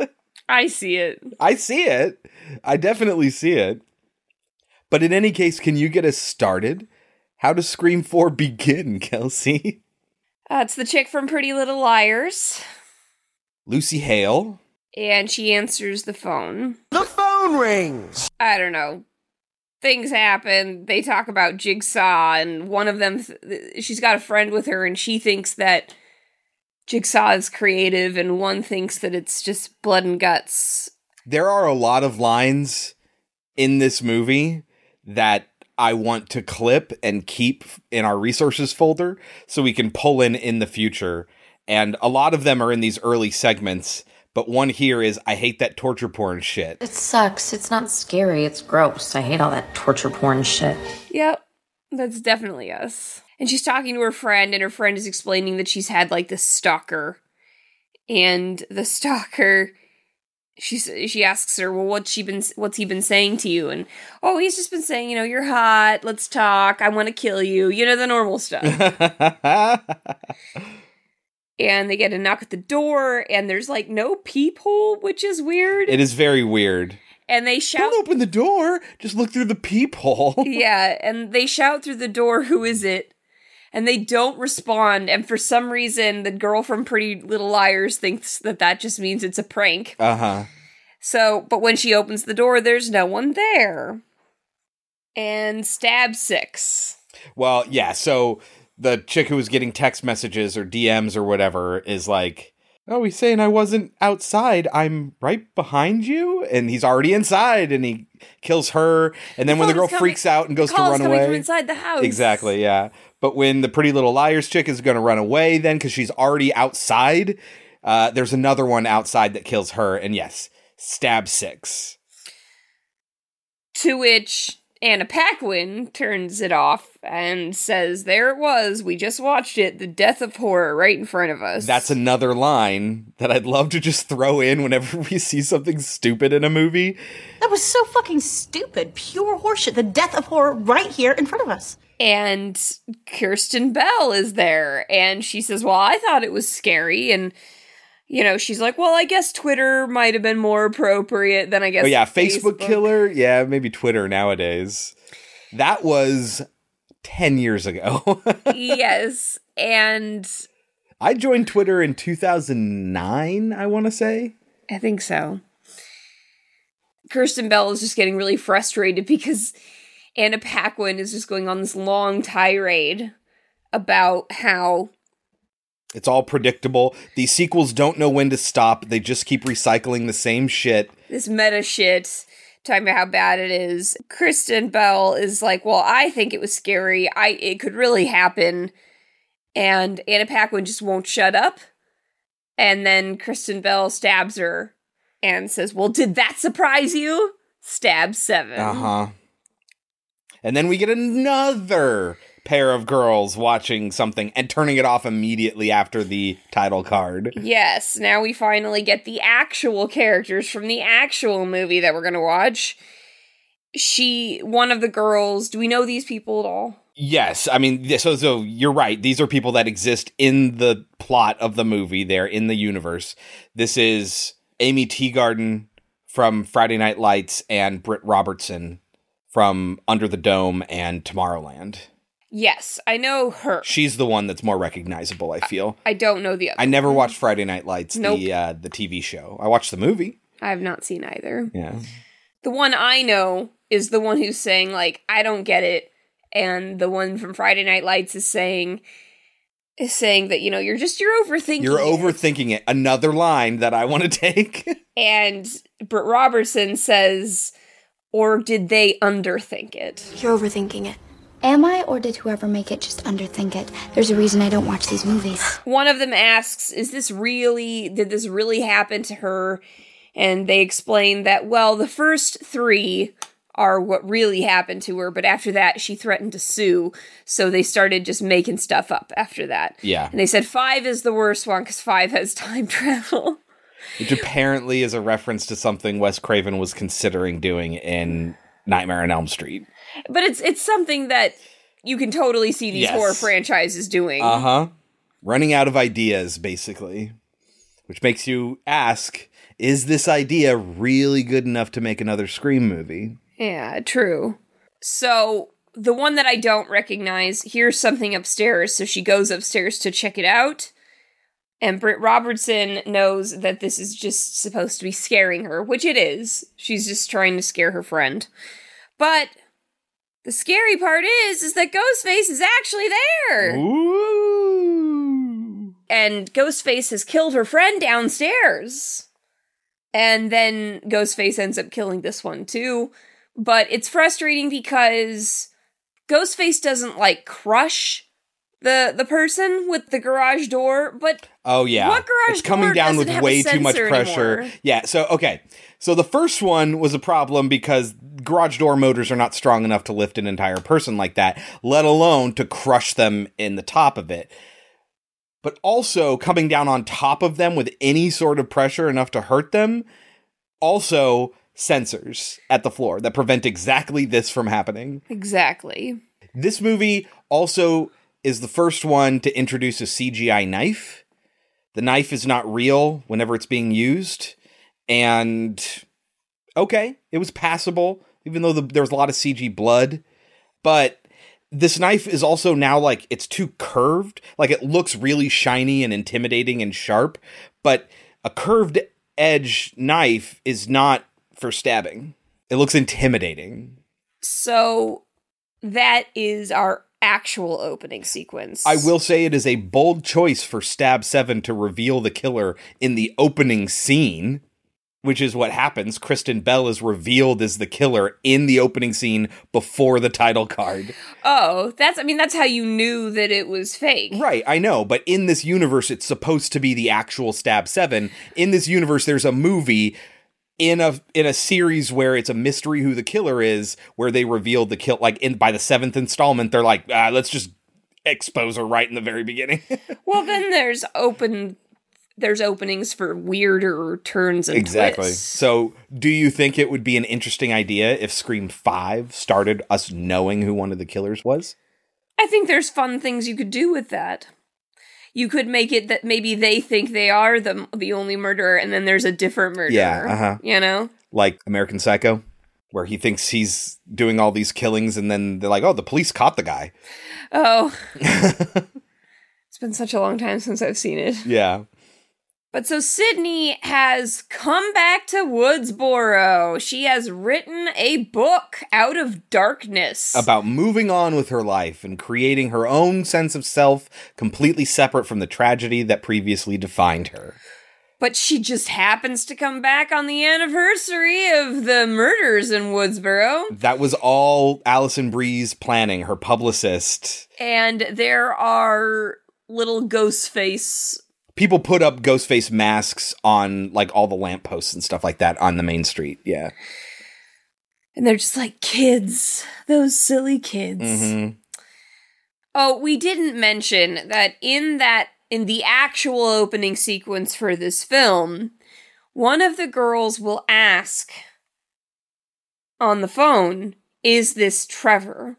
I see it. I see it. I definitely see it. But in any case, can you get us started? How does Scream 4 begin, Kelsey? Uh, it's the chick from Pretty Little Liars, Lucy Hale. and she answers the phone. The phone rings. I don't know. Things happen. They talk about Jigsaw, and one of them, th- she's got a friend with her, and she thinks that Jigsaw is creative, and one thinks that it's just blood and guts. There are a lot of lines in this movie that I want to clip and keep in our resources folder so we can pull in in the future. And a lot of them are in these early segments, but one here is I hate that torture porn shit. It sucks. It's not scary. It's gross. I hate all that torture porn shit. Yep, that's definitely us. And she's talking to her friend, and her friend is explaining that she's had like this stalker, and the stalker. She she asks her, "Well, what's she been? What's he been saying to you?" And oh, he's just been saying, you know, you're hot. Let's talk. I want to kill you. You know the normal stuff. and they get a knock at the door, and there's like no peephole, which is weird. It is very weird. and they shout, Don't open the door. Just look through the peephole. yeah, and they shout through the door, "Who is it?" And they don't respond. And for some reason, the girl from Pretty Little Liars thinks that that just means it's a prank. Uh huh. So, but when she opens the door, there's no one there. And stab six. Well, yeah. So the chick who was getting text messages or DMs or whatever is like, "Oh, he's saying I wasn't outside. I'm right behind you." And he's already inside, and he kills her. And then when the girl coming- freaks out and goes to run away, from inside the house. Exactly, yeah. But when the Pretty Little Liars chick is going to run away, then because she's already outside, uh, there's another one outside that kills her. And yes, stab six. To which Anna Paquin turns it off and says, There it was. We just watched it. The death of horror right in front of us. That's another line that I'd love to just throw in whenever we see something stupid in a movie. That was so fucking stupid. Pure horseshit. The death of horror right here in front of us. and Kirsten Bell is there. And she says, Well, I thought it was scary. And, you know, she's like, Well, I guess Twitter might have been more appropriate than I guess. oh yeah, Facebook, killer. Yeah, maybe Twitter nowadays. That was ten years ago. yes. And I joined Twitter in 2009. I want to say. I think so. Kirsten Bell is just getting really frustrated because Anna Paquin is just going on this long tirade about how It's all predictable. These sequels don't know when to stop. They just keep recycling the same shit. this meta shit talking about how bad it is. Kristen Bell is like, "Well, I think it was scary. I it could really happen." And Anna Paquin just won't shut up. And then Kristen Bell stabs her and says, "Well, did that surprise you?" Stab 7. Uh huh. And then we get another pair of girls watching something and turning it off immediately after the title card. Yes, now we finally get the actual characters from the actual movie that we're going to watch. she one of the girls, do we know these people at all? Yes, I mean, so so you're right. These are people that exist in the plot of the movie. They're in the universe. This is Aimee Teegarden from Friday Night Lights and Britt Robertson from Under the Dome and Tomorrowland. Yes, I know her. She's the one that's more recognizable. I feel. I don't know the other. I never watched Friday Night Lights, Nope. the uh, the TV show. I watched the movie. I have not seen either. Yeah. The one I know is the one who's saying like I don't get it, and the one from Friday Night Lights is saying is saying that you know you're just you're overthinking. You're it. overthinking it. Another line that I want to take. And Britt Robertson says, or did they underthink it? You're overthinking it. Am I, or did whoever make it just underthink it? There's a reason I don't watch these movies. One of them asks, Is this really, did this really happen to her? And they explain that, well, the first three are what really happened to her, but after that, she threatened to sue. So they started just making stuff up after that. Yeah. And they said five is the worst one because five has time travel. Which apparently is a reference to something Wes Craven was considering doing in Nightmare on Elm Street. But it's it's something that you can totally see these Yes. horror franchises doing. Uh huh. Running out of ideas, basically. Which makes you ask is this idea really good enough to make another Scream movie? Yeah, true. So the one that I don't recognize hears something upstairs, so she goes upstairs to check it out. And Britt Robertson knows that this is just supposed to be scaring her, which it is. She's just trying to scare her friend. But the scary part is, is that Ghostface is actually there. And Ghostface has killed her friend downstairs. And then Ghostface ends up killing this one too. But it's frustrating because Ghostface doesn't like crush the the person with the garage door, but Oh yeah, What garage it's coming door down with way too much pressure. anymore? Yeah, so okay, so the first one was a problem because garage door motors are not strong enough to lift an entire person like that, let alone to crush them in the top of it. But also coming down on top of them with any sort of pressure enough to hurt them, also sensors at the floor that prevent exactly this from happening. exactly. This movie also is the first one to introduce a CGI knife. The knife is not real whenever it's being used. And okay, it was passable, even though the, there was a lot of CG blood. But this knife is also now like it's too curved. Like it looks really shiny and intimidating and sharp. But a curved edge knife is not for stabbing, it looks intimidating. So that is our actual opening sequence. I will say it is a bold choice for Stab 7 to reveal the killer in the opening scene, which is what happens. Kristen Bell is revealed as the killer in the opening scene before the title card. Oh, that's I mean that's how you knew that it was fake. Right, I know, but in this universe it's supposed to be the actual Stab 7. In this universe there's a movie in a in a series where it's a mystery who the killer is, where they revealed the kill like in by the seventh installment, they're like, ah, let's just expose her right in the very beginning. Well, then there's open there's openings for weirder turns and exactly. twists. So, do you think it would be an interesting idea if Scream 5 started us knowing who one of the killers was? I think there's fun things you could do with that. You could make it that maybe they think they are the the only murderer, and then there's a different murderer. Yeah, uh-huh. You know, Like American Psycho, where he thinks he's doing all these killings and then they're like, "Oh, the police caught the guy." oh, it's been such a long time since I've seen it. Yeah. But so Sidney has come back to Woodsboro. She has written a book out of darkness. About moving on with her life and creating her own sense of self completely separate from the tragedy that previously defined her. but she just happens to come back on the anniversary of the murders in Woodsboro. That was all Alison Brie's planning, her publicist. And there are little ghost face. People put up ghost face masks on like all the lampposts and stuff like that on the main street. Yeah. And they're just like kids, those silly kids. Mm-hmm. Oh, we didn't mention that in that in the actual opening sequence for this film, one of the girls will ask on the phone, Is this Trevor?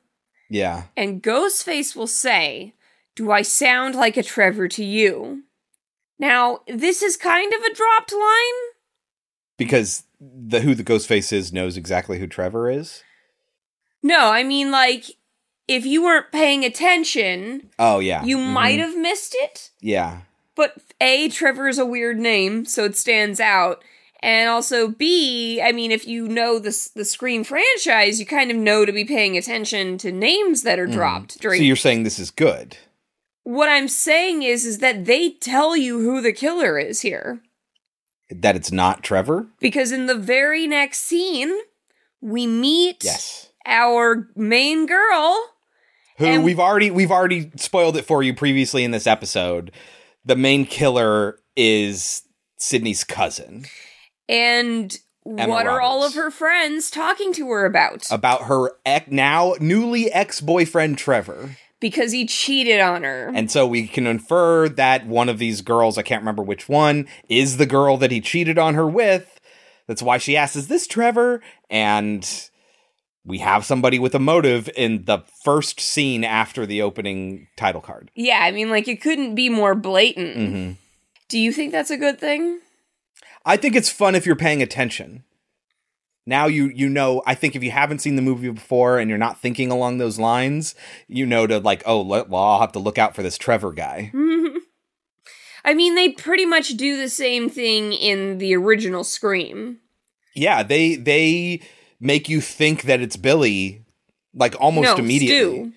Yeah. And Ghostface will say, Do I sound like a Trevor to you? Now, this is kind of a dropped line. Because the who the ghost face is knows exactly who Trevor is. No, I mean, like, if you weren't paying attention, Oh yeah. you Mhm. might have missed it. Yeah. But A, Trevor is a weird name, so it stands out. And also B, I mean, if you know the the Scream franchise, you kind of know to be paying attention to names that are Mhm. dropped during. So you're saying this is good. What I'm saying is, is that they tell you who the killer is here, That it's not Trevor? because in the very next scene, we meet Yes. our main girl. Who And- we've already we've already spoiled it for you previously in this episode. The main killer is Sidney's cousin. And Emma what are all of her friends talking to her about? About her ec- now newly ex-boyfriend Trevor. Because he cheated on her. And so we can infer that one of these girls, I can't remember which one, is the girl that he cheated on her with. That's why she asks, Is this Trevor? And we have somebody with a motive in the first scene after the opening title card. yeah, I mean, like, it couldn't be more blatant. hmm Do you think that's a good thing? I think it's fun if you're paying attention. Now you you know. I think if you haven't seen the movie before and you're not thinking along those lines, you know to like, oh, well, I'll have to look out for this Trevor guy. I mean, they pretty much do the same thing in the original Scream. Yeah, they they make you think that it's Billy, like almost no, immediately. Stu.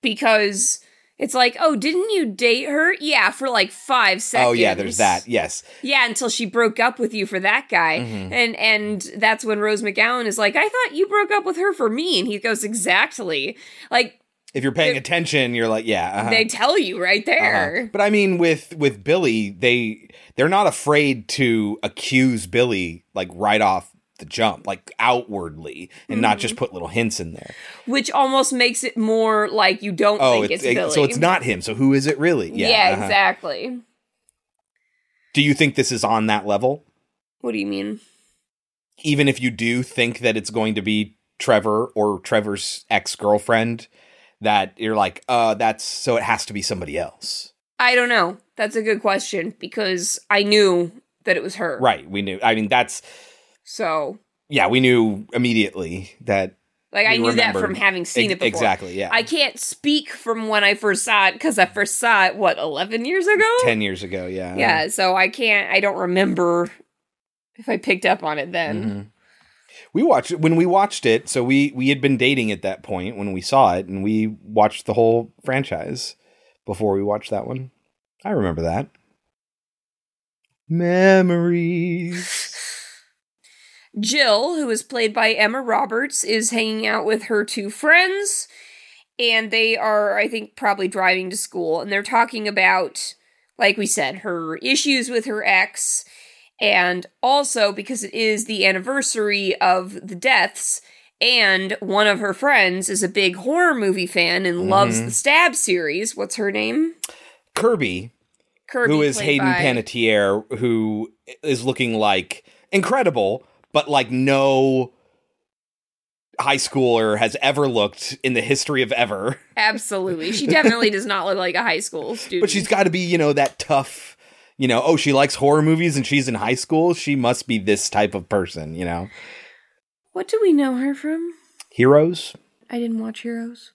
Because it's like, oh, didn't you date her? Yeah, for like five seconds. Oh yeah, there's that. Yes, Yeah, until she broke up with you for that guy. Mhm. And and that's when Rose McGowan is like, I thought you broke up with her for me. And he goes, Exactly. Like, if you're paying attention, you're like, yeah. uh-huh. they tell you right there. Uh-huh. But I mean, with with Billy, they they're not afraid to accuse Billy like right off the jump, like outwardly, and not Mhm. just put little hints in there. Which almost makes it more like you don't Oh, think it's, it's, Billy. so it's not him. So who is it really? Yeah, uh-huh. exactly. Do you think this is on that level? What do you mean? Even if you do think that it's going to be Trevor or Trevor's ex girlfriend, that you're like, uh, that's so it has to be somebody else. I don't know. That's a good question because I knew that it was her. Right. We knew. I mean, that's So, yeah, we knew immediately that. like, I knew that from having seen Ex- it before. Exactly. Yeah. I can't speak from when I first saw it because I first saw it, what, 11 years ago? Ten years ago. Yeah. Yeah, so I can't, I don't remember if I picked up on it then. Mhm. We watched it when we watched it. So we we had been dating at that point when we saw it, and we watched the whole franchise before we watched that one. I remember that. Memories. Jill, who is played by Emma Roberts, is hanging out with her two friends, and they are, I think, probably driving to school, and they're talking about, like we said, her issues with her ex, and also because it is the anniversary of the deaths, and one of her friends is a big horror movie fan and loves Mhm. the Stab series. What's her name? Kirby, Kirby, who is Hayden by- Panettiere, who is looking like incredible, but like no high schooler has ever looked in the history of ever. Absolutely. She definitely does not look like a high school student. But she's got to be, you know, that tough, you know, oh, she likes horror movies and she's in high school. She must be this type of person, you know. What do we know her from? Heroes? I didn't watch Heroes.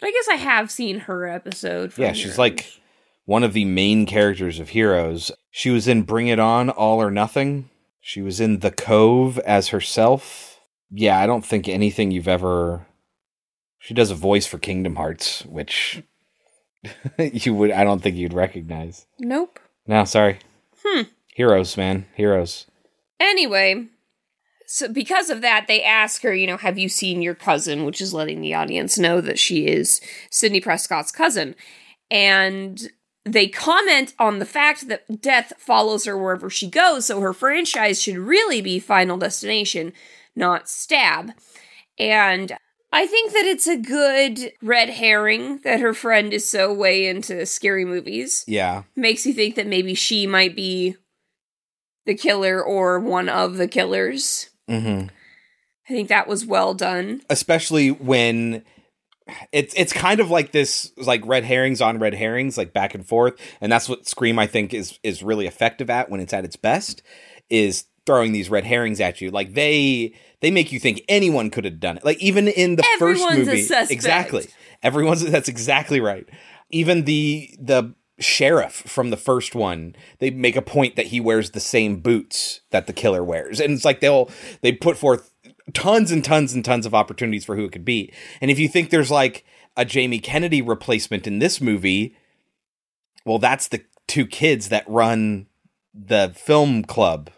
But I guess I have seen her episode. From Yeah, she's Heroes. like one of the main characters of Heroes. She was in Bring It On All or Nothing. She was in The Cove as herself. Yeah, I don't think anything you've ever. She does a voice for Kingdom Hearts, which you would. I don't think you'd recognize. Nope. No, sorry. Hmm. Heroes, man, heroes. Anyway, so because of that, they ask her, you know, have you seen your cousin? Which is letting the audience know that she is Sidney Prescott's cousin. And they comment on the fact that death follows her wherever she goes, so her franchise should really be Final Destination, not Stab. And I think that it's a good red herring that her friend is so way into scary movies. Yeah. Makes you think that maybe she might be the killer or one of the killers. Mm-hmm. I think that was well done. especially when it's it's kind of like this like red herrings on red herrings like back and forth. And that's what scream i think is is really effective at when it's at its best is throwing these red herrings at you. Like they they make you think anyone could have done it. Like even in the Everyone's first a movie suspect. exactly. Everyone's that's exactly right. Even the the sheriff from the first one they make a point that he wears the same boots that the killer wears. And it's like they'll they put forth tons and tons and tons of opportunities for who it could be. And if you think there's like a jamie kennedy replacement in this movie well that's the two kids that run the film club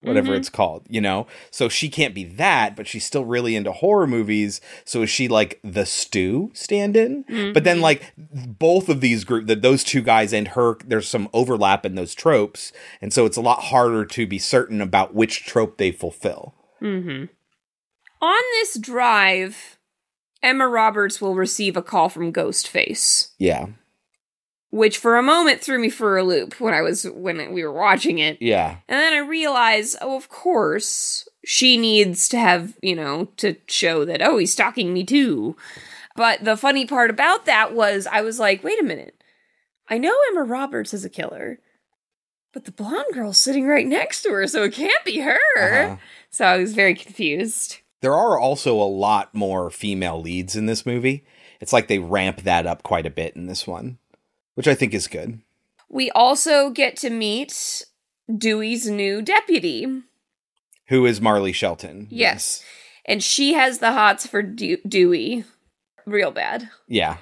whatever Mhm. it's called you know? So she can't be that but she's still really into horror movies. So is she like the Stu stand-in? But then like both of these group that those two guys and her there's some overlap in those tropes. And so it's a lot harder to be certain about which trope they fulfill. Mm-hmm. On this drive, Emma Roberts will receive a call from Ghostface, yeah which for a moment threw me for a loop when I was when we were watching it. yeah And then I realized, oh, of course, she needs to have, you know, to show that, oh, he's stalking me too. But the funny part about that was I was like, wait a minute. I know Emma Roberts is a killer, but the blonde girl's sitting right next to her, so it can't be her. Uh-huh. So I was very confused. There are also a lot more female leads in this movie. It's like they ramp that up quite a bit in this one, which I think is good. We also get to meet Dewey's new deputy. Who is Marley Shelton? Yes. And she has the hots for Dew- Dewey real bad. Yeah.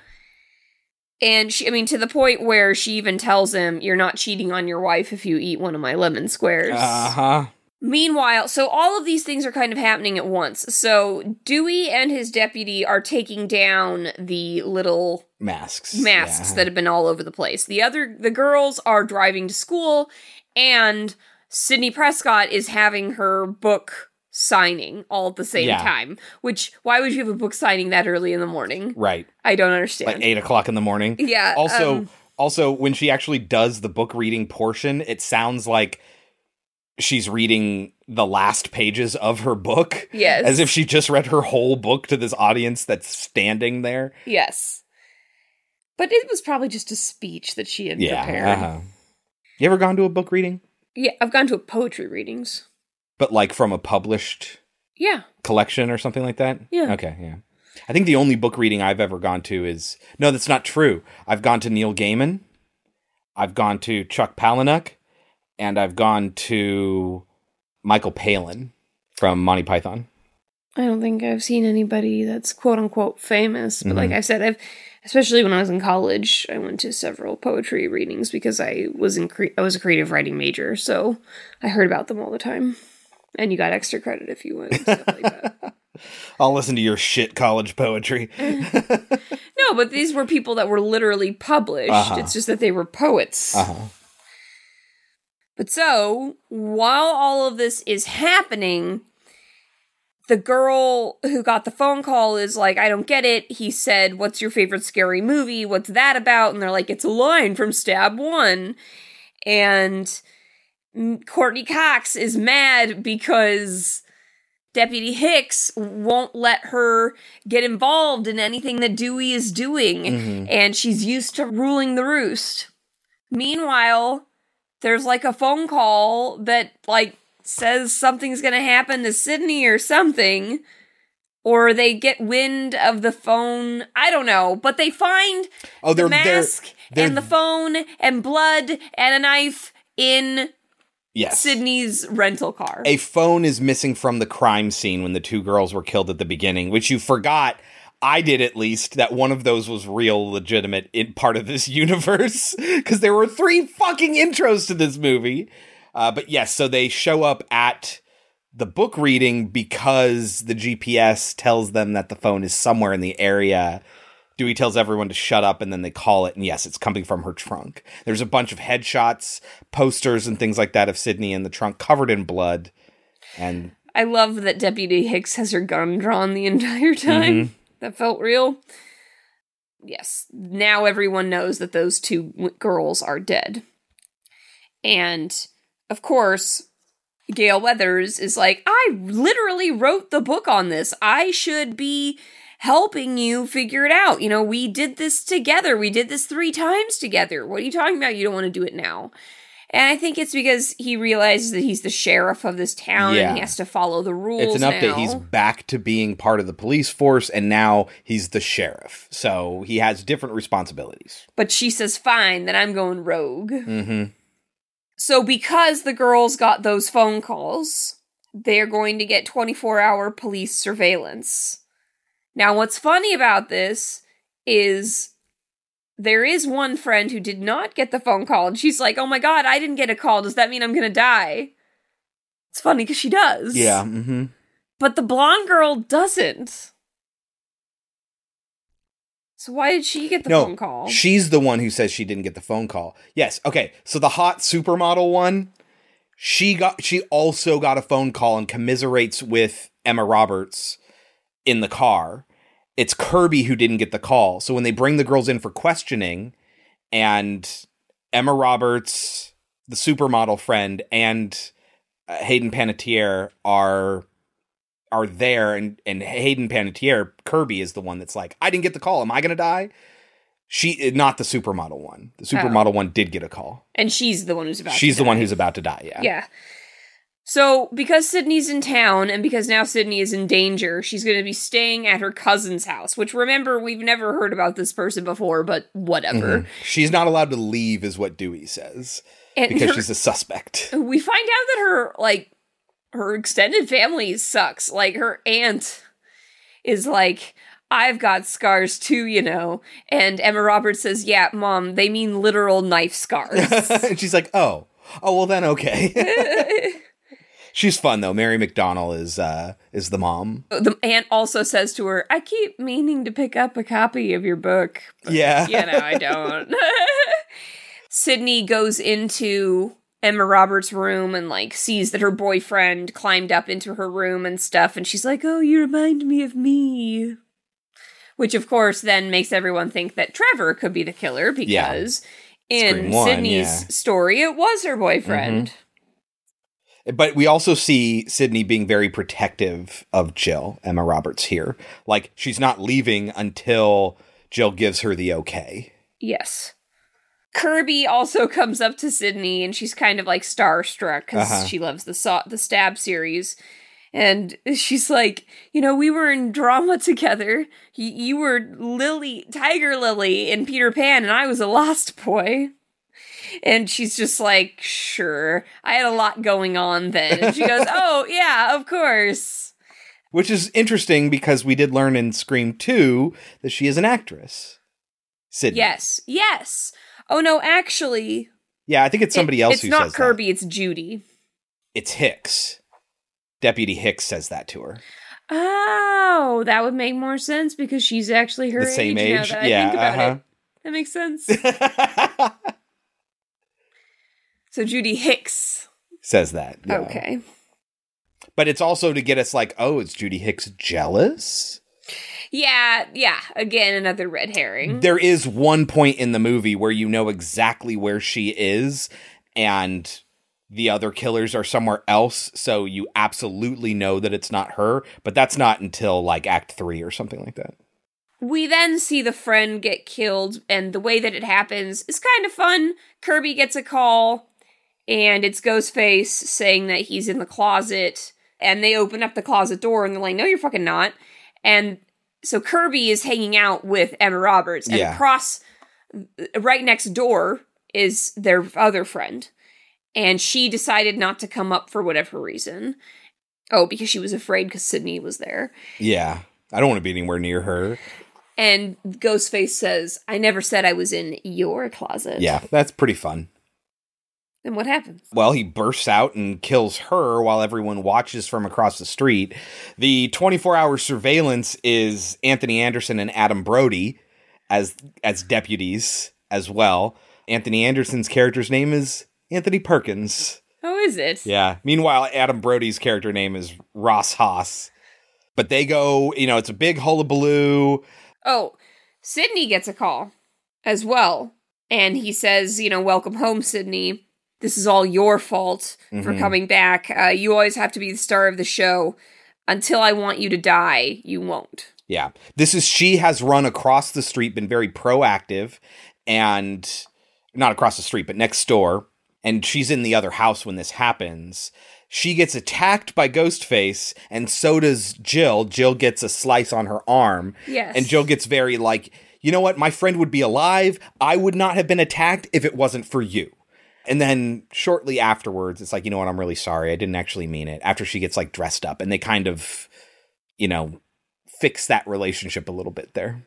And she, I mean, to the point where she even tells him, You're not cheating on your wife if you eat one of my lemon squares. Uh huh. Meanwhile, so all of these things are kind of happening at once. So Dewey and his deputy are taking down the little Masks. masks Yeah. that have been all over the place. The other the girls are driving to school and Sidney Prescott is having her book signing all at the same Yeah. time. Which why would you have a book signing that early in the morning? Right. I don't understand. Like eight o'clock in the morning. Yeah, Also, um, also when she actually does the book reading portion, it sounds like she's reading the last pages of her book. Yes. As if she just read her whole book to this audience that's standing there. Yes. But it was probably just a speech that she had Yeah. prepared. Uh-huh. You ever gone to a book reading? Yeah, I've gone to poetry readings. But like from a published Yeah. collection or something like that? Yeah. Okay, yeah. I think the only book reading I've ever gone to is no, that's not true. I've gone to Neil Gaiman, I've gone to Chuck Palahniuk, and I've gone to Michael Palin from Monty Python. I don't think I've seen anybody that's quote unquote famous, but like Mhm. I said, I've especially when I was in college, I went to several poetry readings because I was in cre- I was a creative writing major, so I heard about them all the time. And you got extra credit if you went. like that. I'll listen to your shit college poetry. No, but these were people that were literally published. Uh-huh. It's just that they were poets. Uh-huh. But so, while all of this is happening, the girl who got the phone call is like, I don't get it. He said, What's your favorite scary movie? What's that about? And they're like, It's a line from Stab One. And Courteney Cox is mad because Deputy Hicks won't let her get involved in anything that Dewey is doing. Mhm. And she's used to ruling the roost. Meanwhile, there's like a phone call that like says something's going to happen to Sidney or something or they get wind of the phone. I don't know, but they find Oh, they're- the they're- mask they're- and the phone and blood and a knife in Yes. Sidney's rental car. A phone is missing from the crime scene when the two girls were killed at the beginning, which you forgot. I did at least that one of those was real, legitimate in part of this universe because there were three fucking intros to this movie. Uh, but yes, so they show up at the book reading because the GPS tells them that the phone is somewhere in the area. Dewey tells everyone to shut up and then they call it, and yes, it's coming from her trunk. There's a bunch of headshots, posters, and things like that of Sidney in the trunk covered in blood. And I love that Deputy Hicks has her gun drawn the entire time. Mhm. That felt real. Yes, now everyone knows that those two girls are dead. And of course, Gale Weathers is like, I literally wrote the book on this. I should be helping you figure it out. You know, we did this together. We did this three times together. What are you talking about? You don't want to do it now. And I think it's because he realizes that he's the sheriff of this town Yeah. and he has to follow the rules. It's an update. now. He's back to being part of the police force, and now he's the sheriff. So he has different responsibilities. But she says, fine, then I'm going rogue. Mm-hmm. So, because the girls got those phone calls, they're going to get 24 hour police surveillance. Now, what's funny about this is there is one friend who did not get the phone call, and she's like, oh my god, I didn't get a call. Does that mean I'm gonna die? It's funny because she does. Yeah. Mm-hmm. But the blonde girl doesn't. So, why did she get the no, phone call? she's the one who says she didn't get the phone call. Yes. Okay. So the hot supermodel one, she got. She also got a phone call and commiserates with Emma Roberts in the car. It's Kirby who didn't get the call. So when they bring the girls in for questioning, and Emma Roberts, the supermodel friend, and uh, Hayden Panettiere are are there, and and Hayden Panettiere, Kirby is the one that's like, I didn't get the call. Am I gonna die? She not the supermodel one. The supermodel one did get a call. and she's the one who's about She's the one who's about to die. Yeah. Yeah. So, because Sidney's in town and because now Sidney is in danger, she's going to be staying at her cousin's house, which remember, we've never heard about this person before, but whatever. Mhm. She's not allowed to leave, is what Dewey says, And because her- she's a suspect. We find out that her, like, her extended family sucks. Like, her aunt is like, I've got scars too, you know. And Emma Roberts says, Yeah, mom, they mean literal knife scars. and she's like, "Oh, oh, well then, okay." she's fun though. Mary McDonnell is uh is the mom. the aunt also says to her, I keep meaning to pick up a copy of your book. Yeah. you know, I don't. Sidney goes into Emma Roberts' room and like sees that her boyfriend climbed up into her room and stuff, and she's like, "Oh, you remind me of me," which of course then makes everyone think that Trevor could be the killer because in one, Sidney's yeah. story it was her boyfriend. But we also see Sidney being very protective of Jill, Emma Roberts here. Like she's not leaving until Jill gives her the okay. Yes. Kirby also comes up to Sidney and she's kind of like starstruck because Uh-huh. she loves the saw- the stab series. And she's like, you know, we were in drama together. You, you were Lily, Tiger Lily in Peter Pan, and I was a lost boy. And she's just like, sure. I had a lot going on then. And she goes, oh, yeah, of course. Which is interesting because we did learn in Scream 2 that she is an actress. Sidney. Yes, yes. Oh, no, actually. Yeah, I think it's somebody it- else It's who not says that. Kirby, it's Judy. It's Hicks. Deputy Hicks says that to her. Oh, that would make more sense because she's actually her The same age, now age? Yeah, think about uh-huh. it. That makes sense. so Judy Hicks. Says that. yeah. Okay. But it's also to get us like, oh, is Judy Hicks jealous? Yeah, yeah. Again, another red herring. There is one point in the movie where you know exactly where she is and the other killers are somewhere else, so you absolutely know that it's not her, but that's not until like act 3 or something like that. We then see the friend get killed, and the way that it happens is kind of fun. Kirby gets a call, and it's Ghostface saying that he's in the closet, and they open up the closet door, and they're like, "No, you're fucking not." And so Kirby is hanging out with Emma Roberts, and Yeah. across, right next door, is their other friend, and she decided not to come up for whatever reason. Oh, because she was afraid because Sidney was there. Yeah. I don't want to be anywhere near her. And Ghostface says, I never said I was in your closet. Yeah, that's pretty fun. Then what happens? Well, he bursts out and kills her while everyone watches from across the street. The 24-hour surveillance is Anthony Anderson and Adam Brody as as deputies as well. Anthony Anderson's character's name is Anthony Perkins. Oh, is it? Yeah. Meanwhile, Adam Brody's character name is Ross Hoss. But they go, you know, it's a big hullabaloo. Oh, Sidney gets a call as well. And he says, you know, welcome home, Sidney. This is all your fault for Mhm. coming back. Uh, you always have to be the star of the show. Until I want you to die, you won't. Yeah. This is she has run across the street, been very proactive, and not across the street, but next door. And she's in the other house when this happens. She gets attacked by Ghostface, and so does Jill. Jill gets a slice on her arm. Yes. And Jill gets very like, you know what? My friend would be alive. I would not have been attacked if it wasn't for you. And then shortly afterwards, it's like, you know what? I'm really sorry. I didn't actually mean it. After she gets like dressed up, and they kind of, you know, fix that relationship a little bit there.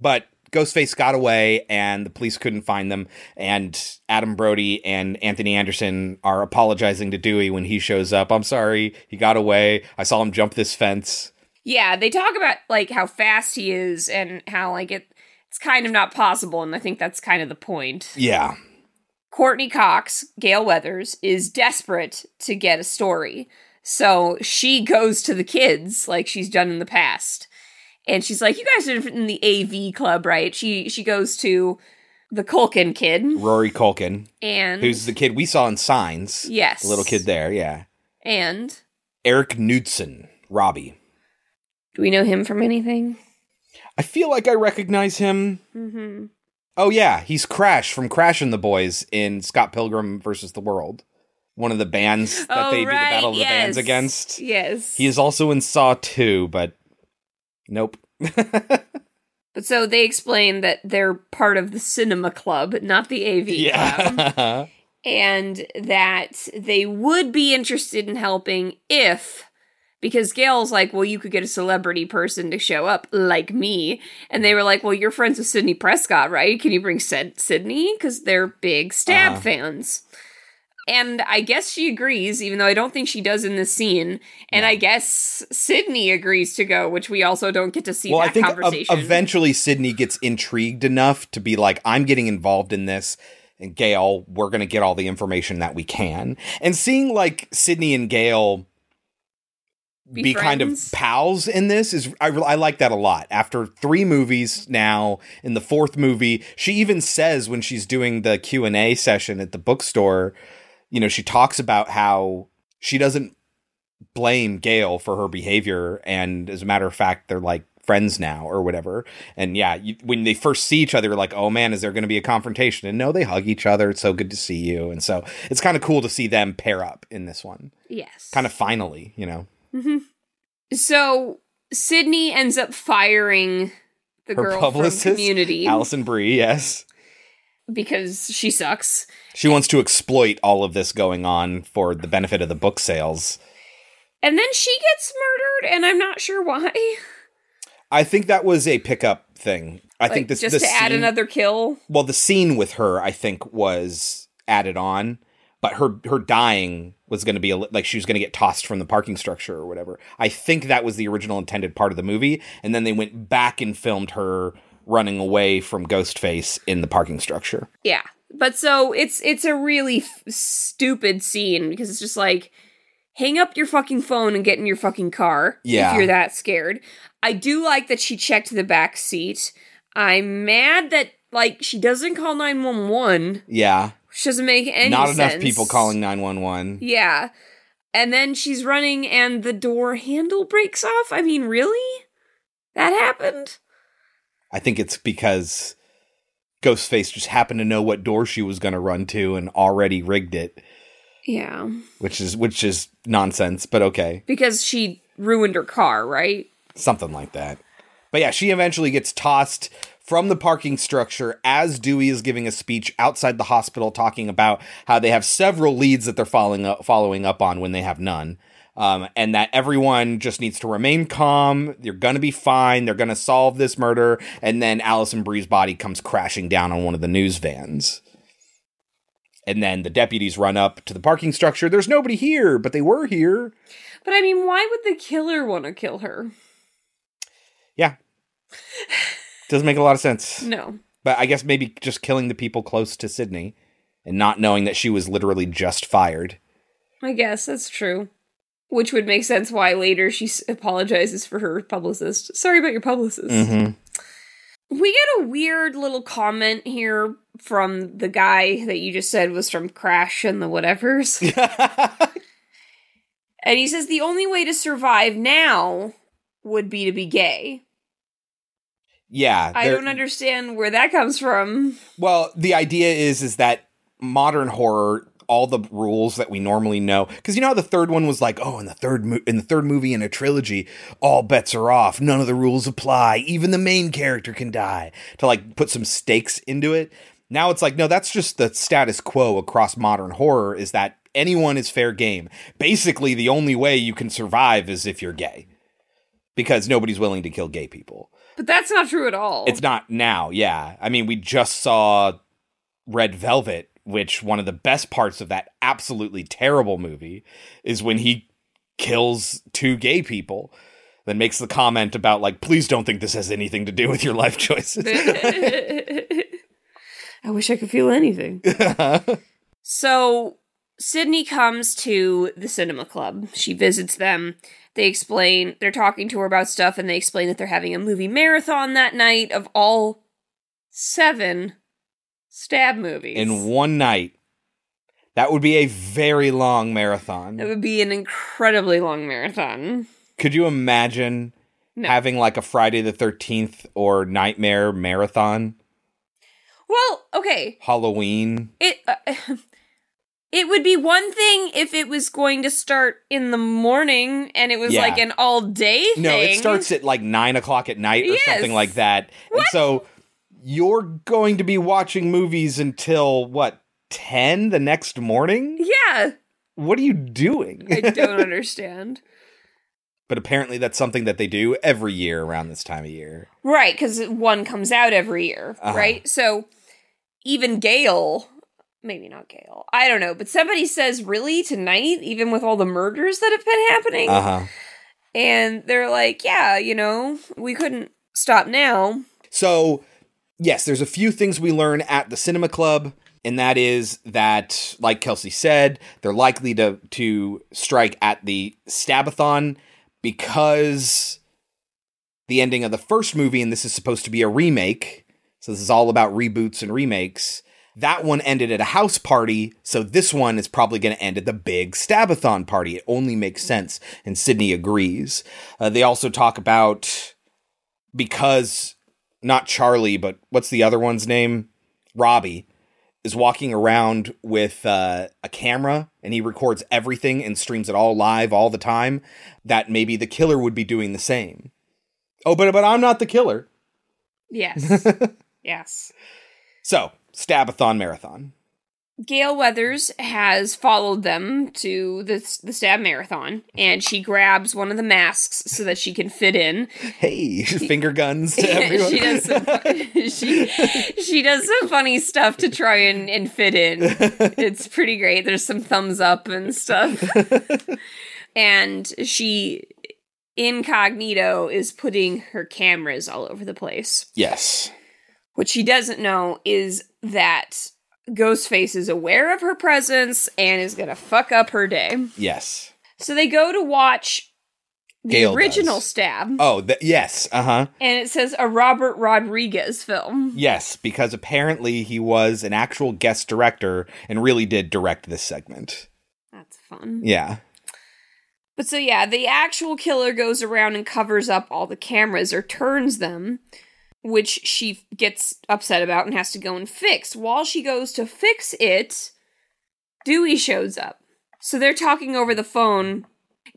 But Ghostface got away and the police couldn't find them. And Adam Brody and Anthony Anderson are apologizing to Dewey when he shows up. I'm sorry, he got away. I saw him jump this fence. Yeah, they talk about like how fast he is and how like it it's kind of not possible, and I think that's kind of the point. Yeah. Courteney Cox, Gale Weathers, is desperate to get a story. So she goes to the kids like she's done in the past. And she's like, You guys are in the AV club, right? She she goes to the Culkin kid Rory Culkin, and who's the kid we saw in Signs. Yes. The little kid there, yeah. and Erik Knudsen, Robbie. do we know him from anything? I feel like I recognize him. Mm-hmm. Oh yeah, he's Crash from Crash and the Boys in Scott Pilgrim versus the World. One of the bands that Oh, they do the Battle of the Bands against. Yes. He is also in Saw 2, but nope. But so they explain that they're part of the cinema club, not the AV club. And that they would be interested in helping if because Gale's like, well, you could get a celebrity person to show up, like me. And they were like, well, you're friends with Sidney Prescott, right? Can you bring Sid- Sidney? Because they're big Stab Uh-huh. fans. And I guess she agrees, even though I don't think she does in this scene. And I guess Sidney agrees to go, which we also don't get to see well, I think conversation. eventually Sidney gets intrigued enough to be like, I'm getting involved in this. And Gale, we're going to get all the information that we can. And seeing like Sidney and Gale Be be, kind of pals in this is I, I like that a lot. After three movies now, in the fourth movie, she even says when she's doing the Q and A session at the bookstore, you know, she talks about how she doesn't blame Gale for her behavior, and as a matter of fact, they're like friends now or whatever. And yeah, you, when they first see each other, you're like, oh man, is there going to be a confrontation? And no, they hug each other. It's so good to see you, and so it's kind of cool to see them pair up in this one. yes. Kind of finally, you know. Hmm So Sidney ends up firing the her girl from publicist, Community Alison Brie. Yes, because she sucks. she wants to exploit all of this going on for the benefit of the book sales. And then she gets murdered, and I'm not sure why. I think that was a pickup thing. I Like, think this just to add another kill. Well, the scene with her, I think, was added on, but her her dying was going to be a, like she was going to get tossed from the parking structure or whatever. I think that was the original intended part of the movie, and then they went back and filmed her running away from Ghostface in the parking structure. Yeah, but so it's it's a really f- stupid scene because it's just like hang up your fucking phone and get in your fucking car Yeah. if you're that scared. I do like that she checked the back seat. I'm mad that like she doesn't call 911, Yeah, which doesn't make any not enough people calling nine one one. Yeah. And then she's running and the door handle breaks off. I mean, really? That happened? I think it's because Ghostface just happened to know what door she was going to run to and already rigged it, Yeah. which is which is nonsense, but okay. Because she ruined her car, right? something like that. But yeah, she eventually gets tossed from the parking structure as Dewey is giving a speech outside the hospital talking about how they have several leads that they're following up, following up on when they have none. Um, and that everyone just needs to remain calm. They're going to be fine. They're going to solve this murder. And then Alison Brie's body comes crashing down on one of the news vans. And then the deputies run up to the parking structure. There's nobody here, but they were here. But I mean, why would the killer want to kill her? Yeah. Doesn't make a lot of sense. No. But I guess maybe just killing the people close to Sidney and not knowing that she was literally just fired. I guess that's true. Which would make sense why later she apologizes for her publicist. Sorry about your publicist. Mm-hmm. We get a weird little comment here from the guy that you just said was from Crash and the whatevers. and he says the only way to survive now would be to be gay. Yeah. I don't understand where that comes from. Well, the idea is is that modern horror all the rules that we normally know because you know how the third one was like oh in the third mo- in the third movie in a trilogy all bets are off. None of the rules apply. Even the main character can die. To like put some stakes into it. Now it's like no that's just the status quo across modern horror is that anyone is fair game. Basically the only way you can survive is if you're gay. Because nobody's willing to kill gay people But that's not true at all. it's not now, yeah. I mean, we just saw Red Velvet, which one of the best parts of that absolutely terrible movie is when he kills two gay people. Then makes the comment about like, please don't think this has anything to do with your life choices. I wish I could feel anything. So Sidney comes to the cinema club. She visits them. They explain, they're talking to her about stuff, and they explain that they're having a movie marathon that night of all seven stab movies. In one night. That would be a very long marathon. It would be an incredibly long marathon. Could you imagine No. having like a Friday the 13th or Nightmare marathon? Well, okay. Halloween? It uh, it would be one thing if it was going to start in the morning and it was Yeah. like an all day thing. No, it starts at like nine o'clock at night or Yes. something like that. And so you're going to be watching movies until what, 10 the next morning? Yeah, What are you doing? I don't understand. but apparently that's something that they do every year around this time of year. Right, because one comes out every year, Uh-huh. right? So even Gale, maybe not Gale, I don't know, but somebody says, really, tonight, even with all the murders that have been happening? Uh huh. And they're like, yeah, you know, we couldn't stop now. So, yes, there's a few things we learn at the cinema club, and that is that, like Kelsey said, they're likely to to strike at the Stabathon because the ending of the first movie, and this is supposed to be a remake. So this is all about reboots and remakes. That one ended at a house party, so this one is probably going to end at the big Stabathon party. It only makes sense, and Sidney agrees. Uh, they also talk about because not Charlie, but what's the other one's name? Robbie is walking around with uh, a camera and he records everything and streams it all live all the time. That maybe the killer would be doing the same. Oh, but but I'm not the killer. Yes. yes. So Stabathon marathon. Gale Weathers has followed them to the the stab marathon, and she grabs one of the masks so that she can fit in. Hey, finger guns to everyone. she does some she she does some funny stuff to try and, and fit in. It's pretty great. There's some thumbs up and stuff. and she incognito is putting her cameras all over the place. yes. What she doesn't know is that Ghostface is aware of her presence and is gonna fuck up her day. Yes. So they go to watch the original does. stab, Oh, yes. Uh huh. and it says a Robert Rodriguez film. Yes, because apparently he was an actual guest director and really did direct this segment. That's fun. Yeah. But so yeah, the actual killer goes around and covers up all the cameras or turns them, which she gets upset about and has to go and fix. While she goes to fix it, Dewey shows up. So they're talking over the phone.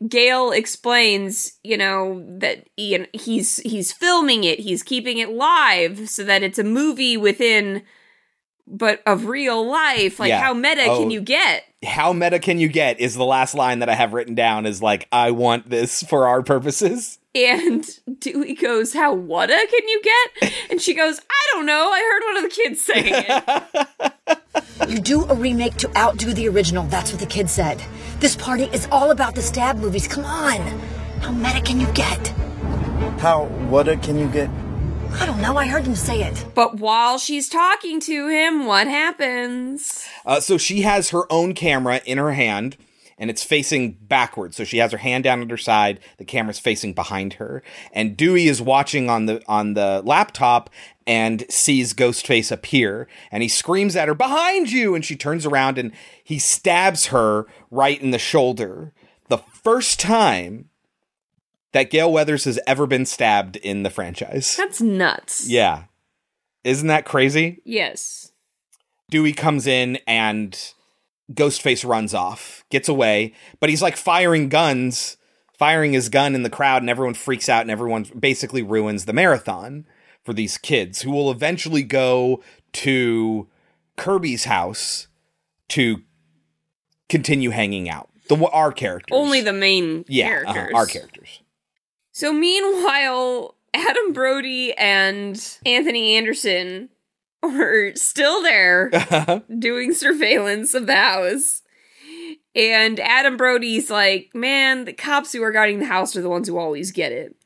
Gale explains, you know, that Ian he's he's filming it, he's keeping it live so that it's a movie within but of real life. Like Yeah. how meta Oh. can you get? How meta can you get is the last line that I have written down is like, I want this for our purposes. And Dewey goes, How whata can you get? And she goes, I don't know. I heard one of the kids saying it. You do a remake to outdo the original, that's what the kid said. This party is all about the stab movies. Come on. How meta can you get? How what a can you get? I don't know, I heard them say it. but while she's talking to him, what happens? Uh, so she has her own camera in her hand and it's facing backwards. So she has her hand down at her side, the camera's facing behind her. And Dewey is watching on the on the laptop and sees Ghostface appear and he screams at her, Behind you! And she turns around and he stabs her right in the shoulder. The first time that Gale Weathers has ever been stabbed in the franchise. That's nuts. Yeah. Isn't that crazy? Yes. Dewey comes in and Ghostface runs off, gets away, but he's like firing guns, firing his gun in the crowd, and everyone freaks out and everyone basically ruins the marathon for these kids who will eventually go to Kirby's house to continue hanging out. The our characters. Only the main yeah, uh-huh, characters. our characters. So meanwhile, Adam Brody and Anthony Anderson are still there uh-huh. doing surveillance of the house. And Adam Brody's like, man, the cops who are guarding the house are the ones who always get it.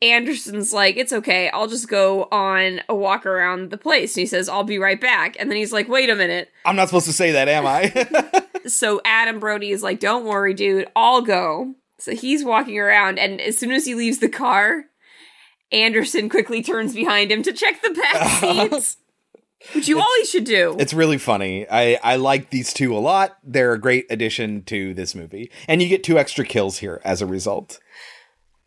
Anderson's like, it's okay, I'll just go on a walk around the place. And he says, I'll be right back. And then he's like, wait a minute. I'm not supposed to say that, am I? so Adam Brody is like, don't worry, dude, I'll go. So he's walking around, and as soon as he leaves the car, Anderson quickly turns behind him to check the back seats. Which you always should do. It's really funny. I, I like these two a lot. They're a great addition to this movie. And you get two extra kills here as a result.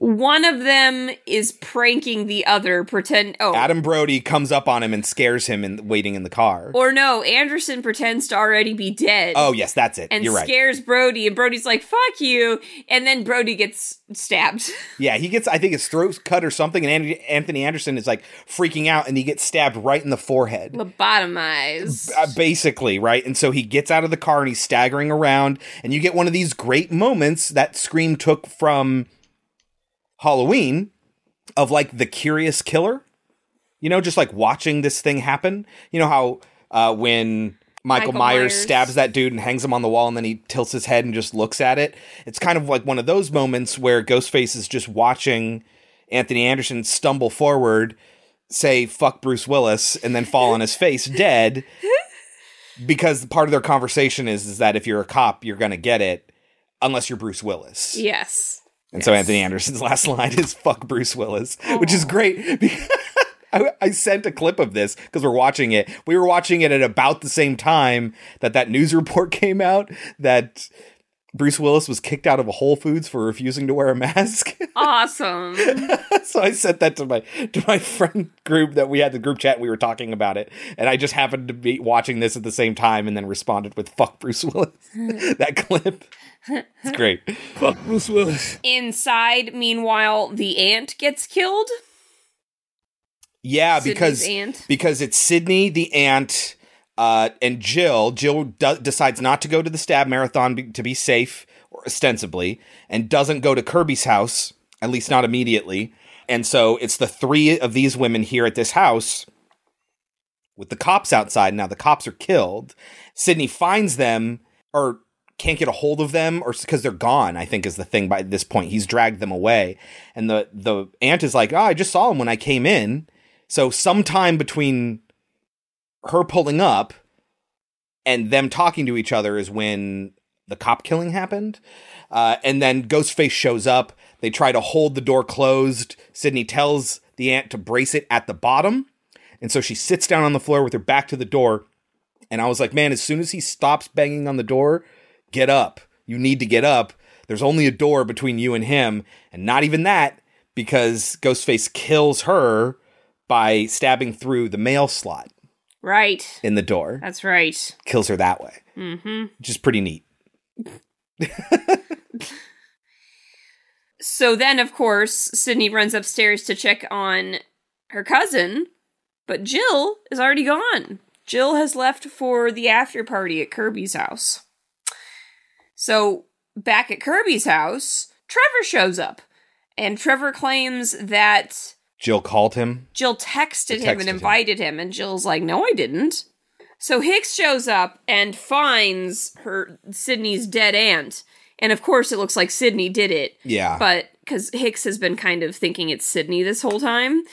One of them is pranking the other, pretend. Oh, Adam Brody comes up on him and scares him and waiting in the car. Or no, Anderson pretends to already be dead. Oh yes, that's it. And You're right. scares Brody, and Brody's like, "Fuck you!" And then Brody gets stabbed. Yeah, he gets. I think his throat's cut or something, and Anthony Anderson is like freaking out, and he gets stabbed right in the forehead. Lobotomized. Uh, basically, right? And so he gets out of the car and he's staggering around, and you get one of these great moments that Scream took from Halloween of like the curious killer. You know, just like watching this thing happen. You know how uh, when Michael, Michael Myers, Myers. stabs that dude and hangs him on the wall, and then he tilts his head and just looks at it. It's kind of like one of those moments where Ghostface is just watching Anthony Anderson stumble forward, say "fuck Bruce Willis," and then fall on his face dead. Because part of their conversation is is that if you're a cop, you're gonna get it, unless you're Bruce Willis. Yes. And so Anthony Anderson's last line is "fuck Bruce Willis," which is great. because I, I sent a clip of this because we're watching it. We were watching it at about the same time that that news report came out that Bruce Willis was kicked out of a Whole Foods for refusing to wear a mask. Awesome. so I sent that to my to my friend group that we had the group chat. We were talking about it, and I just happened to be watching this at the same time, and then responded with "fuck Bruce Willis." that clip. It's great. Fuck Bruce Willis. Inside, meanwhile, the aunt gets killed. Yeah, Sidney's because aunt. because it's Sidney the aunt uh, and Jill. Jill do- decides not to go to the stab marathon be- to be safe, or ostensibly, and doesn't go to Kirby's house at least not immediately. And so it's the three of these women here at this house with the cops outside. Now the cops are killed. Sidney finds them or can't get a hold of them or because they're gone, I think is the thing by this point. He's dragged them away. And the the aunt is like, "Oh, I just saw him when I came in." So sometime between her pulling up and them talking to each other is when the cop killing happened. Uh, and then Ghostface shows up. They try to hold the door closed. Sidney tells the aunt to brace it at the bottom. And so she sits down on the floor with her back to the door. And I was like, man, as soon as he stops banging on the door, get up. You need to get up. There's only a door between you and him. And not even that, because Ghostface kills her by stabbing through the mail slot Right. in the door. That's right. Kills her that way, Mm-hmm. which is pretty neat. So then, of course, Sidney runs upstairs to check on her cousin, but Jill is already gone. Jill has left for the after party at Kirby's house. So, back at Kirby's house, Trevor shows up, and Trevor claims that Jill called him. Jill texted She him texted and him. invited him, and Jill's like, "No, I didn't." So Hicks shows up and finds her Sidney's dead aunt, and of course, it looks like Sidney did it. Yeah. but because Hicks has been kind of thinking it's Sidney this whole time,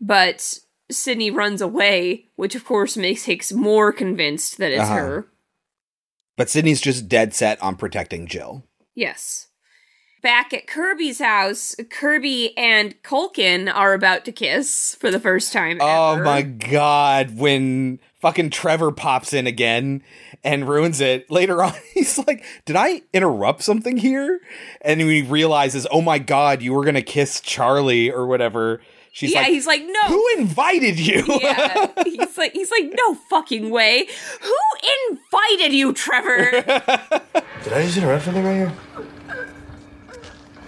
but Sidney runs away, which of course makes Hicks more convinced that it's Uh-huh. her. But Sidney's just dead set on protecting Jill. Yes. Back at Kirby's house, Kirby and Culkin are about to kiss for the first time. Oh ever. my god, when fucking Trevor pops in again and ruins it. Later on, he's like, Did I interrupt something here? And he realizes, Oh my god, you were gonna kiss Charlie or whatever. She's yeah, like, he's like, no. Who invited you? yeah, he's like, he's like, no fucking way. Who invited you, Trevor? Did I just interrupt something right here?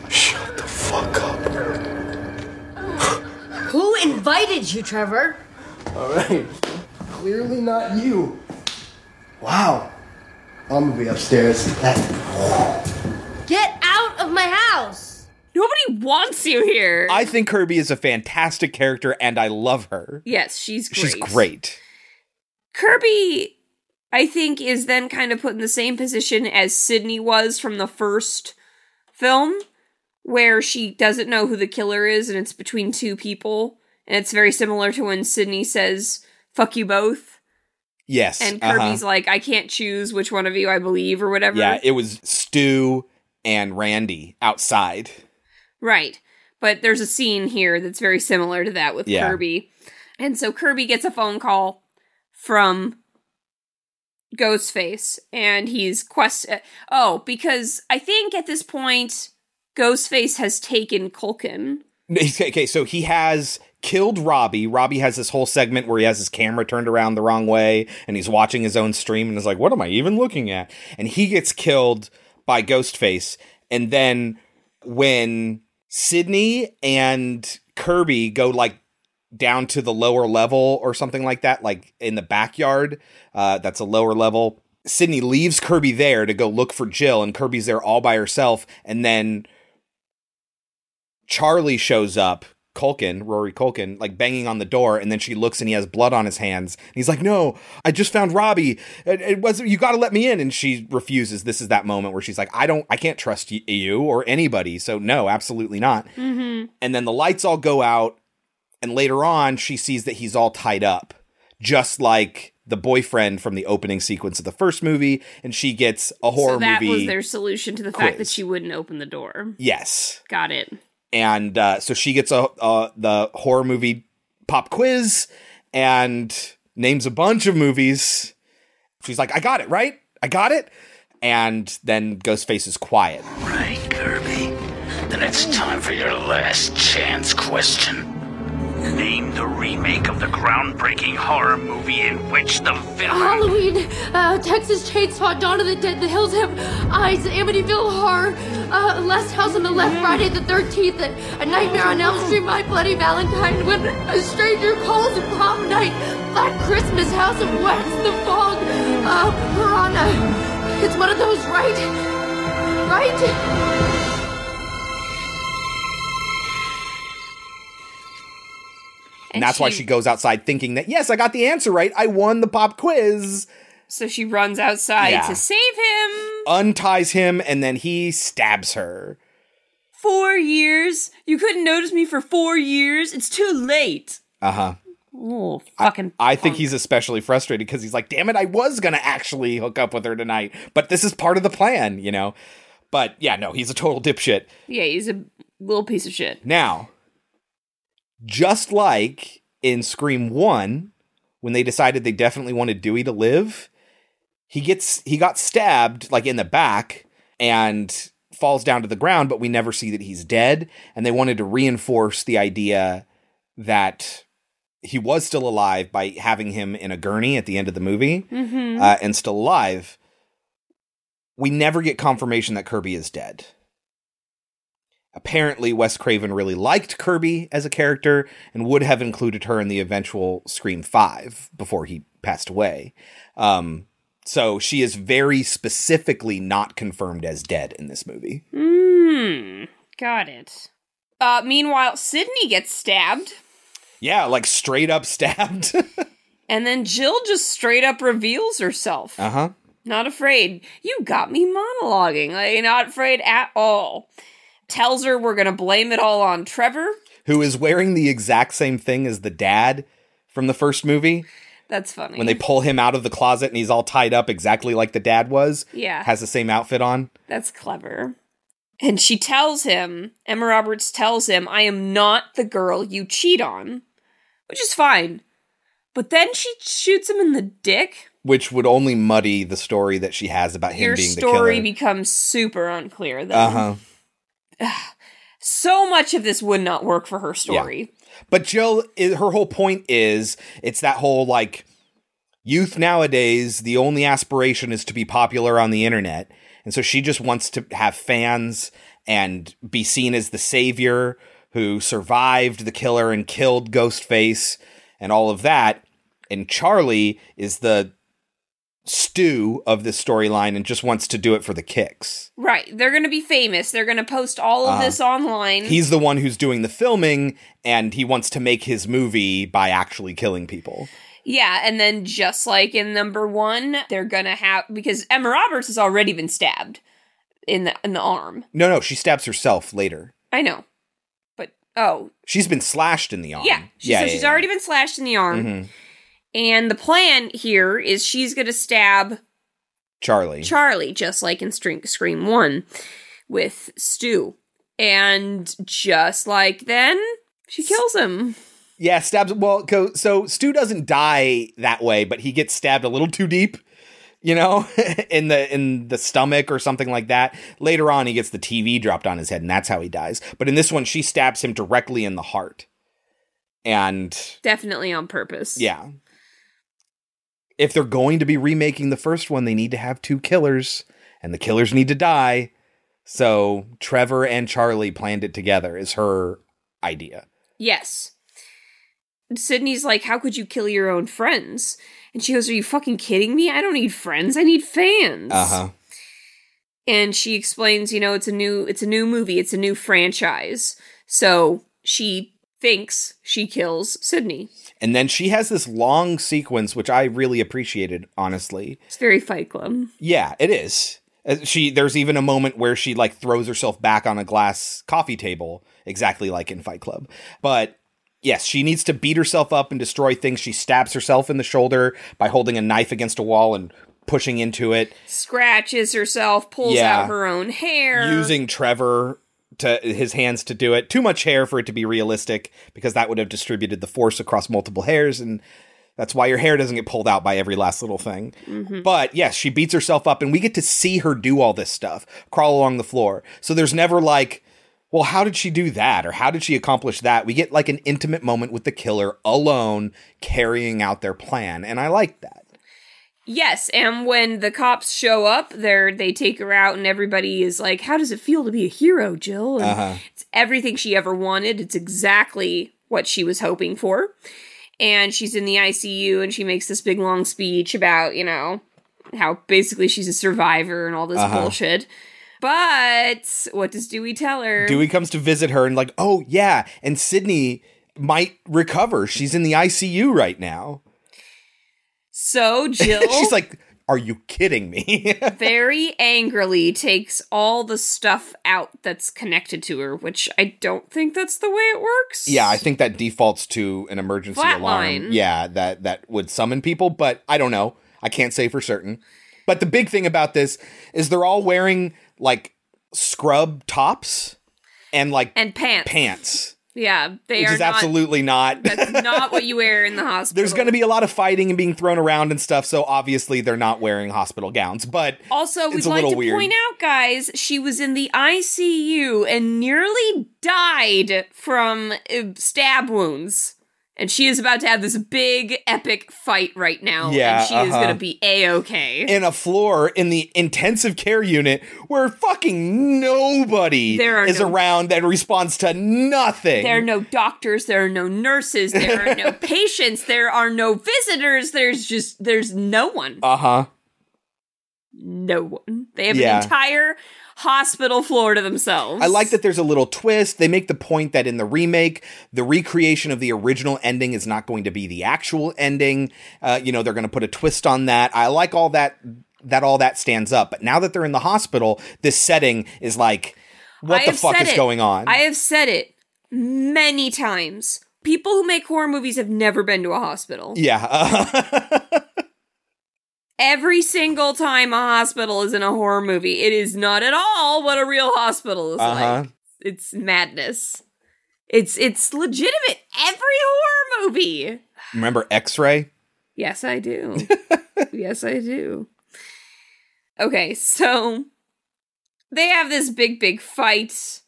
Shut the fuck up. Who invited you, Trevor? Alright. Clearly not you. Wow. I'm gonna be upstairs. Get out of my house! Nobody wants you here. I think Kirby is a fantastic character and I love her. yes, she's great. She's great. Kirby, I think, is then kind of put in the same position as Sidney was from the first film, where she doesn't know who the killer is and it's between two people. And it's very similar to when Sidney says, fuck you both. Yes. And uh-huh. Kirby's like, I can't choose which one of you I believe or whatever. Yeah, it was Stu and Randy outside. Right. But there's a scene here that's very similar to that with Yeah. Kirby. And so Kirby gets a phone call from Ghostface and he's quest Oh, because I think at this point Ghostface has taken Culkin. Okay, so he has killed Robbie. Robbie has this whole segment where he has his camera turned around the wrong way and he's watching his own stream and is like, what am I even looking at? And he gets killed by Ghostface. And then when Sidney and Kirby go like down to the lower level or something like that, like in the backyard, uh, that's a lower level. Sidney leaves Kirby there to go look for Jill, and Kirby's there all by herself. And then Charlie shows up, Culkin, Rory Culkin, like banging on the door, and then she looks and he has blood on his hands. And he's like, "No, I just found Robbie. It, it was you got to let me in." And she refuses. This is that moment where she's like, "I don't, I can't trust y- you or anybody. So no, absolutely not." Mm-hmm. And then the lights all go out, and later on, she sees that he's all tied up, just like the boyfriend from the opening sequence of the first movie, and she gets a horror so that movie. was their solution to the fact that she wouldn't open the door. yes, Got it. And uh, so she gets a uh, the horror movie pop quiz and names a bunch of movies. She's like, "I got it right, I got it," and then Ghostface is quiet. Right, Kirby. Then it's time for your last chance question. Name the remake of the groundbreaking horror movie in which the villain. Halloween, uh, Texas Chainsaw, Dawn of the Dead, The Hills Have Eyes, Amityville Horror, uh, Last House on the Left, Friday the 13th, A Nightmare on Elm Street, My Bloody Valentine, When a Stranger Calls, Prom Night, Black Christmas, House of Wax, The Fog, uh, Piranha. It's one of those, right? Right? And, that's why she goes outside thinking that yes, I got the answer right. I won the pop quiz. So she runs outside Yeah. to save him. Unties him and then he stabs her. Four years? You couldn't notice me for four years? It's too late. Uh huh. Oh, fucking. I think he's especially frustrated because he's like, damn it, I was going to actually hook up with her tonight, but this is part of the plan, you know? But yeah, no, he's a total dipshit. Yeah, he's a little piece of shit. Now, just like in Scream 1, when they decided they definitely wanted Dewey to live, he gets he got stabbed like in the back and falls down to the ground, but we never see that he's dead. And they wanted to reinforce the idea that he was still alive by having him in a gurney at the end of the movie Mhm. uh, and still alive. We never get confirmation that Kirby is dead. Apparently, Wes Craven really liked Kirby as a character and would have included her in the eventual Scream 5 before he passed away. Um, so she is very specifically not confirmed as dead in this movie. Hmm. Got it. Uh, meanwhile, Sidney gets stabbed, Yeah, like straight up stabbed. and then Jill just straight up reveals herself. uh huh. Not afraid. You got me monologuing. Like, not afraid at all. Tells her we're gonna blame it all on Trevor. Who is wearing the exact same thing as the dad from the first movie. That's funny. When they pull him out of the closet and he's all tied up exactly like the dad was. Yeah. Has the same outfit on. That's clever. And she tells him, Emma Roberts tells him, I am not the girl you cheat on, which is fine. But then she shoots him in the dick. Which would only muddy the story that she has about him Your being the story becomes super unclear then. uh huh. So much of this would not work for her story. But Jill, her whole point is it's that whole like youth nowadays, the only aspiration is to be popular on the internet. And so she just wants to have fans and be seen as the savior who survived the killer and killed Ghostface and all of that. And Charlie is the Stu of this storyline and just wants to do it for the kicks. Right. They're going to be famous. They're going to post all of Uh-huh. this online. He's the one who's doing the filming and he wants to make his movie by actually killing people. Yeah, and then just like in number one, they're gonna have because Emma Roberts has already been stabbed in the in the arm. No, no, she stabs herself later. I know, but oh She's been slashed in the arm. yeah, she, so she's already been slashed in the arm, Mhm. And the plan here is she's gonna stab Charlie. Charlie just like in String- Scream One with Stu, and just like then she kills him. yeah, stabs. Well, so Stu doesn't die that way, but he gets stabbed a little too deep. You know, in the in the stomach or something like that. Later on, he gets the TV dropped on his head, and that's how he dies. But in this one, she stabs him directly in the heart, and Definitely on purpose. Yeah. If they're going to be remaking the first one, they need to have two killers, and the killers need to die. So Trevor and Charlie planned it together, is her idea. Yes. Sidney's like, How could you kill your own friends? And she goes, Are you fucking kidding me? I don't need friends. I need fans. Uh huh. And she explains, you know, it's a new it's a new movie, it's a new franchise. So she thinks she kills Sidney. And then she has this long sequence, which I really appreciated, honestly. It's very Fight Club. Yeah, it is. Uh, She there's even a moment where she like throws herself back on a glass coffee table, exactly like in Fight Club. But yes, she needs to beat herself up and destroy things. She stabs herself in the shoulder by holding a knife against a wall and pushing into it, Scratches herself, pulls Yeah. out her own hair. using Trevor to his hands to do it. Too much hair for it to be realistic because that would have distributed the force across multiple hairs and that's why your hair doesn't get pulled out by every last little thing. Mhm. But yes, she beats herself up, and we get to see her do all this stuff, crawl along the floor. So there's never like, well, how did she do that? Or how did she accomplish that? We get like an intimate moment with the killer alone carrying out their plan. And I like that. Yes, and when the cops show up, they they take her out, and everybody is like, "How does it feel to be a hero, Jill?" And Uh-huh. It's everything she ever wanted. It's exactly what she was hoping for. And she's in the ICU, and she makes this big long speech about, you know, how basically she's a survivor and all this Uh-huh. bullshit. But what does Dewey tell her? Dewey comes to visit her and like, oh yeah, and Sidney might recover. She's in the ICU right now. So Jill She's like, are you kidding me? very angrily takes all the stuff out that's connected to her, which I don't think that's the way it works. Yeah, I think that defaults to an emergency alarm. Flatline. Yeah, that that would summon people, but I don't know. I can't say for certain. But the big thing about this is they're all wearing like scrub tops and like and pants. pants, Yeah, they which are is not, absolutely not. That's not what you wear in the hospital. There's going to be a lot of fighting and being thrown around and stuff, so obviously they're not wearing hospital gowns. But Also, we'd like to weird. point out, guys, she was in the ICU and nearly died from uh, stab wounds. And she is about to have this big, epic fight right now. Yeah, And she is uh-huh. going to be A-okay. in a floor in the intensive care unit where fucking nobody There is no- around that responds to nothing. There are no doctors, there are no nurses, there are no patients, there are no visitors, there's just, there's no one. Uh huh. No one. They have Yeah. an entire hospital floor to themselves. I like that there's a little twist. They make the point that in the remake, the recreation of the original ending is not going to be the actual ending. Uh, you know, they're going to put a twist on that. I like all that that all that stands up. But now that they're in the hospital, this setting is like, what the fuck is it. going on? I have said it many times. People who make horror movies have never been to a hospital. yeah. uh, Every single time a hospital is in a horror movie, it is not at all what a real hospital is Uh-huh. like. It's madness. It's it's legitimate. Every horror movie. Remember X-Ray? Yes, I do. yes, I do. Okay, so they have this big, big fight.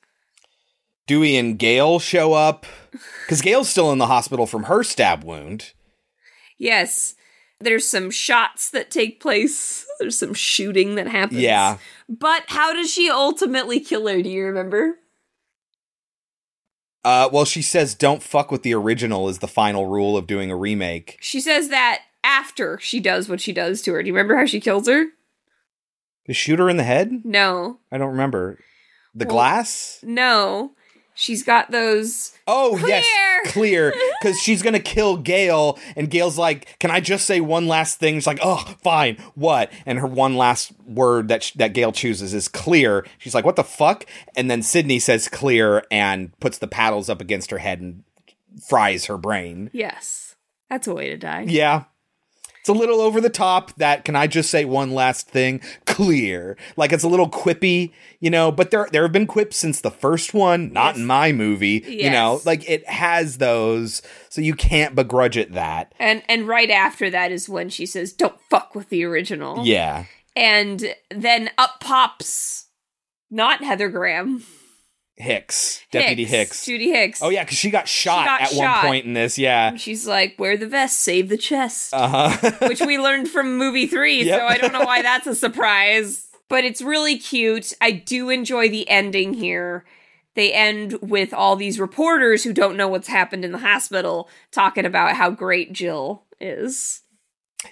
Dewey and Gale show up because Gale's still in the hospital from her stab wound. Yes, there's some shots that take place. There's some shooting that happens. Yeah. But how does she ultimately kill her? Do you remember? Uh, well, she says, "Don't fuck with the original" is the final rule of doing a remake. She says that after she does what she does to her. Do you remember how she kills her? The shooter in the head? No. I don't remember. The Well- glass? No. She's got those. Oh Clear! yes, clear. Because she's gonna kill Gale, and Gale's like, "Can I just say one last thing?" She's like, "Oh, fine. What?" And her one last word that sh- that Gale chooses is "clear." She's like, "What the fuck?" And then Sidney says "clear" and puts the paddles up against her head and fries her brain. Yes. That's a way to die. Yeah. It's a little over the top that can I just say one last thing? Clear. Like it's a little quippy, you know, but there there have been quips since the first one, not in my movie, you know. Like it has those, so you can't begrudge it that. And and right after that is when she says, "Don't fuck with the original." Yeah. And then up pops not Heather Graham, Hicks, Deputy Hicks. Judy Hicks. Oh yeah, cuz she got shot got at shot. one point in this, yeah. She's like, "Wear the vest, save the chest," Uh-huh. which we learned from movie three. Yep. So I don't know why that's a surprise, but it's really cute. I do enjoy the ending here. They end with all these reporters who don't know what's happened in the hospital talking about how great Jill is.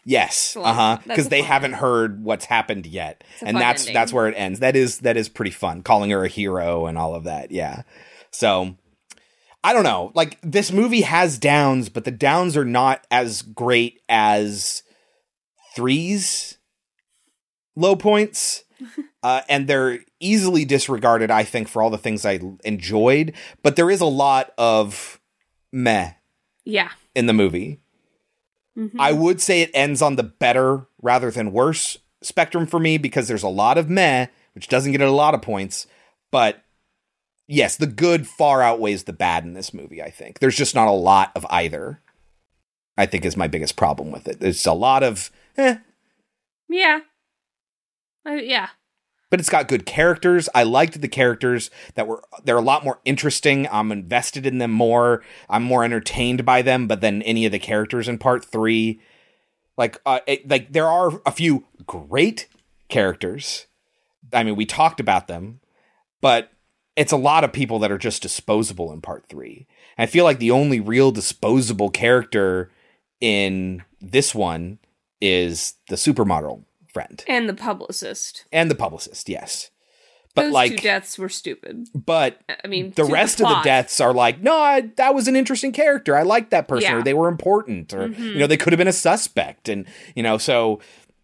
Yes, uh huh. Because they haven't heard what's happened yet, and that's ending. that's where it ends. That is that is pretty fun. Calling her a hero and all of that. Yeah. So I don't know. Like this movie has downs, but the downs are not as great as threes low points. Uh, and they're easily disregarded, I think, for all the things I enjoyed. But there is a lot of meh Yeah. in the movie. Mm-hmm. I would say it ends on the better rather than worse spectrum for me because there's a lot of meh, which doesn't get it a lot of points. But yes, the good far outweighs the bad in this movie, I think. There's just not a lot of either, I think is my biggest problem with it. There's a lot of eh, Yeah. Uh, yeah. But it's got good characters. I liked the characters that were they're a lot more interesting. I'm invested in them more. I'm more entertained by them. But than any of the characters in part three, like uh, it, like there are a few great characters. I mean, we talked about them, but it's a lot of people that are just disposable in part three. I feel like the only real disposable character in this one is the supermodel friend And the publicist. and the publicist, yes. But Those like, two deaths were stupid. but I mean, the rest of the deaths are like, no, I, that was an interesting character. I liked that person, Yeah. or they were important, or Mhm. you know, they could have been a suspect, and you know, so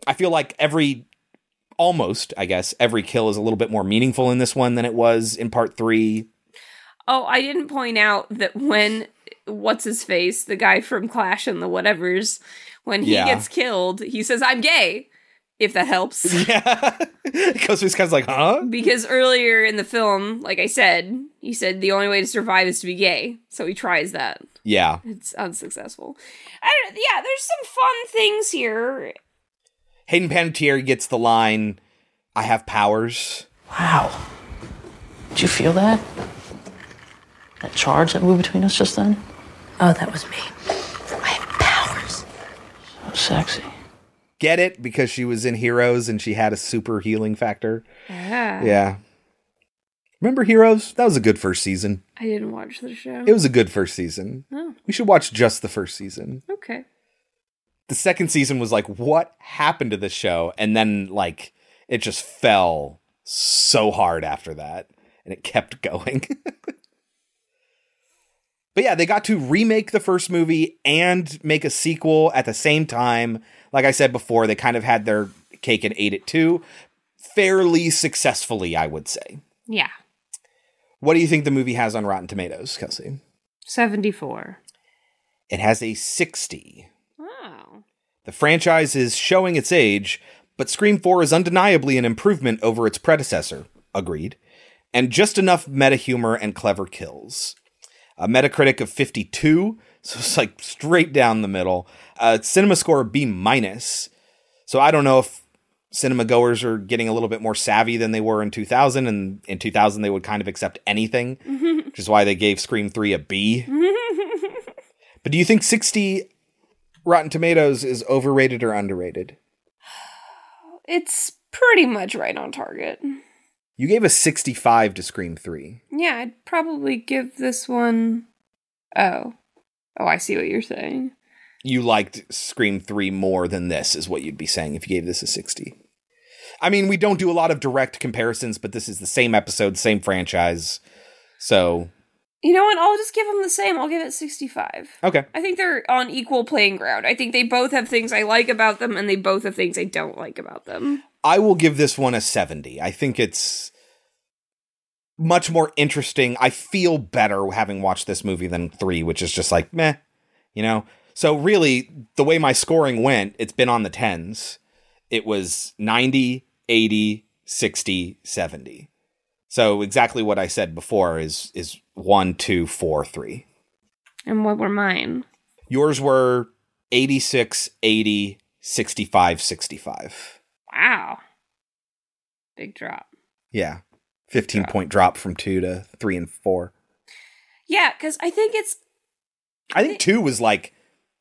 I feel like every, almost, I guess, every kill is a little bit more meaningful in this one than it was in part three. Oh, I didn't point out that when what's his face, the guy from Clash and the whatevers, when he Yeah. gets killed, he says, "I'm gay." If that helps. Yeah, because he's kind of like, huh? Because earlier in the film, like I said, he said the only way to survive is to be gay. So he tries that. Yeah, It's unsuccessful. I don't, yeah, there's some fun things here. Hayden Panettiere gets the line, "I have powers." Wow. Did you feel that? That charge that moved between us just then? Oh, that was me. I have powers. So sexy. Get it because she was in Heroes and she had a super healing factor. Yeah. Yeah. Remember Heroes? That was a good first season. I didn't watch the show. It was a good first season. Oh, We should watch just the first season. okay. The second season was like, what happened to the show? And then, like, it just fell so hard after that. And it kept going. But yeah, they got to remake the first movie and make a sequel at the same time. Like I said before, they kind of had their cake and ate it too. Fairly successfully, I would say. Yeah. What do you think the movie has on Rotten Tomatoes, Kelsey? 74. It has a 60. Oh. The franchise is showing its age, but Scream 4 is undeniably an improvement over its predecessor. Agreed. And just enough meta humor and clever kills. A Metacritic of 52, so it's like straight down the middle. Uh, a cinema score B minus. So I don't know if cinema goers are getting a little bit more savvy than they were in 2000 and in 2000 they would kind of accept anything, which is why they gave Scream 3 a B. but do you think 60 Rotten Tomatoes is overrated or underrated? It's pretty much right on target. You gave a 65 to Scream 3. Yeah, I'd probably give this one. Oh. Oh, I see what you're saying. You liked Scream 3 more than this, is what you'd be saying if you gave this a 60. I mean, we don't do a lot of direct comparisons, but this is the same episode, same franchise. So, You know what? I'll just give them the same. I'll give it 65. okay. I think they're on equal playing ground. I think they both have things I like about them, and they both have things I don't like about them. I will give this one a 70. I think it's much more interesting. I feel better having watched this movie than 3, which is just like, meh, you know? So, really, the way my scoring went, it's been on the 10s. It was 90, 80, 60, 70. So, exactly what I said before is is 1, 2, 4, 3. And what were mine? Yours were 86, 80, 65, 65. Wow. Big drop. Yeah. 15 point drop from 2 to 3 and 4. Yeah, because I think it's. I think 2 was like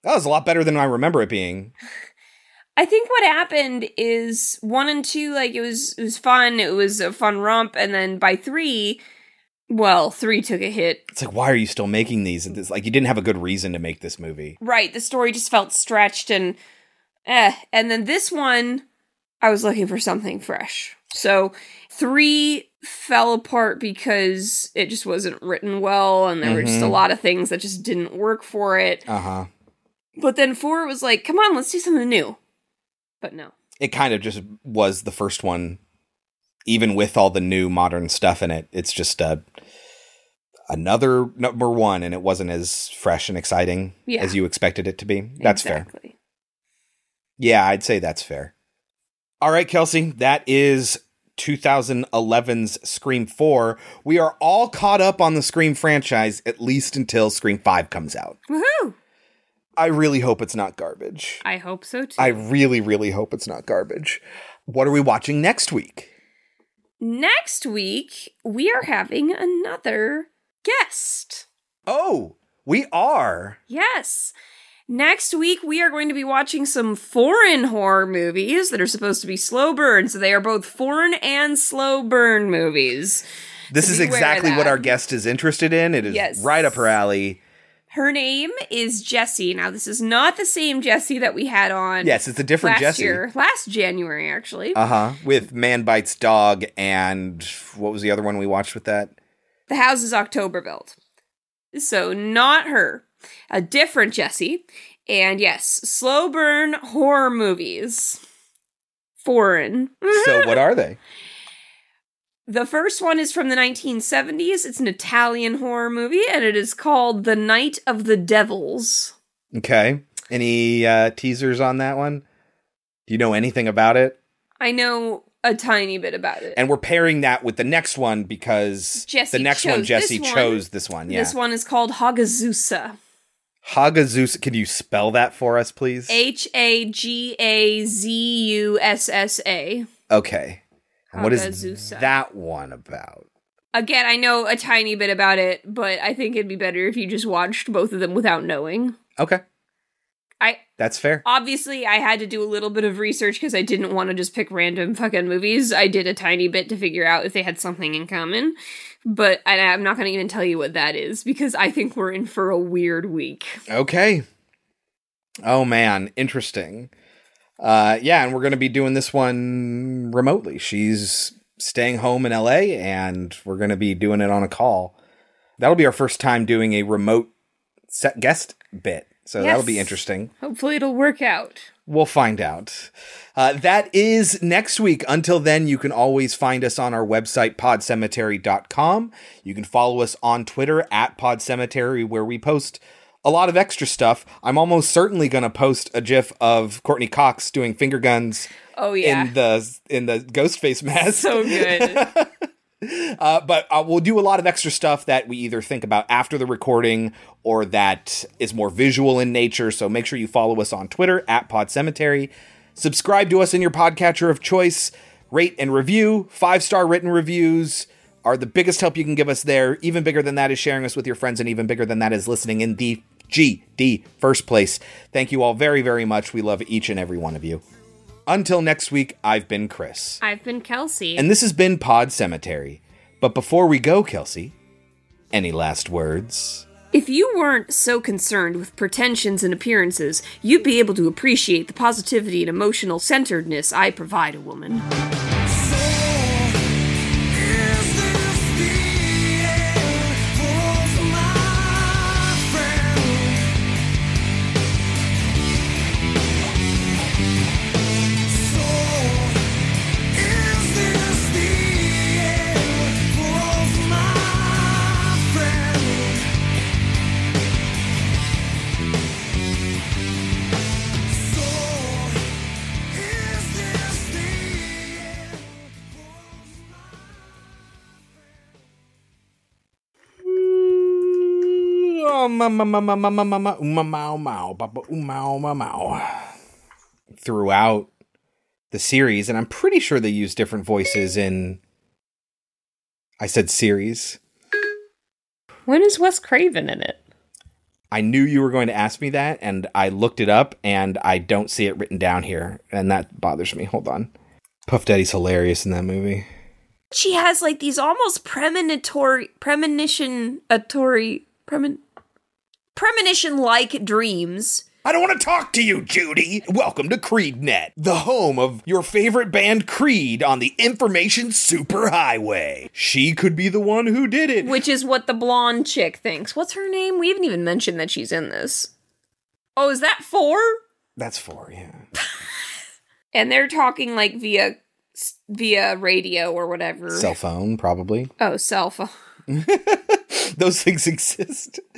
that was a lot better than I remember it being. I think what happened is one and two, like it was it was fun, it was a fun romp, and then by three, well, three took a hit. It's like why are you still making these? It's like you didn't have a good reason to make this movie. Right, the story just felt stretched and eh. And then this one, I was looking for something fresh. So three fell apart because it just wasn't written well, and there were just a Mhm. lot of things that just didn't work for it. Uh-huh. But then four was like, come on, let's do something new. But no. It kind of just was the first one even with all the new modern stuff in it. It's just a another number 1 and it wasn't as fresh and exciting Yeah. as you expected it to be. That's fair. Yeah, I'd say that's fair. All right, Kelsey, that is 2011's Scream 4. We are all caught up on the Scream franchise, at least until Scream 5 comes out. Woohoo! I really hope it's not garbage. I hope so too. I really, really hope it's not garbage. What are we watching next week? Next week, we are having another guest. Oh, we are. Yes. Next week, we are going to be watching some foreign horror movies that are supposed to be slow burn. So they are both foreign and slow burn movies. This So is exactly what our guest is interested in. It is Yes. right up her alley. Her name is Jessie. Now, this is not the same Jessie that we had on. Yes, it's a different Jessie. Year, last January, actually. Uh huh. With Man Bites Dog and what was the other one we watched with that? The Houses October Built. So not her. A different Jessie. And yes, slow burn horror movies. Foreign. So what are they? The first one is from the 1970s. It's an Italian horror movie, and it is called The Night of the Devils. Okay. Any uh, teasers on that one? Do you know anything about it? I know a tiny bit about it. And we're pairing that with the next one because Jessie the next chose one this Jesse one. chose this one. Yeah. This one is called Hagazussa. Hagazussa. Can you spell that for us, please? H A G A Z U S S A. okay. What is Hagazussa. that one about? Again, I know a tiny bit about it, but I think it'd be better if you just watched both of them without knowing. Okay. I That's fair. obviously I had to do a little bit of research because I didn't want to just pick random fucking movies. I did a tiny bit to figure out if they had something in common, but I, I'm not going to even tell you what that is because I think we're in for a weird week. Okay. Oh man, interesting. Uh yeah, and we're going to be doing this one remotely. She's staying home in LA and we're going to be doing it on a call. That'll be our first time doing a remote set guest bit. So that'll be interesting. Hopefully, it'll work out. We'll find out. Uh, that is next week. Until then, you can always find us on our website, podcemetery.com. You can follow us on Twitter at podcemetery, where we post a lot of extra stuff. I'm almost certainly going to post a GIF of Courteney Cox doing finger guns. Oh yeah, in the in the ghost face mask. So good. uh, but uh, we'll do a lot of extra stuff that we either think about after the recording or that is more visual in nature. So make sure you follow us on Twitter at Pod Cemetery. Subscribe to us in your podcatcher of choice. Rate and review. Five star written reviews are the biggest help you can give us there. Even bigger than that is sharing us with your friends, and even bigger than that is listening in the GD first place. Thank you all very, very much. We love each and every one of you. Until next week, I've been Chris. I've been Kelsey. And this has been Pod Cemetery. But before we go, Kelsey, any last words? If you weren't so concerned with pretensions and appearances, you'd be able to appreciate the positivity and emotional centeredness I provide a woman. Throughout the series, and I'm pretty sure they use different voices in. I said series. When is Wes Craven in it? I knew you were going to ask me that, and I looked it up, and I don't see it written down here, and that bothers me. Hold on. Puff Daddy's hilarious in that movie. She has like these almost premonitory, premonition-atory, premin, premonition-like dreams. I don't want to talk to you, Judy. Welcome to CreedNet, the home of your favorite band Creed on the information superhighway. She could be the one who did it. Which is what the blonde chick thinks. What's her name? We haven't even mentioned that she's in this. Oh, is that four? That's four, yeah. and they're talking like via via radio or whatever. Cell phone, probably. Oh, cell phone. Those things exist.